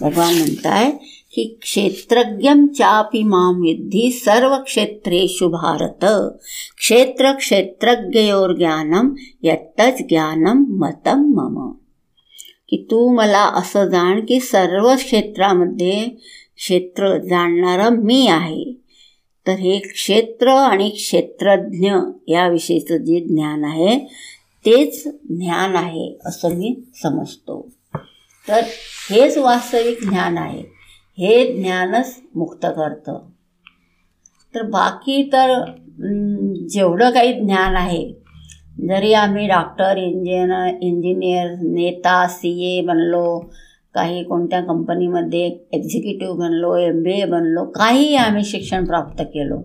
भगवान म्हणताय की क्षेत्रज्ञम चापि माम विद्धि सर्व क्षेत्रेषु भारत। क्षेत्र क्षेत्रज्ञयोर ज्ञानम यत्तच ज्ञानम मतम मम। की तू मला असं जाण की सर्व क्षेत्रामध्ये क्षेत्र जाणणारा मी आहे। तर हे क्षेत्र आणि क्षेत्रज्ञ याविषयीचं जे ज्ञान आहे तेच ज्ञान आहे असं मी समजतो। तर हेच वास्तविक ज्ञान आहे। हे ज्ञानच मुक्त करतं. तर बाकी तर जेवढं काही ज्ञान आहे जरी आम्ही डॉक्टर इंजिनियर इंजिनियर नेता सी ए बनलो काही कोणत्या कंपनीमध्ये एक्झिक्युटिव्ह बनलो एम बी ए बनलो काहीही आम्ही शिक्षण प्राप्त केलो.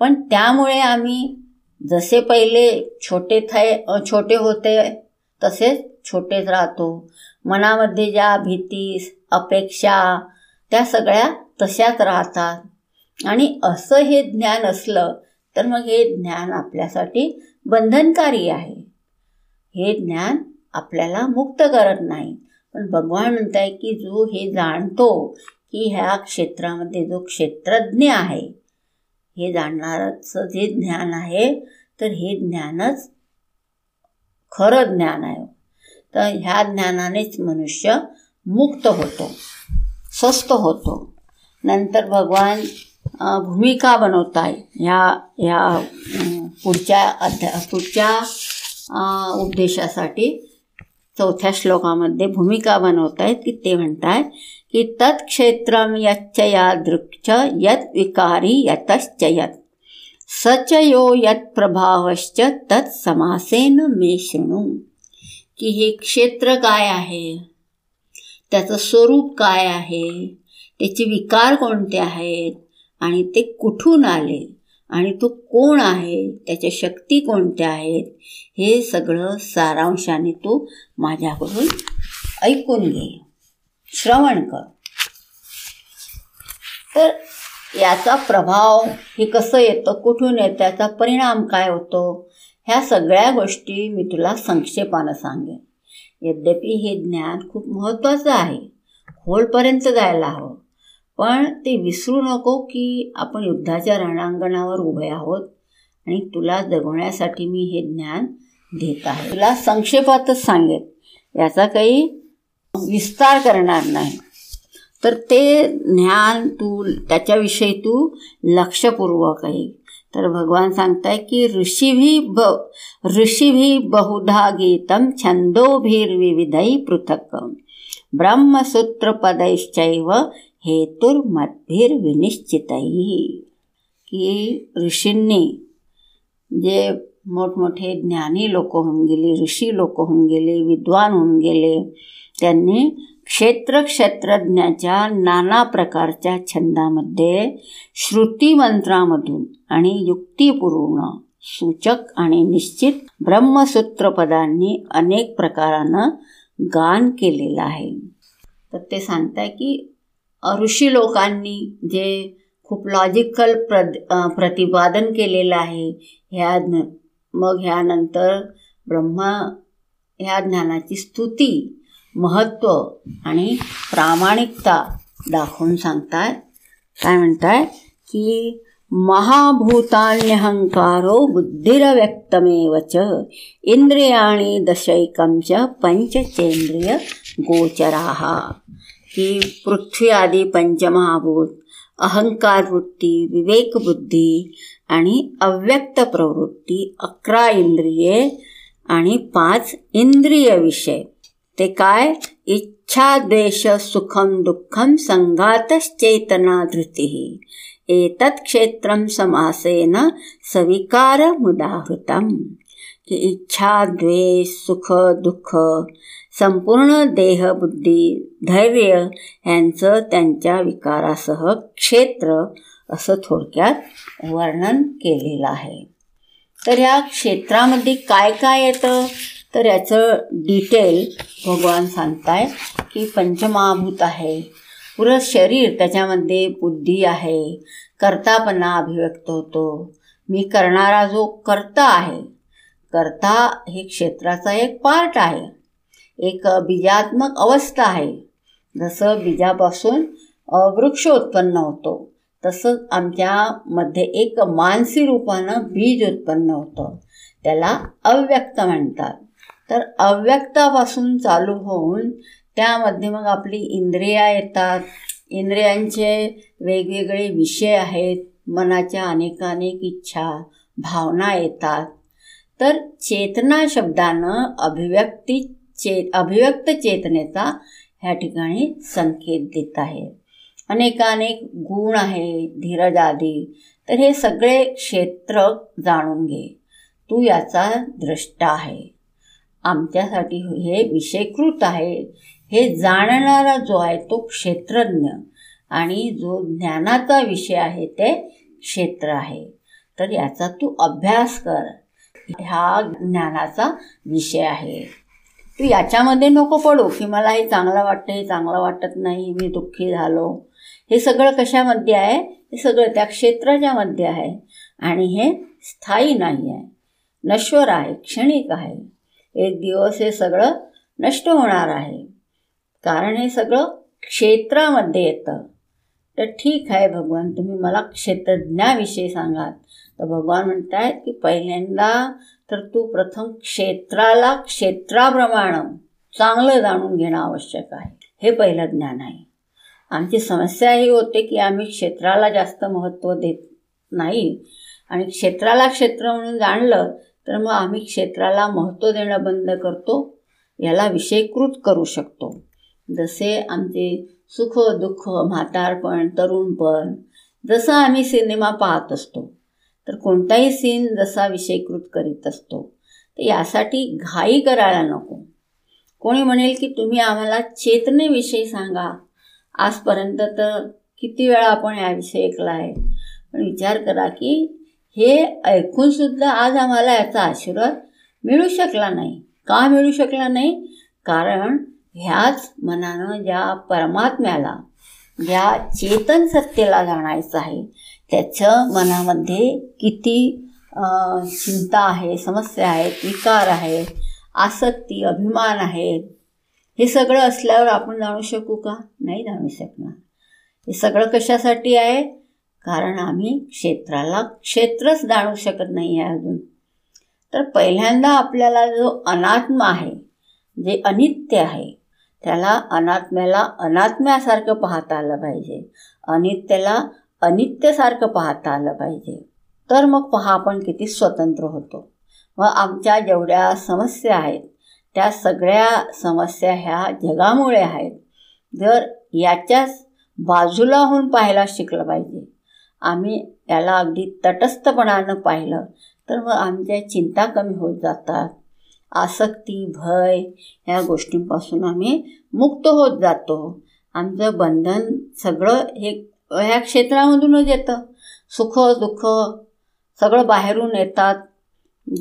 पण त्यामुळे आम्ही जसे पहिले छोटे थे छोटे होते तसेच छोटेच राहतो. मनामध्ये ज्या भीती अपेक्षा त्या सगळ्या तशाच राहतात. आणि असं हे ज्ञान असलं तर मग हे ज्ञान आपल्यासाठी बंधनकारी आहे. हे ज्ञान आपल्याला मुक्त करत नाही. पण भगवान म्हणत आहे की जो हे जाणतो की ह्या क्षेत्रामध्ये जो क्षेत्रज्ञ आहे हे जाणणारचं जे ज्ञान आहे तर हे ज्ञानच खरं ज्ञान आहे. तर ह्या ज्ञानानेच मनुष्य मुक्त होतो. स्वस्थ होतो. नंतर भगवान भूमिका बनवताय. ह्या ह्या पुढच्या अध्या, पुढच्या उपदेशासाठी चौथ्या श्लोकामध्ये भूमिका बनवत आहेत की ते म्हणताय की तत्क्षेत्रम यच्च यादृक्ष यत विकारी यतश्च यत. सच यो यत प्रभावश्च तत् समासेन मे शृणू. की हे क्षेत्र काय आहे? त्याचं स्वरूप काय आहे? त्याचे विकार कोणते आहेत? आणि ते कुठून आले? आणि तो कोण आहे? त्याच्या शक्ती कोणत्या आहेत? हे सगळं सारांशाने तू माझ्याकडून ऐकून घे. श्रवण कर. तर याचा प्रभाव हे कसं येतं? कुठून येतं? त्याचा परिणाम काय होतो? ह्या सगळ्या गोष्टी मी तुला संक्षेपानं सांगेन. यद्यपि हे ज्ञान खूप महत्त्वाचं आहे. खोलपर्यंत जायला हवं. पण ते विसरू नको की आपण युद्धाच्या रणांगणावर उभे आहोत आणि तुला जगवण्यासाठी मी हे ज्ञान देत आहे. तुला संक्षेपातच सांगेन. याचा काही विस्तार करणार नाही. तर ते ज्ञान तू त्याच्याविषयी तू लक्षपूर्वक आहे तर भगवान सांगताय की ऋषीभी ब ऋषीभी बहुधा गीतम छंदोभिर्विविधै पृथक ब्रह्मसूत्रपदैश्चैव हेतुर्मद्भिर्विनिश्चितही की ऋषींनी जे मोठमोठे ज्ञानी लोक होऊन गेले, ऋषी लोक होऊन गेले, विद्वान होऊन गेले, त्यांनी क्षेत्र क्षेत्रज्ञाच्या नाना प्रकारच्या छंदामध्ये श्रुतीमंत्रामधून आणि युक्तीपूर्ण सूचक आणि निश्चित ब्रह्मसूत्रपदांनी अनेक प्रकारानं गान केलेलं आहे. तर ते सांगताय की ऋषी लोकांनी जे खूप लॉजिकल प्रद प्रतिपादन केलेलं आहे ह्या मग ह्यानंतर ब्रह्मा ह्या ज्ञानाची स्तुती महत्त्व आणि प्रामाणिकता दाखवून सांगताय. काय म्हणताय? की महाभूतान्यहंकारो बुद्धिरव्यक्तमेव च इंद्रियाणी दशैकं च पंचचेंद्रिय गोचरा. की पृथ्वी आदी पंचमहाभूत अहंकार वृत्ती विवेकबुद्धी आणि अव्यक्त प्रवृत्ती अकरा इंद्रिये आणि पाच इंद्रिय विषय. ते काय? इच्छा द्वेष सुखम दुःखम संघातश्चेतना धृती एतत् क्षेत्रम समासेन सविकार मुदाहृतम की इच्छा द्वेष सुख दुःख संपूर्ण देह बुद्धी धैर्य यांचं त्यांच्या विकारासह क्षेत्र असं थोडक्यात वर्णन केलेलं आहे. तर ह्या क्षेत्रामध्ये काय काय येतं? तर याचं डिटेल भगवान सांगताय की पंचमहाभूत आहे. पुरं शरीर त्याच्यामध्ये बुद्धी आहे. कर्तापणा अभिव्यक्त होतो. मी करणारा जो कर्ता आहे कर्ता हे क्षेत्राचा एक पार्ट आहे. एक बीजात्मक अवस्था आहे. जसं बीजापासून वृक्ष उत्पन्न होतो तसंच आमच्यामध्ये एक मानसी रूपानं बीज उत्पन्न होतं. त्याला अव्यक्त म्हणतात. तर अव्यक्तापासून चालू होऊन त्यामध्ये मग आपली इंद्रिया येतात. इंद्रियांचे वेगवेगळे विषय आहेत. मनाच्या अनेकानेक इच्छा भावना येतात. तर चेतना शब्दानं अभिव्यक्ती चे अभिव्यक्त चेतनेचा ह्या ठिकाणी संकेत देत आहे. अनेकानेक गुण आहे धीरज आदी. तर हे सगळे क्षेत्र जाणून घे. तू याचा द्रष्टा आहे. आमच्यासाठी हे विषयकृत आहे. हे जाणणारा जो आहे तो क्षेत्रज्ञ आणि जो ज्ञानाचा विषय आहे ते क्षेत्र आहे. तर याचा तू अभ्यास कर. ह्या ज्ञानाचा विषय आहे. तू याच्यामध्ये नको पडू की मला हे चांगलं वाटतं हे चांगलं वाटत नाही मी दुःखी झालो. हे सगळं कशामध्ये आहे? हे सगळं त्या क्षेत्राच्या मध्ये आहे. आणि हे स्थायी नाही आहे. नश्वर आहे क्षणिक आहे. एक दिवस हे सगळं नष्ट होणार आहे. कारण हे सगळं क्षेत्रामध्ये येतं. तर ठीक आहे भगवान तुम्ही मला क्षेत्रज्ञाविषयी सांगाल. तर भगवान म्हणत आहेत की पहिल्यांदा तर तू प्रथम क्षेत्राला क्षेत्राप्रमाणे चांगलं जाणून घेणं आवश्यक आहे. हे पहिलं ज्ञान आहे. आमची समस्या ही होते की आम्ही क्षेत्राला जास्त महत्त्व देत नाही. आणि क्षेत्राला क्षेत्र म्हणून जाणलं तर मग आम्ही क्षेत्राला महत्त्व देणं बंद करतो याला विषयीकृत करू शकतो. जसे आमचे सुख दुःख म्हातारपण तरुणपण जसं आम्ही सिनेमा पाहत असतो तर कोणताही सीन जसा विषयीकृत करीत असतो तर यासाठी घाई करायला नको. कोणी म्हणेल की तुम्ही आम्हाला चेतनेविषयी सांगा आजपर्यंत तर किती वेळा आपण याविषयी ऐकला आहे पण विचार करा की हे ऐकूनसुद्धा आज आम्हाला याचा आशीर्वाद मिळू शकला नाही. का मिळू शकला नाही? कारण ह्याच मनानं ज्या परमात्म्याला ज्या चेतन सत्तेला जाणायचं आहे त्याचं मनामध्ये किती चिंता आहे समस्या आहेत विकार आहेत आसक्ती अभिमान आहेत हे सगळं असल्यावर आपण जाणू शकू का? नाही जाणू शकणार. हे सगळं कशासाठी आहे? कारण आम्ही क्षेत्राला क्षेत्रच जाणू शकत नाही आहे अजून. तर पहिल्यांदा आपल्याला जो अनात्म आहे जे अनित्य आहे त्याला अनात्म्याला अनात्म्यासारखं पाहता आलं पाहिजे. अनित्याला अनित्यसारखं पाहता आलं पाहिजे. तर मग पहा आपण किती स्वतंत्र होतो. व आमच्या जेवढ्या समस्या आहेत त्या सगळ्या समस्या ह्या जगामुळे आहेत. जर याच्याच बाजूला होऊन पाहायला शिकलं पाहिजे. आम्ही याला अगदी तटस्थपणानं पाहिलं तर मग आमच्या चिंता कमी होत जातात. आसक्ती भय ह्या गोष्टींपासून आम्ही मुक्त होत जातो. आमचं बंधन सगळं हे ह्या क्षेत्रामधूनच येतं. सुख दुःख सगळं बाहेरून येतात.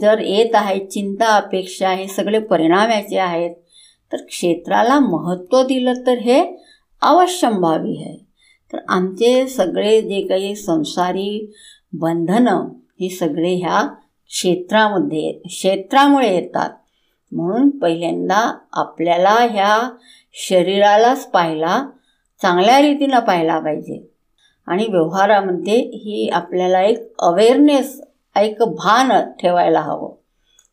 जर येत आहे चिंता अपेक्षा हे सगळे परिणाम याचे आहेत. तर क्षेत्राला महत्त्व दिलं तर हे अवश्यंभावी आहे. तर आमचे सगळे जे काही संसारी बंधनं हे सगळे ह्या क्षेत्रामध्ये क्षेत्रामुळे येतात. म्हणून पहिल्यांदा आपल्याला ह्या शरीरालाच पाहायला चांगल्या रीतीनं पाहायला पाहिजे. आणि व्यवहारामध्ये ही आपल्याला एक अवेअरनेस एक भान ठेवायला हवं.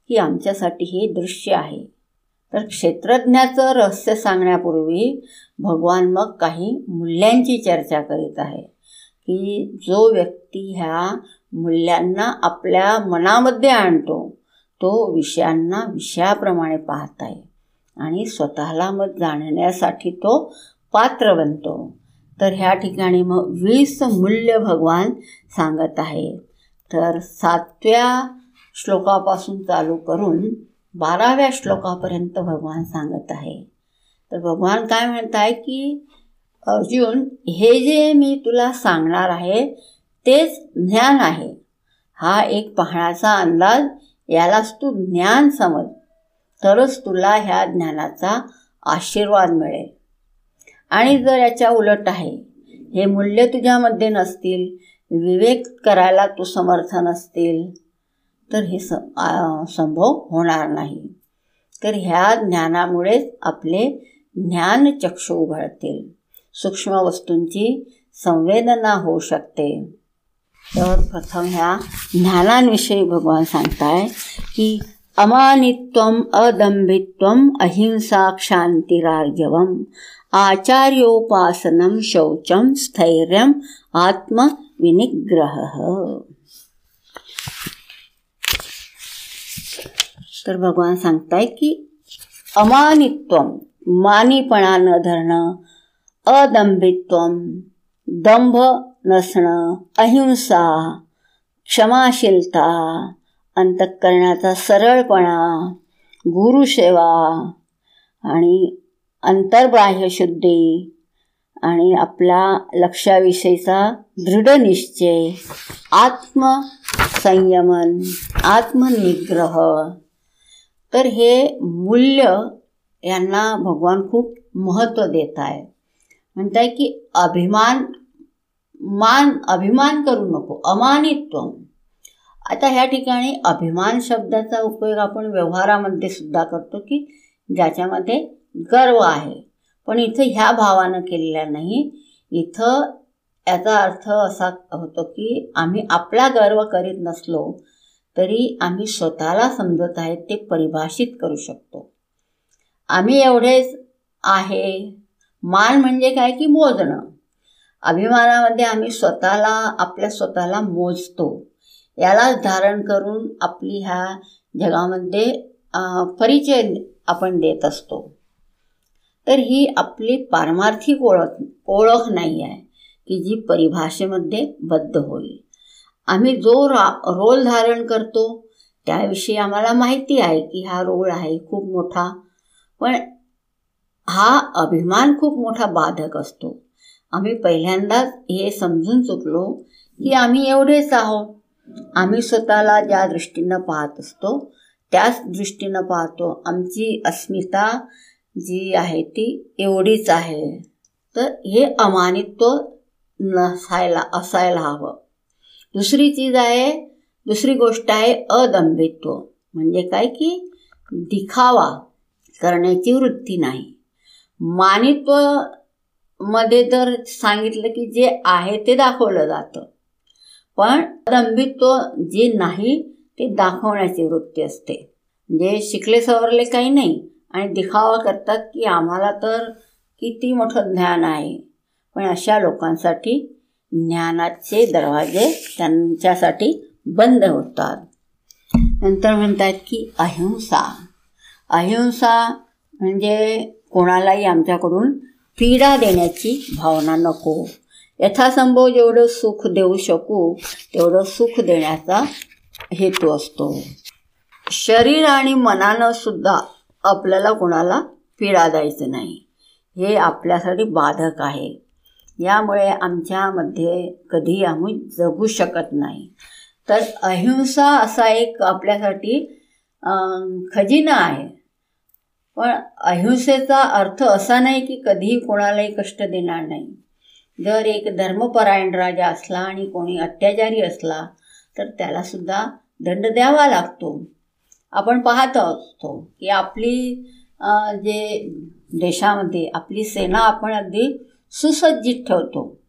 की आमच्यासाठी हे दृश्य आहे. तर क्षेत्रज्ञाचं रहस्य सांगण्यापूर्वी भगवान मग काही मूल्यांची चर्चा करीत आहे की जो व्यक्ती ह्या मूल्यांना आपल्या मनामध्ये आणतो तो विषयांना विषयाप्रमाणे पाहत आहे आणि स्वतःला मग जाणण्यासाठी तो पात्र बनतो. तर ह्या ठिकाणी मग वीस मूल्य भगवान सांगत आहे तर सातव्या श्लोकापासून चालू करून बाराव्या श्लोकापर्यंत भगवान सांगत आहे. तर भगवान काय म्हणत आहे की अर्जुन हे जे मी तुला सांगणार आहे तेच ज्ञान आहे. हा एक पाहण्याचा अंदाज यालाच तू ज्ञान समज. तरच तुला ह्या ज्ञानाचा आशीर्वाद मिळेल. आणि जर याच्या उलट आहे हे मूल्य तुझ्यामध्ये नसतील विवेक करायला तू समर्थ नसतील तर हे स संभव होणार नाही. तर ह्या ज्ञानामुळेच आपले ज्ञानचक्षु उघडतील. सूक्ष्म वस्तूंची संवेदना होऊ शकते. तर प्रथम ह्या ज्ञानांविषयी भगवान सांगताय की अमानित्वम अदंभित्वम अहिंसा क्षांतिरार्जवम आचार्योपासनं शौचं स्थैर्यम आत्मविनिग्रह। तर भगवान सांगताय की अमानित्व मानीपणा न धरणं अदंभित्व दंभ नसणं अहिंसा क्षमाशीलता अंतःकरणाचा सरळपणा गुरुसेवा आणि अंतर्बाह्य शुद्धी आणि आपला लक्षाविषयीचा दृढ निश्चय आत्मसंयमन आत्मनिग्रह. तर हे मूल्य यांना भगवान खूप महत्त्व देत आहे. म्हणताय की अभिमान मान अभिमान करू नको अमानित्व. आता ह्या ठिकाणी अभिमान शब्दाचा उपयोग आपण व्यवहारामध्ये सुद्धा करतो की ज्याच्यामध्ये गर्व आहे. पण इथं ह्या भावानं केलेला नाही. इथं याचा अर्थ असा होतो की आम्ही आपला गर्व करीत नसलो तरी आम्ही स्वतःला समजत आहेत ते परिभाषित करू शकतो. आम्ही एवढेच आहे. मान म्हणजे काय की मोजणं. अभिमानामध्ये आम्ही स्वतःला आपल्या स्वतःला मोजतो. यालाच धारण करून आपली ह्या जगामध्ये परिचय आपण देत असतो. तर ही आपली पारमार्थिक ओळख ओळख नाही आहे की जी परिभाषेमध्ये बद्ध होईल. आम्ही जो रा रोल धारण करतो त्याविषयी आम्हाला माहिती आहे की हा रोल आहे खूप मोठा. पण हा अभिमान खूप मोठा बाधक असतो. आम्ही पहिल्यांदाच हे समजून चुकलो की आम्ही एवढेच आहोत. आम्ही स्वतःला ज्या दृष्टीनं पाहत असतो त्याच दृष्टीनं पाहतो. आमची अस्मिता जी आहे ती एवढीच आहे. तर हे अमानित्व नसायला असायला हवं. दुसरी चीज आहे दुसरी गोष्ट आहे अदंबित्व म्हणजे काय की दिखावा करण्याची वृत्ती नाही. मानित्वमध्ये तर सांगितलं की जे आहे ते दाखवलं जातं. पण अदंबित्व जे नाही ते दाखवण्याची वृत्ती असते. म्हणजे शिकले सवरले काही नाही आणि दिखावा करतात की आम्हाला तर किती मोठं ज्ञान आहे. पण अशा लोकांसाठी ज्ञानाचे दरवाजे त्यांच्यासाठी बंद होतात. नंतर म्हणतात की अहिंसा. अहिंसा म्हणजे कोणालाही आमच्याकडून पीडा देण्याची भावना नको. यथासंभव जेवढं सुख देऊ शकू तेवढं सुख देण्याचा हेतू असतो. शरीर आणि मनानं सुद्धा आपल्याला कोणाला पीडा द्यायचं नाही. हे आपल्यासाठी बाधक आहे. यामुळे आमच्यामध्ये कधी आम्ही जगू शकत नाही. तर अहिंसा असा एक आपल्यासाठी खजिना आहे. पण अहिंसेचा अर्थ असा नाही की कधीही कोणालाही कष्ट देणार नाही. जर एक धर्मपरायण राजा असला आणि कोणी अत्याचारी असला तर त्यालासुद्धा दंड द्यावा लागतो. आपण पाहत असतो की आपली जे देशामध्ये आपली सेना आपण अगदी सुसज्जित ठेवतो.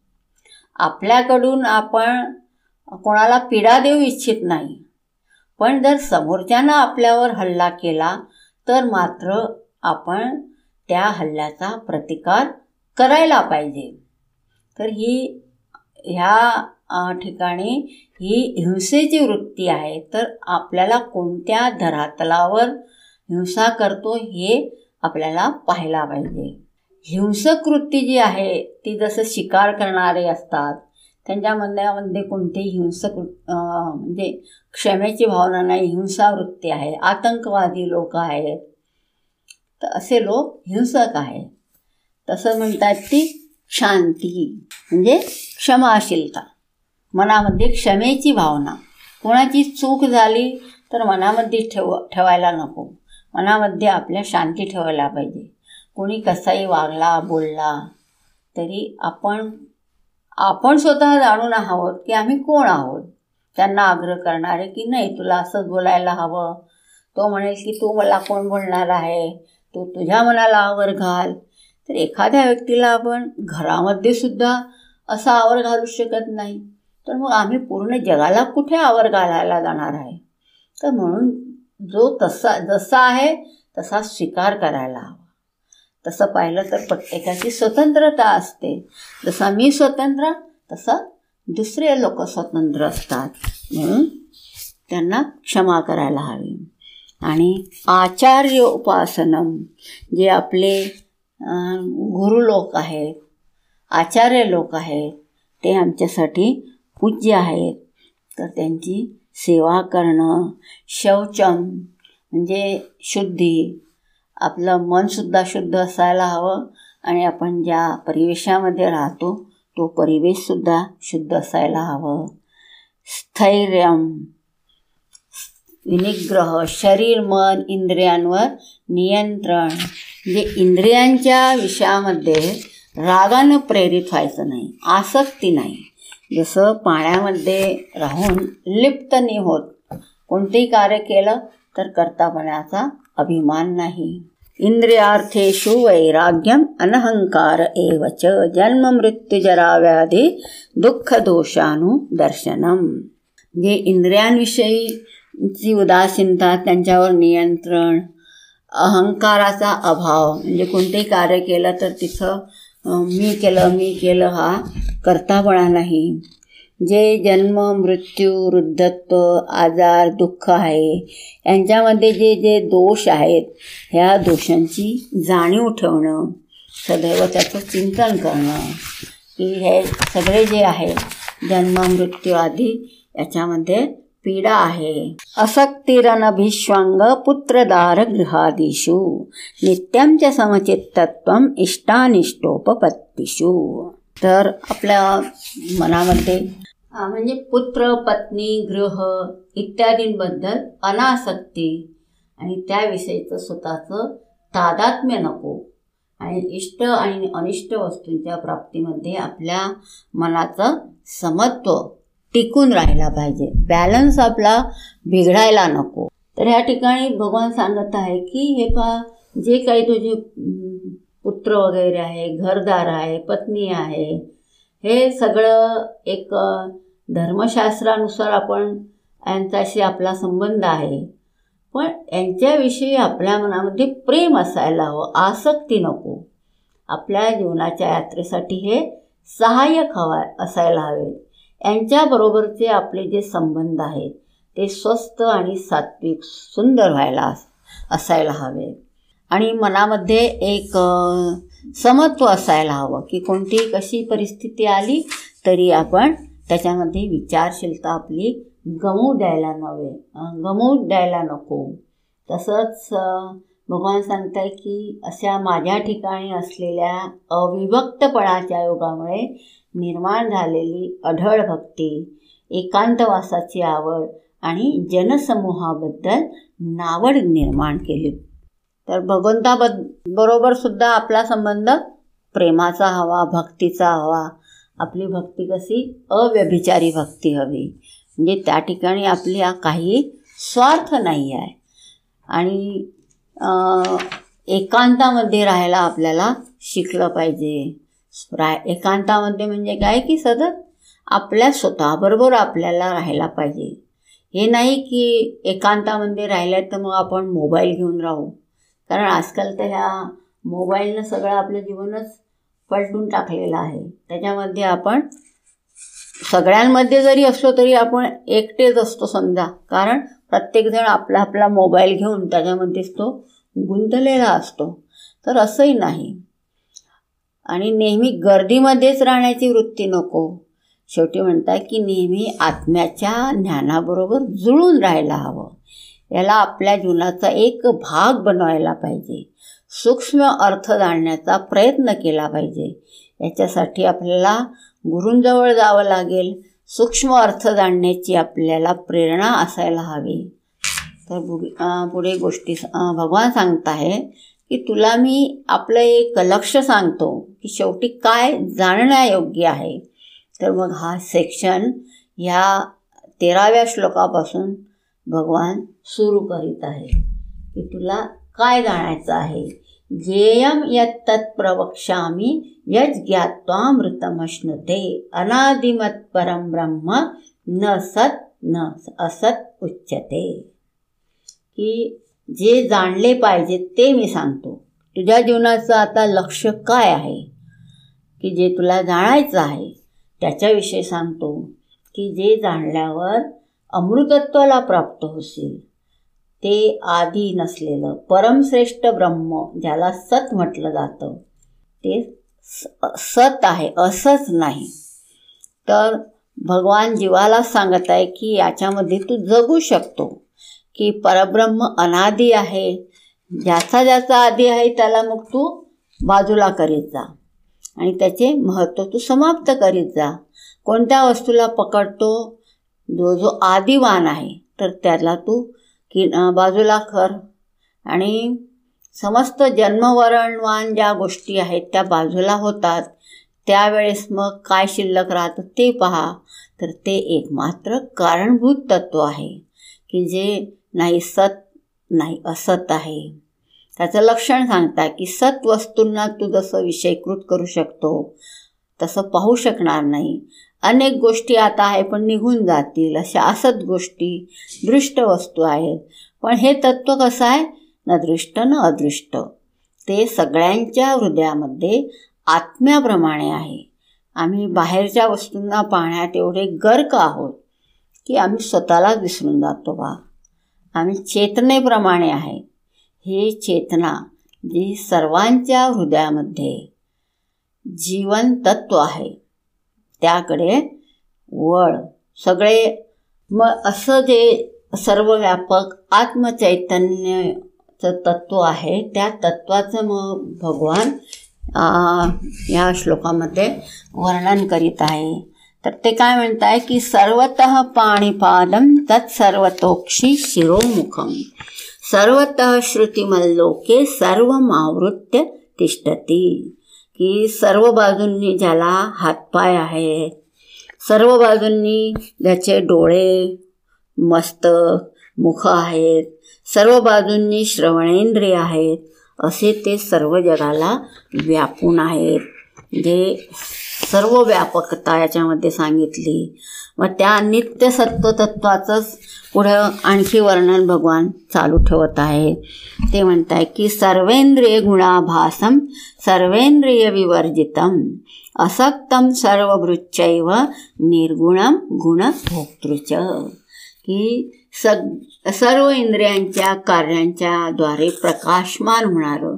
आपल्याकडून आपण कोणाला पीडा देऊ इच्छित नाही. पण जर समोरच्यानं आपल्यावर हल्ला केला तर मात्र आपण त्या हल्ल्याचा प्रतिकार करायला पाहिजे. तर ही ह्या ठिकाणी ही हिंसेची वृत्ती आहे. तर आपल्याला कोणत्या धरातलावर हिंसा करतो हे आपल्याला पाहायला पाहिजे. हिंसक वृत्ती जी आहे ती जसं शिकार करणारे असतात त्यांच्या मनामध्ये कोणतेही हिंसक म्हणजे क्षमेची भावना नाही हिंसा वृत्ती आहे आतंकवादी लोक आहेत. तर असे लोक हिंसक आहेत. तसं म्हणतात ती शांती म्हणजे क्षमाशीलता. मनामध्ये क्षमेची भावना. कोणाची चूक झाली तर मनामध्ये ठेव ठेवायला नको. मनामध्ये आपल्या शांती ठेवायला पाहिजे. कोणी कसाही वागला बोलला तरी आपण आपण स्वतः जाणून आहोत की आम्ही कोण आहोत? त्यांना आग्रह करणारे की नाही तुला असंच बोलायला हवं? तो म्हणेल की तू मला कोण बोलणार आहे? तू तुझ्या मनाला आवर घाल. तर एखाद्या व्यक्तीला आपण घरामध्ये सुद्धा असा आवर घालू शकत नाही. तर मग आम्ही पूर्ण जगाला कुठे आवर घालायला जाणार आहे? तर म्हणून जो तसा जसा आहे तसा स्वीकार करायला हवा. तसं पाहिलं तर प्रत्येकाची स्वतंत्रता असते. जसा मी स्वतंत्र तसं दुसरे लोक स्वतंत्र असतात. म्हणून त्यांना क्षमा करायला हवी. आणि आचार्य उपासनम जे आपले गुरु लोक आहेत आचार्य लोक आहेत ते आमच्यासाठी पूज्य आहेत. तर त्यांची सेवा करणं शौचम म्हणजे शुद्धी आपलं मनसुद्धा शुद्ध असायला हवं. आणि आपण ज्या परिवेशामध्ये राहतो तो परिवेशसुद्धा शुद्ध असायला हवं. स्थैर्यम. विनिग्रह. शरीर मन इंद्रियांवर नियंत्रण. म्हणजे इंद्रियांच्या विषयामध्ये रागानं प्रेरित व्हायचं नाही आसक्ती नाही. जसं पाण्यामध्ये राहून लिप्त नाही होत कोणतेही कार्य केलं तर कर्तापणाचा अभिमान नाही. इंद्रियार्थेषु वैराग्यम अनहंकार एवच जन्म मृत्यूजरा व्याधी दुःख दर्शनम. जे इंद्रियांविषयीची उदासीनता त्यांच्यावर नियंत्रण अहंकाराचा अभाव म्हणजे कोणतेही कार्य केलं तर तिथं मी केलं मी केलं हा करतापणा नाही. जे जन्म मृत्यू वृद्धत्व आजार दुःख आहे यांच्यामध्ये जे जे दोष आहेत ह्या दोषांची जाणीव ठेवणं सदैव त्याचं चिंतन करणं की हे सगळे जे आहे जन्म मृत्यू आदी याच्यामध्ये पीडा आहे. असक्तिरनभिश्वांग पुत्रदार गृहादिषु नित्यांच्या च समचित्तत्वम इष्टानिष्टोपपत्तीषु. तर आपल्या मनामध्ये म्हणजे पुत्र पत्नी गृह इत्यादींबद्दल अनासक्ती. आणि त्याविषयीचं स्वतःचं तादात्म्य नको. आणि इष्ट आणि अनिष्ट वस्तूंच्या प्राप्तीमध्ये आपल्या मनाचं समत्व टिकून राहायला पाहिजे. बॅलन्स आपला बिघडायला नको. तर ह्या ठिकाणी भगवान सांगत आहे की हे पा जे काही तुझे पुत्र वगैरे आहे घरदार आहे पत्नी आहे हे सगळं एक धर्मशास्त्रानुसार आपण यांच्याशी आपला संबंध आहे. पण यांच्याविषयी आपल्या मनामध्ये प्रेम असायला हवं आसक्ती नको. आपल्या जीवनाच्या यात्रेसाठी हे सहाय्यक हवा असायला हवे. यांच्याबरोबरचे आपले जे संबंध आहेत ते स्वस्त आणि सात्विक सुंदर व्हायला असायला हवे. आणि मनामध्ये एक समत्व असायला हवं की कोणती कशी परिस्थिती आली तरी आपण त्याच्यामध्ये विचारशीलता आपली गमवू द्यायला नव्हे. गमवू द्यायला नको. तसंच भगवान सांगताय की अशा माझ्या ठिकाणी असलेल्या अविभक्तपणाच्या योगामुळे निर्माण झालेली अढळ भक्ती एकांतवासाची आवड आणि जनसमूहाबद्दल नावड निर्माण केली. तर भगवंताबद बरोबर सुद्धा आपला संबंध प्रेमाचा हवा भक्तीचा हवा आपली भक्ती कशी? अव्यभिचारी भक्ती हवी. म्हणजे त्या ठिकाणी आपली काही स्वार्थ नाही आहे. आणि एकांतामध्ये राहायला आपल्याला शिकलं पाहिजे. रा एकांतामध्ये म्हणजे काय की सतत आपल्या स्वतःबरोबर आपल्याला राहायला पाहिजे. हे नाही की एकांतामध्ये राहिलं तर मग आपण मोबाईल घेऊन राहू. कारण आजकाल तर ह्या मोबाईलनं सगळं आपलं जीवनच पलटून टाकलेला आहे. त्याच्यामध्ये आपण सगळ्यांमध्ये जरी असलो तरी आपण एकटेच असतो समजा. कारण प्रत्येकजण आपला आपला मोबाईल घेऊन त्याच्यामध्येच तो गुंतलेला असतो. तर असंही नाही. आणि नेहमी गर्दीमध्येच राहण्याची वृत्ती नको. शेवटी म्हणतात की नेहमी आत्म्याच्या ज्ञानाबरोबर जुळून राहायला हवं. याला आपल्या जीवनाचा एक भाग बनवायला पाहिजे. सूक्ष्म अर्थ जाणण्याचा प्रयत्न केला पाहिजे. याच्यासाठी आपल्याला गुरूंजवळ जावं लागेल. सूक्ष्म अर्थ जाणण्याची आपल्याला प्रेरणा असायला हवी. तर पुढे गोष्टी भगवान सांगत आहे की तुला मी आपलं एक लक्ष सांगतो की शेवटी काय जाणण्यायोग्य आहे. तर मग हा सेक्शन ह्या तेराव्या श्लोकापासून भगवान सुरू करीत आहे की तुला काय जाणायचं आहे? ज्ञेयम यत्तत् प्रवक्ष्यामी यज ज्ञात्वामृतमश्नुते अनादिमत परम ब्रह्म न सत न असत उच्चते की जे जाणले पाहिजे ते मी सांगतो. तुझ्या जीवनाचं आता लक्ष काय आहे? की जे तुला जाणायचं आहे त्याच्याविषयी सांगतो. की जे जाणल्यावर अमृतत्वाला प्राप्त होशील. ते आधी नसलेलं परमश्रेष्ठ ब्रह्म ज्याला सत म्हटलं जातं. ते सत आहे असंच नाही. तर भगवान जीवाला सांगत आहे की याच्यामध्ये तू जगू शकतो की परब्रह्म अनादी आहे. ज्याचा ज्याचा आधी आहे त्याला मग तू बाजूला करीत जा. आणि त्याचे महत्त्व तू समाप्त करीत जा. कोणत्या वस्तूला पकडतो जो जो आदिवान आहे तर त्याला तू की बाजूला कर आणि समस्त जन्मवरणवान ज्या गोष्टी आहेत त्या बाजूला होतात. त्यावेळेस मग काय शिल्लक राहतं ते पहा. तर ते एकमात्र कारणभूत तत्व आहे की जे नाही सत नाही असत आहे. त्याचं लक्षण सांगता की सत वस्तूंना तू जसं विषयीकृत करू शकतो तसं पाहू शकणार नाही. अनेक गोष्टी आता आहे पण निघून जातील. अशा असत गोष्टी दृष्ट वस्तू आहेत. पण हे तत्त्व कसं आहे? न दृष्ट न अदृष्ट. ते सगळ्यांच्या हृदयामध्ये आत्म्याप्रमाणे आहे. आम्ही बाहेरच्या वस्तूंना पाहण्यात एवढे गर्क आहोत की आम्ही स्वतःलाच विसरून जातो बा. आम्ही चेतनेप्रमाणे आहे. ही चेतना जी सर्वांच्या हृदयामध्ये जीवन तत्व आहे. त्याकडे वळ. सगळे मग असं जे सर्वव्यापक आत्मचैतन्यचं तत्व आहे त्या तत्वाचं मग भगवान या श्लोकामध्ये वर्णन करीत आहे. तर ते काय म्हणत आहे की सर्वत पाणीपादम तत्सर्वतोक्षी शिरोमुखम सर्वत श्रुतिमल्लोके सर्व मावृत्य तिष्ठती. की सर्व बाजूंनी ज्याला हातपाय आहेत सर्व बाजूंनी ज्याचे डोळे मस्त मुख आहेत सर्व बाजूंनी श्रवणेंद्रिय आहेत असे ते सर्व जगाला व्यापून आहेत. जे सर्व व्यापकता याच्यामध्ये सांगितली. मग त्या नित्य सत्वतत्वाचंच पुढं आणखी वर्णन भगवान चालू ठेवत आहे. ते म्हणत आहे की सर्वेंद्रिय गुणाभासम सर्वेंद्रिय विवर्जितम असक्तम सर्वभृच्चैव निर्गुणम गुणभोक्तृच. की सग सर्व इंद्रियांच्या कार्यांच्या द्वारे प्रकाशमान होणारं.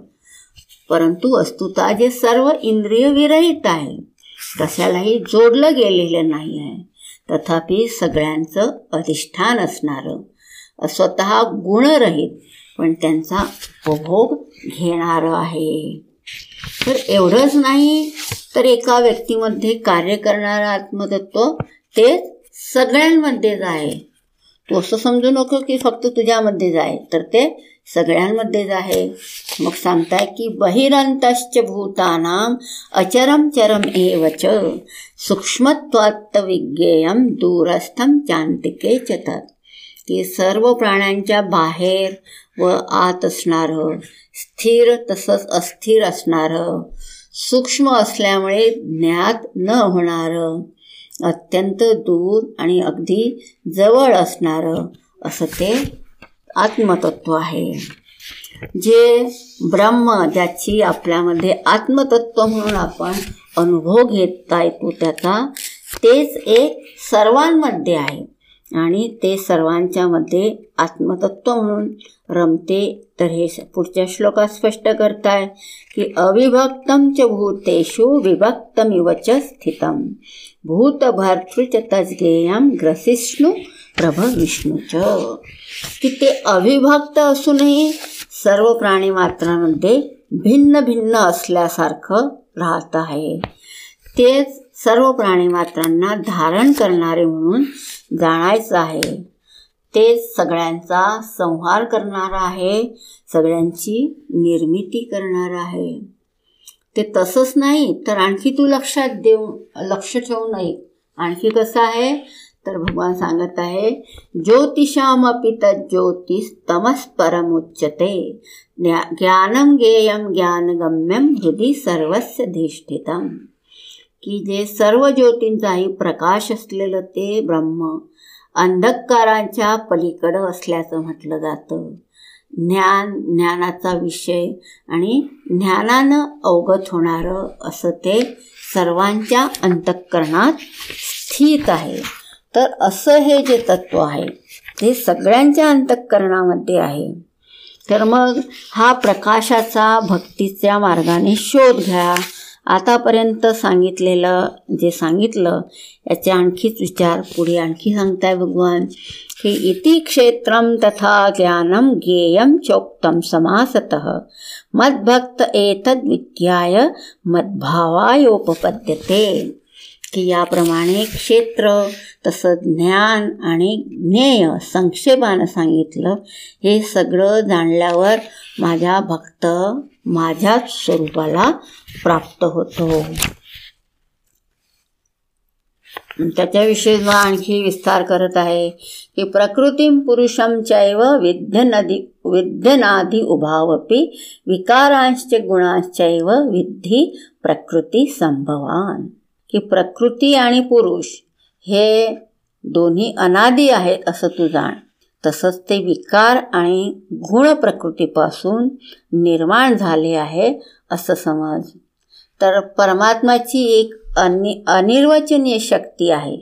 परंतु वस्तुता जे सर्व इंद्रिय विरहित आहे कशालाही जोडलं गेलेलं नाही आहे. तथापि सगळ्यांचं अधिष्ठान असणारं. स्वतः गुणरहित पण त्यांचा उपभोग घेणारं आहे. तर एवढंच नाही तर एका व्यक्तीमध्ये कार्य करणारं आत्मतत्व ते सगळ्यांमध्येच आहे. तू असं समजू नको की फक्त तुझ्यामध्येच आहे तर ते सगळ्यांमध्येच आहे. मग सांगताय की बहिरंतश्च भूतानाम अचरम चरम एवच सूक्ष्मत्वात्त विज्ञेयम दूरस्थम चांतिके चतात की सर्व प्राण्यांच्या बाहेर व आत असणारं स्थिर तसंच अस्थिर असणारं. सूक्ष्म असल्यामुळे ज्ञात न होणारं अत्यंत दूर आणि अगदी जवळ असणारं असं ते आत्मतत्व आहे. जे ब्रह्म ज्याची आपल्यामध्ये आत्मतत्व म्हणून आपण अनुभव घेता येतो त्याचा तेच एक सर्वांमध्ये आहे. आणि ते सर्वांच्या मध्ये आत्मतत्व म्हणून रमते. तर हे पुढच्या श्लोकात स्पष्ट करताय की अविभक्तम च भूतेषु विभक्तमिव च स्थितम। भूतभर्तृच तज्ञेयम ग्रसिष्णू प्रभ विष्णूच की ते अविभक्त असूनही सर्व प्राणी मात्रांमध्ये भिन्न भिन्न असल्यासारखं राहत आहे. तेच सर्व प्राणी मात्रांना धारण करणारे म्हणून जाणायचं आहे. तेच सगळ्यांचा संहार करणारा आहे सगळ्यांची निर्मिती करणार आहे. ते तसंच नाही तर आणखी तू लक्षात देऊ लक्ष ठेवू नये. आणखी कसं आहे? तर भगवान सांगत आहे ज्योतिषामपि तज्ज्योतिष तमस परमुच्यते ज्ञानम गेयम ज्ञानगम्यम हृदय सर्वस्य धिष्ठितम। की जे सर्व ज्योतींचाही प्रकाश असलेलं ते ब्रह्म अंधकारांच्या पलीकडं असल्याचं म्हटलं जातं. ज्ञान ज्ञानाचा विषय आणि ज्ञानानं अवगत होणारं असं ते सर्वांच्या अंतःकरणात स्थित आहे. तर असं हे जे तत्व आहे ते सगळ्यांच्या अंतःकरणामध्ये आहे. तर मग हा प्रकाशाचा भक्तीच्या मार्गाने शोध घ्या. आतापर्यंत सांगितलेलं जे सांगितलं याचे आणखीच विचार पुढे आणखी सांगताय भगवान. की इति क्षेत्रम तथा ज्ञानम गेयम चोक्तम समासत. मद्भक्त एतद्विद्याय मद्भावायोपपद्यते. की याप्रमाणे क्षेत्र तसं ज्ञान आणि ज्ञेय संक्षेपानं सांगितलं हे सगळं जाणल्यावर माझ्या भक्त माझ्याच स्वरूपाला प्राप्त होतो. त्याच्याविषयी आणखी विस्तार करत आहे की प्रकृतीम पुरुषम विद्यनदी विद्यनादी उभावपी विकारांश्च गुणांश्चैव विद्धी प्रकृती संभवान. की प्रकृती आणि पुरुष हे दोन्ही अनादी आहेत असं तू जाण. तसंच ते विकार आणि गुण प्रकृतीपासून निर्माण झाले आहे असं समज. तर परमात्माची एक अनि अनिर्वचनीय शक्ती आहे.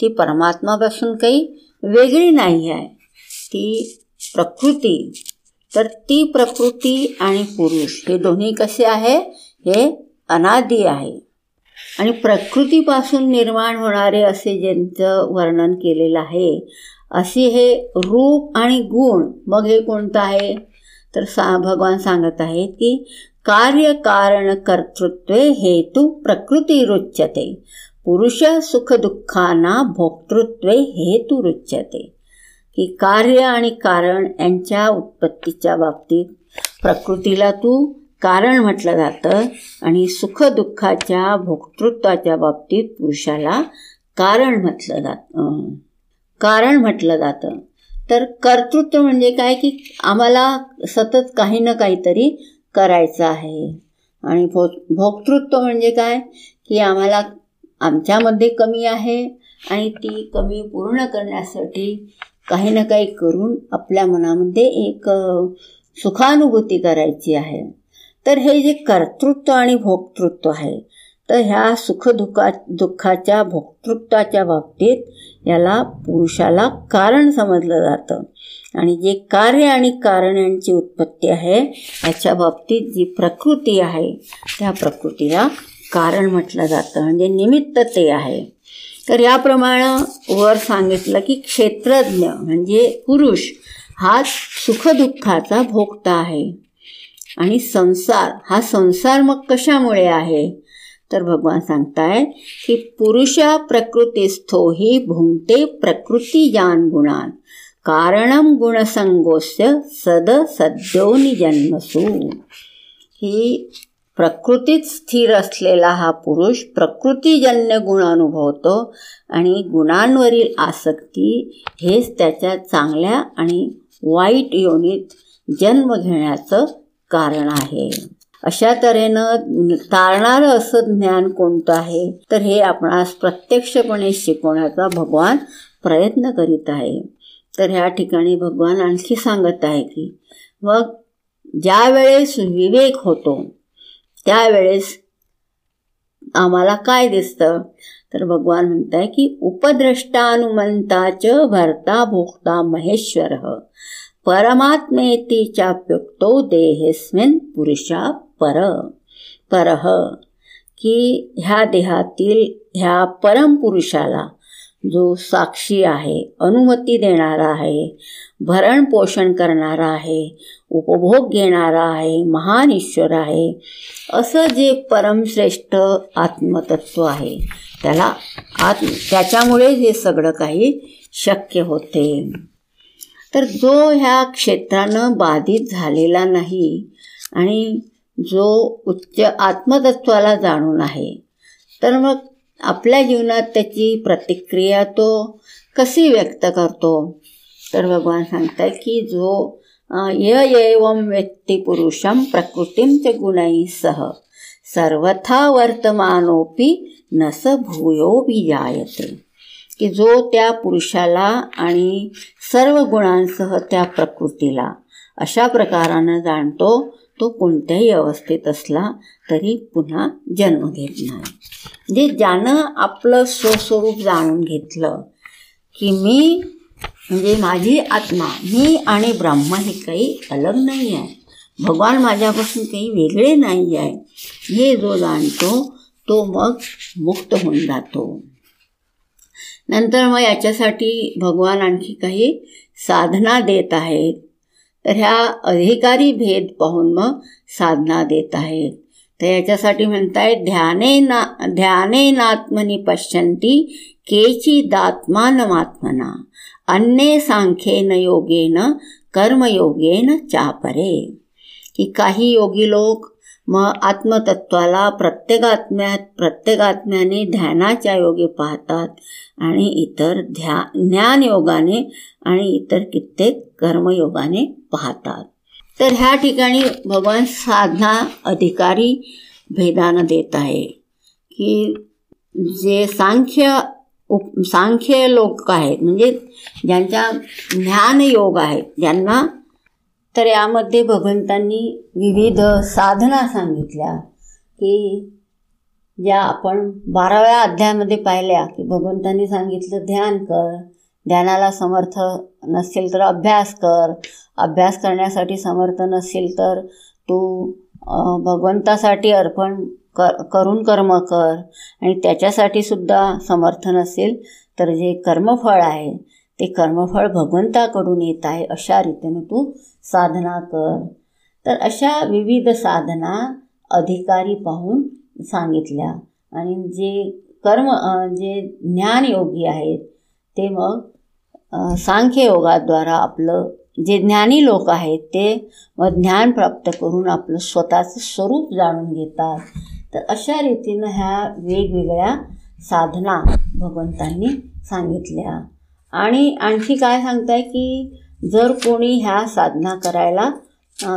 ती परमात्मापासून काही वेगळी नाही आहे. ती प्रकृती. तर ती प्रकृती आणि पुरुष हे दोन्ही कसे आहे? हे अनादी आहे. आणि प्रकृतीपासून निर्माण होणारे असे ज्यांचं वर्णन केलेलं आहे असे हे रूप आणि गुण मग हे कोणतं आहे? तर सा भगवान सांगत आहेत की कार्यकारण कर्तृत्वे हेतू प्रकृती रुच्यते. पुरुष सुखदुःखांना भोक्तृत्वे हेतू रुच्यते. की कार्य आणि कारण यांच्या उत्पत्तीच्या बाबतीत प्रकृतीला तू कारण म्हटलं जातं आणि सुखदुःखाच्या भोक्तृत्वाच्या बाबतीत पुरुषाला कारण म्हटलं जातं कारण म्हटलं जातं. तर कर्तृत्व म्हणजे काय? की आम्हाला सतत काही ना काहीतरी करायचं आहे. आणि भो भोक्तृत्व म्हणजे काय? की आम्हाला आमच्यामध्ये कमी आहे आणि ती कमी पूर्ण करण्यासाठी काही ना काही करून आपल्या मनामध्ये एक सुखानुभूती करायची आहे. तर हे जे कर्तृत्व आणि भोक्तृत्व आहे तर ह्या सुखदुखा दुःखाच्या भोक्तृत्वाच्या बाबतीत याला पुरुषाला कारण समजलं जातं. आणि जे कार्य आणि कारण यांची उत्पत्ती आहे याच्या बाबतीत जी प्रकृती आहे त्या प्रकृतीला कारण म्हटलं जातं. म्हणजे निमित्त ते आहे. तर याप्रमाणे वर सांगितलं की क्षेत्रज्ञ म्हणजे पुरुष हा सुखदुःखाचा भोगता आहे. आणि संसार हा संसार मग कशामुळे आहे? तर भगवान सांगताय की पुरुषा प्रकृतीस्थो ही भुंगते प्रकृती जान गुणान। कारणम गुणसंगोस्य सद सद्योनी जन्मसू ही प्रकृतीत स्थिर असलेला हा पुरुष प्रकृतीजन्य गुण अनुभवतो आणि गुणांवरील आसक्ती हेच त्याच्या चांगल्या आणि वाईट योनीत जन्म घेण्याचं कारण आहे. अशा तऱ्हेनं तारणारं असं ज्ञान कोणतं आहे? तर हे आपणास प्रत्यक्षपणे शिकवण्याचा भगवान प्रयत्न करीत आहे. तर ह्या ठिकाणी भगवान आणखी सांगत आहे की मग ज्यावेळेस विवेक होतो त्यावेळेस आम्हाला काय दिसतं? तर भगवान म्हणत आहे की उपद्रष्टानुमंताच भरता भोक्ता महेश्वर. परमात्मेती चाप्युक्तो देहेस्मिन पुरुषा पर। परह की ह्या देहातील ह्या परमपुरुषाला जो साक्षी आहे अनुमती देणारा आहे भरण पोषण करणारा आहे उपभोग घेणारा आहे महान ईश्वर आहे असं जे परमश्रेष्ठ आत्मतत्व आहे त्याला आत्म त्याच्यामुळे हे सगळं काही शक्य होते. तर जो ह्या क्षेत्रानं बाधित झालेला नाही आणि जो उच्च आत्मतत्वाला जाणून आहे तर मग आपल्या जीवनात त्याची प्रतिक्रिया तो कशी व्यक्त करतो? तर भगवान सांगतात की जो य एवं व्यक्तिपुरुषं प्रकृतीं च सह सर्वथा वर्तमानोपी नस भूयो जायते की जो त्या पुरुषाला आणि सर्व गुणांसह त्या प्रकृतीला अशा प्रकारानं जाणतो तो कोणत्याही अवस्थेत असला तरी पुन्हा जन्म घेत नाही. म्हणजे ज्यानं आपलं स्वस्वरूप जाणून घेतलं की मी म्हणजे माझी आत्मा मी आणि ब्रह्म हे काही अलग नाही आहे. भगवान माझ्यापासून काही वेगळे नाही आहे. हे जो जाणतो तो मग मुक्त होऊन जातो. नंतर मग याच्यासाठी भगवान आणखी काही साधना देत आहेत. तर ह्या अधिकारी भेद पाहून मग साधना देत आहेत. तर याच्यासाठी म्हणतायत ध्याने ना ध्यानेनात्मनी पश्यंती केची दात्मानमात्मना अन्ये सांख्येन योगेन कर्मयोगेन चापरे. की काही योगी लोक मग आत्मतत्वाला प्रत्येकात्म्यात प्रत्येकात्म्याने ध्यानाच्या योगे पाहतात आणि इतर ध्या ज्ञानयोगाने आणि इतर कित्येक कर्मयोगाने पाहतात. तर ह्या ठिकाणी भगवान साधना अधिकारी भेदानं देत आहे की जे सांख्य उप सांख्य लोक आहेत म्हणजे ज्यांच्या ज्ञानयोग आहेत ज्यांना तर यामध्ये भगवंतांनी विविध साधना सांगितल्या की ज्या आपण बाराव्या अध्यायामध्ये पाहिल्या की भगवंतांनी सांगितलं ध्यान कर. ध्यानाला समर्थ नसेल तर अभ्यास कर. अभ्यास करण्यासाठी समर्थ नसेल तर तू भगवंतासाठी अर्पण कर करून कर्म कर. आणि त्याच्यासाठी सुद्धा समर्थ नसेल तर जे कर्मफळ आहे ते कर्मफळ भगवंताकडून येत आहे अशा रीतीनं तू साधना कर. तर अशा विविध साधना अधिकारी पाहून सांगितल्या. आणि जे कर्म जे ज्ञानयोगी आहेत ते मग सांख्ययोगाद्वारा आपलं जे ज्ञानी लोक आहेत ते मग ज्ञान प्राप्त करून आपलं स्वतःचं स्वरूप जाणून घेतात. तर अशा रीतीनं ह्या वेगवेगळ्या साधना भगवंतांनी सांगितल्या. आणि आणखी काय सांगताय की जर कोणी ह्या साधना करायला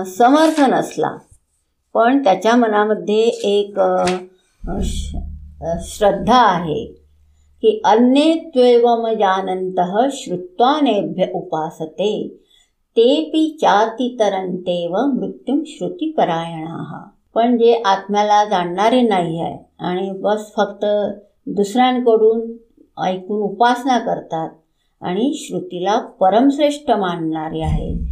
समर्थ नसला पण त्याच्या मनामध्ये एक श्रद्धा आहे की अन्ये त्वेवम जानंत श्रुत्वानेभ्य उपासते तेपि चातितरंतेव मृत्यूम श्रुतीपरायणा. पण जे आत्म्याला जाणणारे नाही आहे आणि बस फक्त दुसऱ्यांकडून ऐकून उपासना करतात आणि श्रुतीला परमश्रेष्ठ मानणारे आहेत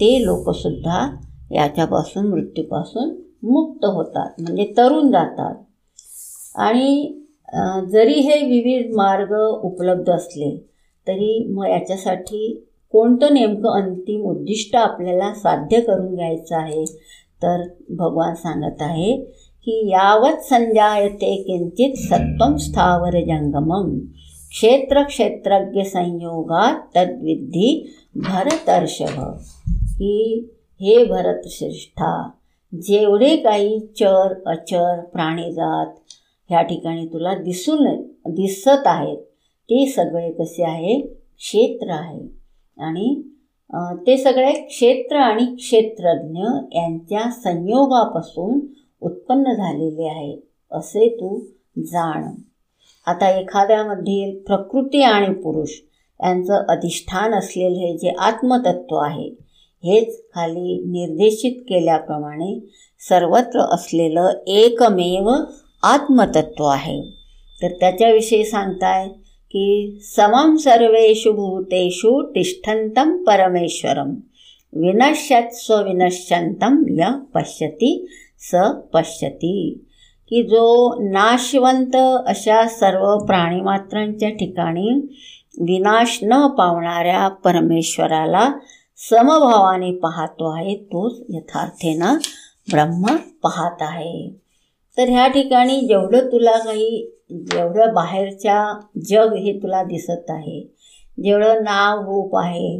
ते लोकसुद्धा याच्यापासून मृत्यूपासून मुक्त होतात म्हणजे तरुण जातात. आणि जरी हे विविध मार्ग उपलब्ध असले तरी मग याच्यासाठी कोणतं नेमकं अंतिम उद्दिष्ट आपल्याला साध्य करून घ्यायचं आहे? तर भगवान सांगत आहे की यावत संजायते किंचित सत्वम स्थावर जंगमम क्षेत्र क्षेत्रज्ञ संयोगात तद्विधी भरतर्षभ. की हे भरतश्रेष्ठा जेवढे काही चर अचर प्राणीजात ह्या ठिकाणी तुला दिसून दिसत आहेत ते सगळे कसे आहे? क्षेत्र आहे. आणि ते सगळे क्षेत्र आणि क्षेत्रज्ञ यांच्या संयोगापासून उत्पन्न झालेले आहे असे तू जाण. आता एखाद्यामध्ये प्रकृती आणि पुरुष यांचं अधिष्ठान असलेले हे जे आत्मतत्व आहे हेच खाली निर्देशित केल्याप्रमाणे सर्वत्र असलेलं एकमेव आत्मतत्व आहे. तर त्याच्याविषयी सांगताय की समम सर्वेषु भूतेषु तिष्ठन्तं परमेश्वरं विनश्यत स्वविनश्यन्तं य पश्यती स पश्यती। की जो नाशवंत अशा सर्व प्राणीमात्रांच्या ठिकाणी विनाश न पावणाऱ्या परमेश्वराला समभावाने पाहतो आहे तोच यथार्थेनं ब्रह्म पाहत आहे. तर ह्या ठिकाणी जेवढं तुला काही जेवढं बाहेरच्या जग हे तुला दिसत आहे जेवढं नाव रूप आहे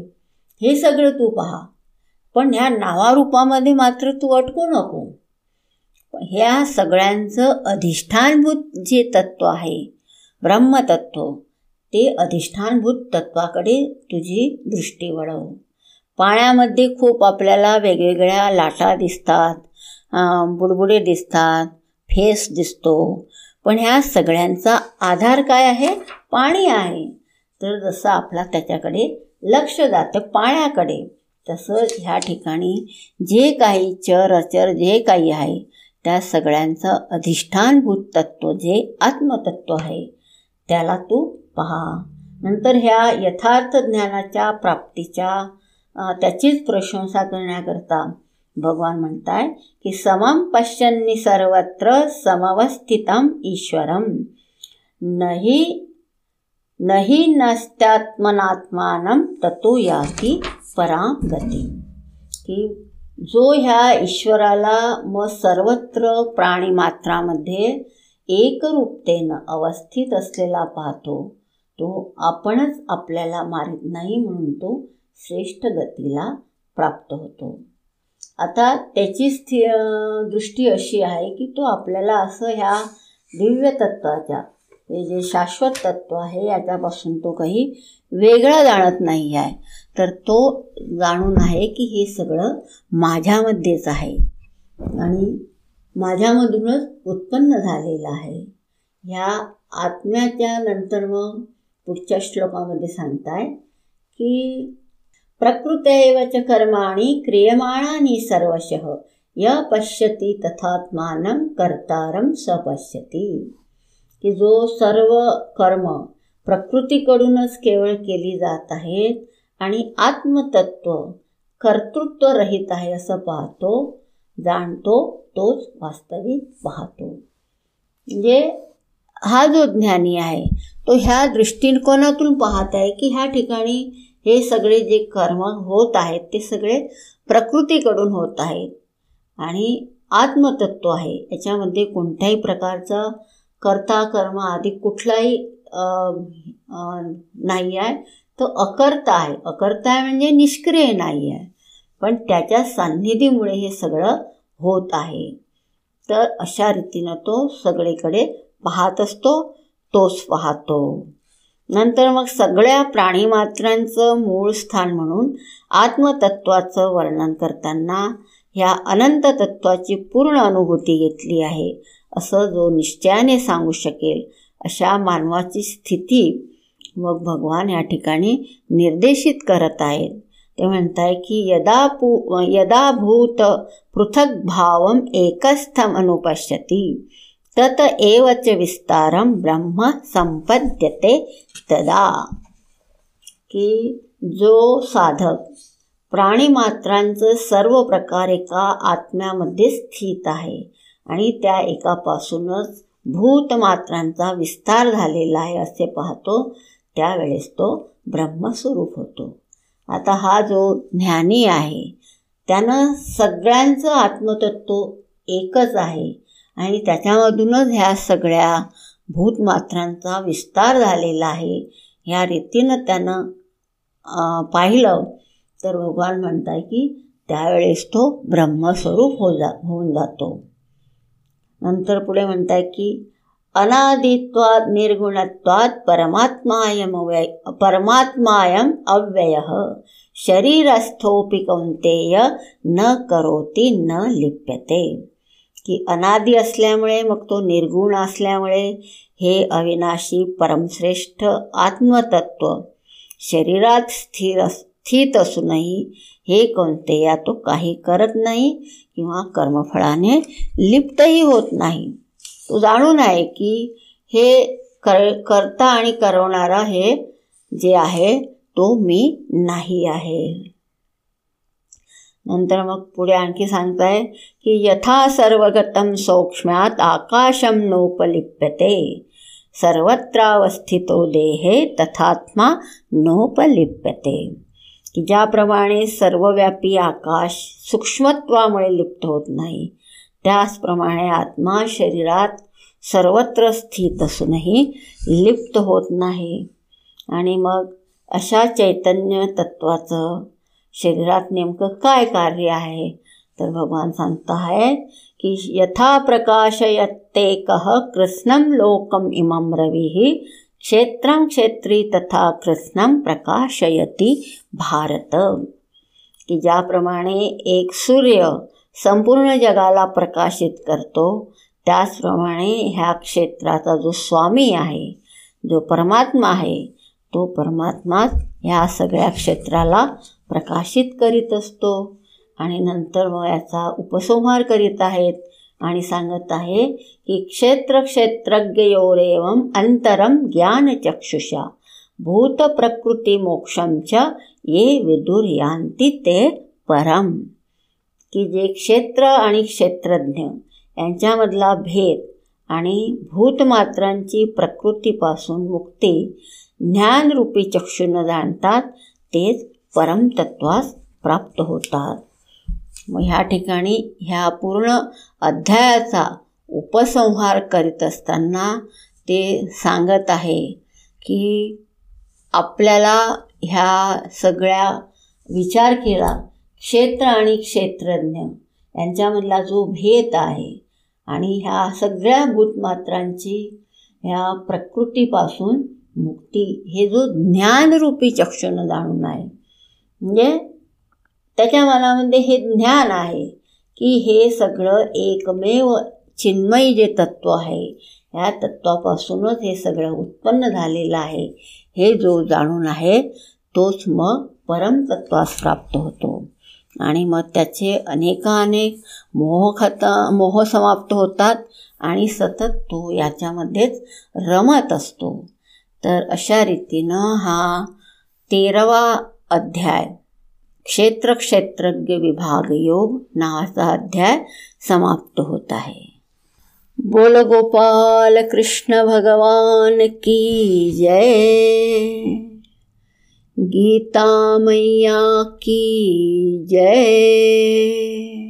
हे सगळं तू पहा. पण ह्या नावारूपामध्ये मात्र तू अटकू नको. ह्या सगळ्यांचं अधिष्ठानभूत जे तत्व आहे ब्रह्मतत्व ते अधिष्ठानभूत तत्वाकडे तुझी दृष्टी वळव. पाण्यामध्ये खूप आपल्याला वेगवेगळ्या लाटा दिसतात बुडबुडे दिसतात फेस दिसतो. पण ह्या सगळ्यांचा आधार काय आहे? पाणी आहे. तर जसं आपला त्याच्याकडे लक्ष जातं पाण्याकडे तसं ह्या ठिकाणी जे काही चर अचर जे काही आहे त्या सगळ्यांचं अधिष्ठानभूत तत्व जे आत्मतत्व आहे त्याला तू पहा. नंतर ह्या यथार्थ ज्ञानाच्या प्राप्तीच्या त्याचीच प्रशंसा करण्याकरता भगवान म्हणताय की समम पश्यन्नी सर्वत्र समवस्थितम ईश्वरम नही नही नस्त्यात्मनात्मानं ततो याती परा गती. की जो ह्या ईश्वराला मग सर्वत्र प्राणीमात्रामध्ये एकरूपतेनं अवस्थित असलेला पाहतो तो आपणच आपल्याला मारित नाही म्हणून तो श्रेष्ठ गतीला प्राप्त होतो. आता त्याची स्थि दृष्टी अशी आहे की तो आपल्याला असं ह्या दिव्य तत्वाच्या हे जे शाश्वत तत्व आहे याच्यापासून तो काही वेगळं जाणत नाही आहे. तर तो जाणून आहे की हे सगळं माझ्यामध्येच आहे. आणि माझ्यामधूनच उत्पन्न झालेलं आहे. ह्या आत्म्याच्या नंतर मग पुढच्या श्लोकामध्ये सांगताय की प्रकृतैवच च क्रियमाणानी सर्वशः य पश्यती तथात्मानं कर्तारम स पश्यती. की जो सर्व कर्म प्रकृतीकडूनच केवळ केली जात आहेत आणि आत्मतत्व कर्तृत्वरहित आहे असं पाहतो जाणतो तोच वास्तविक पाहतो. म्हणजे हा जो ज्ञानी आहे तो ह्या दृष्टिकोनातून पाहत आहे की ह्या ठिकाणी हे सगळे जे कर्म होत आहेत ते सगळे प्रकृतीकडून होत आहेत. आणि आत्मतत्व आहे याच्यामध्ये कोणत्याही प्रकारचा कर्ता कर्म आधी कुठलाही नाही आहे. तो अकर्ता आहे. अकर्ता आहे म्हणजे निष्क्रिय नाही आहे पण त्याच्या सान्निधीमुळे हे सगळं होत आहे. तर अशा रीतीनं तो सगळीकडे पाहत असतो तोच पाहतो. नंतर मग सगळ्या प्राणीमात्रांचं मूळ स्थान म्हणून आत्मतत्वाचं वर्णन करताना ह्या अनंत तत्वाची पूर्ण अनुभूती घेतली आहे. असं जो निश्चयाने सांगू शकेल अशा मानवाची स्थिती मग भगवान या ठिकाणी निर्देशित करत आहेत. ते म्हणताय की यदा पू यदाभूत पृथक भावम एकस्थम अनुपश्यती तत एवच विस्तारम ब्रह्म संपद्यते तदा. की जो साधक प्राणीमात्रांचं सर्व प्रकार एका आत्म्यामध्ये स्थित आहे आणि त्या एकापासूनच भूतमात्रांचा विस्तार झालेला आहे असे पाहतो त्यावेळेस तो ब्रह्मस्वरूप होतो. आता हा जो ज्ञानी आहे त्यानं सगळ्यांचं आत्मतत्व एकच आहे आणि त्याच्यामधूनच ह्या सगळ्या भूतमात्रांचा विस्तार झालेला आहे. ह्या रीतीनं त्यानं पाहिलं तर भगवान म्हणताय की त्यावेळेस तो ब्रह्मस्वरूप हो जा होऊन जातो. नंतर पुढे म्हणताय की अनादित्वात् निर्गुणत्वात् परमात्मायम अव्यय परमात्मायम अव्ययः। शरीरस्थोऽपि कौंतेय न करोती न लिप्यते। की अनादी असल्यामुळे मग तो निर्गुण असल्यामुळे हे अविनाशी परमश्रेष्ठ आत्मतत्व शरीरात स्थिर स्थित असूनही हे कोणते या तो काही करत नाही किंवा कर्मफळाने लिप्तही होत नाही। जाणून आहे की हे कर करता आणि करवणारा हे जे आहे तो मी नाही आहे. नंतर मग पुढे आणखी सांगताय की यथा सर्वगतम सौक्ष्म्यात आकाशम नोपलिप्यते. सर्वत्रावस्थितो देहे तथात्मा नोपलिप्यते. की ज्याप्रमाणे सर्वव्यापी आकाश सूक्ष्मत्वामुळे लिप्त होत नाही त्याचप्रमाणे आत्मा शरीरात सर्वत्र स्थित असूनही लिप्त होत नाही. आणि मग अशा चैतन्य तत्वाचं शरीरात नेमकं काय कार्य आहे? तर भगवान सांगत आहे की यथा प्रकाशयत्तेकः कृष्णं लोकम इमं रवी क्षेत्रं क्षेत्री तथा कृष्णं प्रकाशयती भारत. की ज्याप्रमाणे एक सूर्य संपूर्ण जगाला प्रकाशित करतो. त्याचप्रमाणे ह्या क्षेत्राचा जो स्वामी आहे जो परमात्मा आहे तो परमात्मा ह्या सगळ्या क्षेत्राला प्रकाशित करीत असतो. आणि नंतर मग याचा उपसंहार करीत आहेत आणि सांगत आहे की क्षेत्र क्षेत्रज्ञयोरेव अंतरम ज्ञानचक्षुषा भूत प्रकृती ये विदुर यांती ते परम. की जे क्षेत्र आणि क्षेत्रज्ञ यांच्यामधला भेद आणि भूतमात्रांची प्रकृतीपासून मुक्ती ज्ञानरूपी चक्षुनं जाणतात तेच परमतत्वास प्राप्त होतात. मग ह्या ठिकाणी ह्या पूर्ण अध्यायाचा उपसंहार करीत असताना ते सांगत आहे की आपल्याला ह्या सगळ्या विचार केला क्षेत्र आणि क्षेत्रज्ञ यांच्यामधला जो भेद आहे आणि ह्या सगळ्या भूतमात्रांची ह्या प्रकृतीपासून मुक्ती हे जो ज्ञानरूपी चक्षुनं जाणून आहे. म्हणजे त्याच्या मनामध्ये हे ज्ञान आहे की हे सगळं एकमेव चिन्मयी जे तत्त्व आहे ह्या तत्त्वापासूनच हे सगळं उत्पन्न झालेलं आहे हे जो जाणून आहे तोच मग परमतत्वास प्राप्त होतो. आणि मग त्याचे अनेकानेक मोह खता मोह समाप्त होतात आणि सतत तो याच्यामध्येच रमत असतो. तर अशा रीतीनं हा तेरावा अध्याय क्षेत्र क्षेत्रज्ञ विभाग योग नावाचा अध्याय समाप्त होत आहे. बोल गोपाल कृष्ण भगवान की जय. गीता मैया की जय।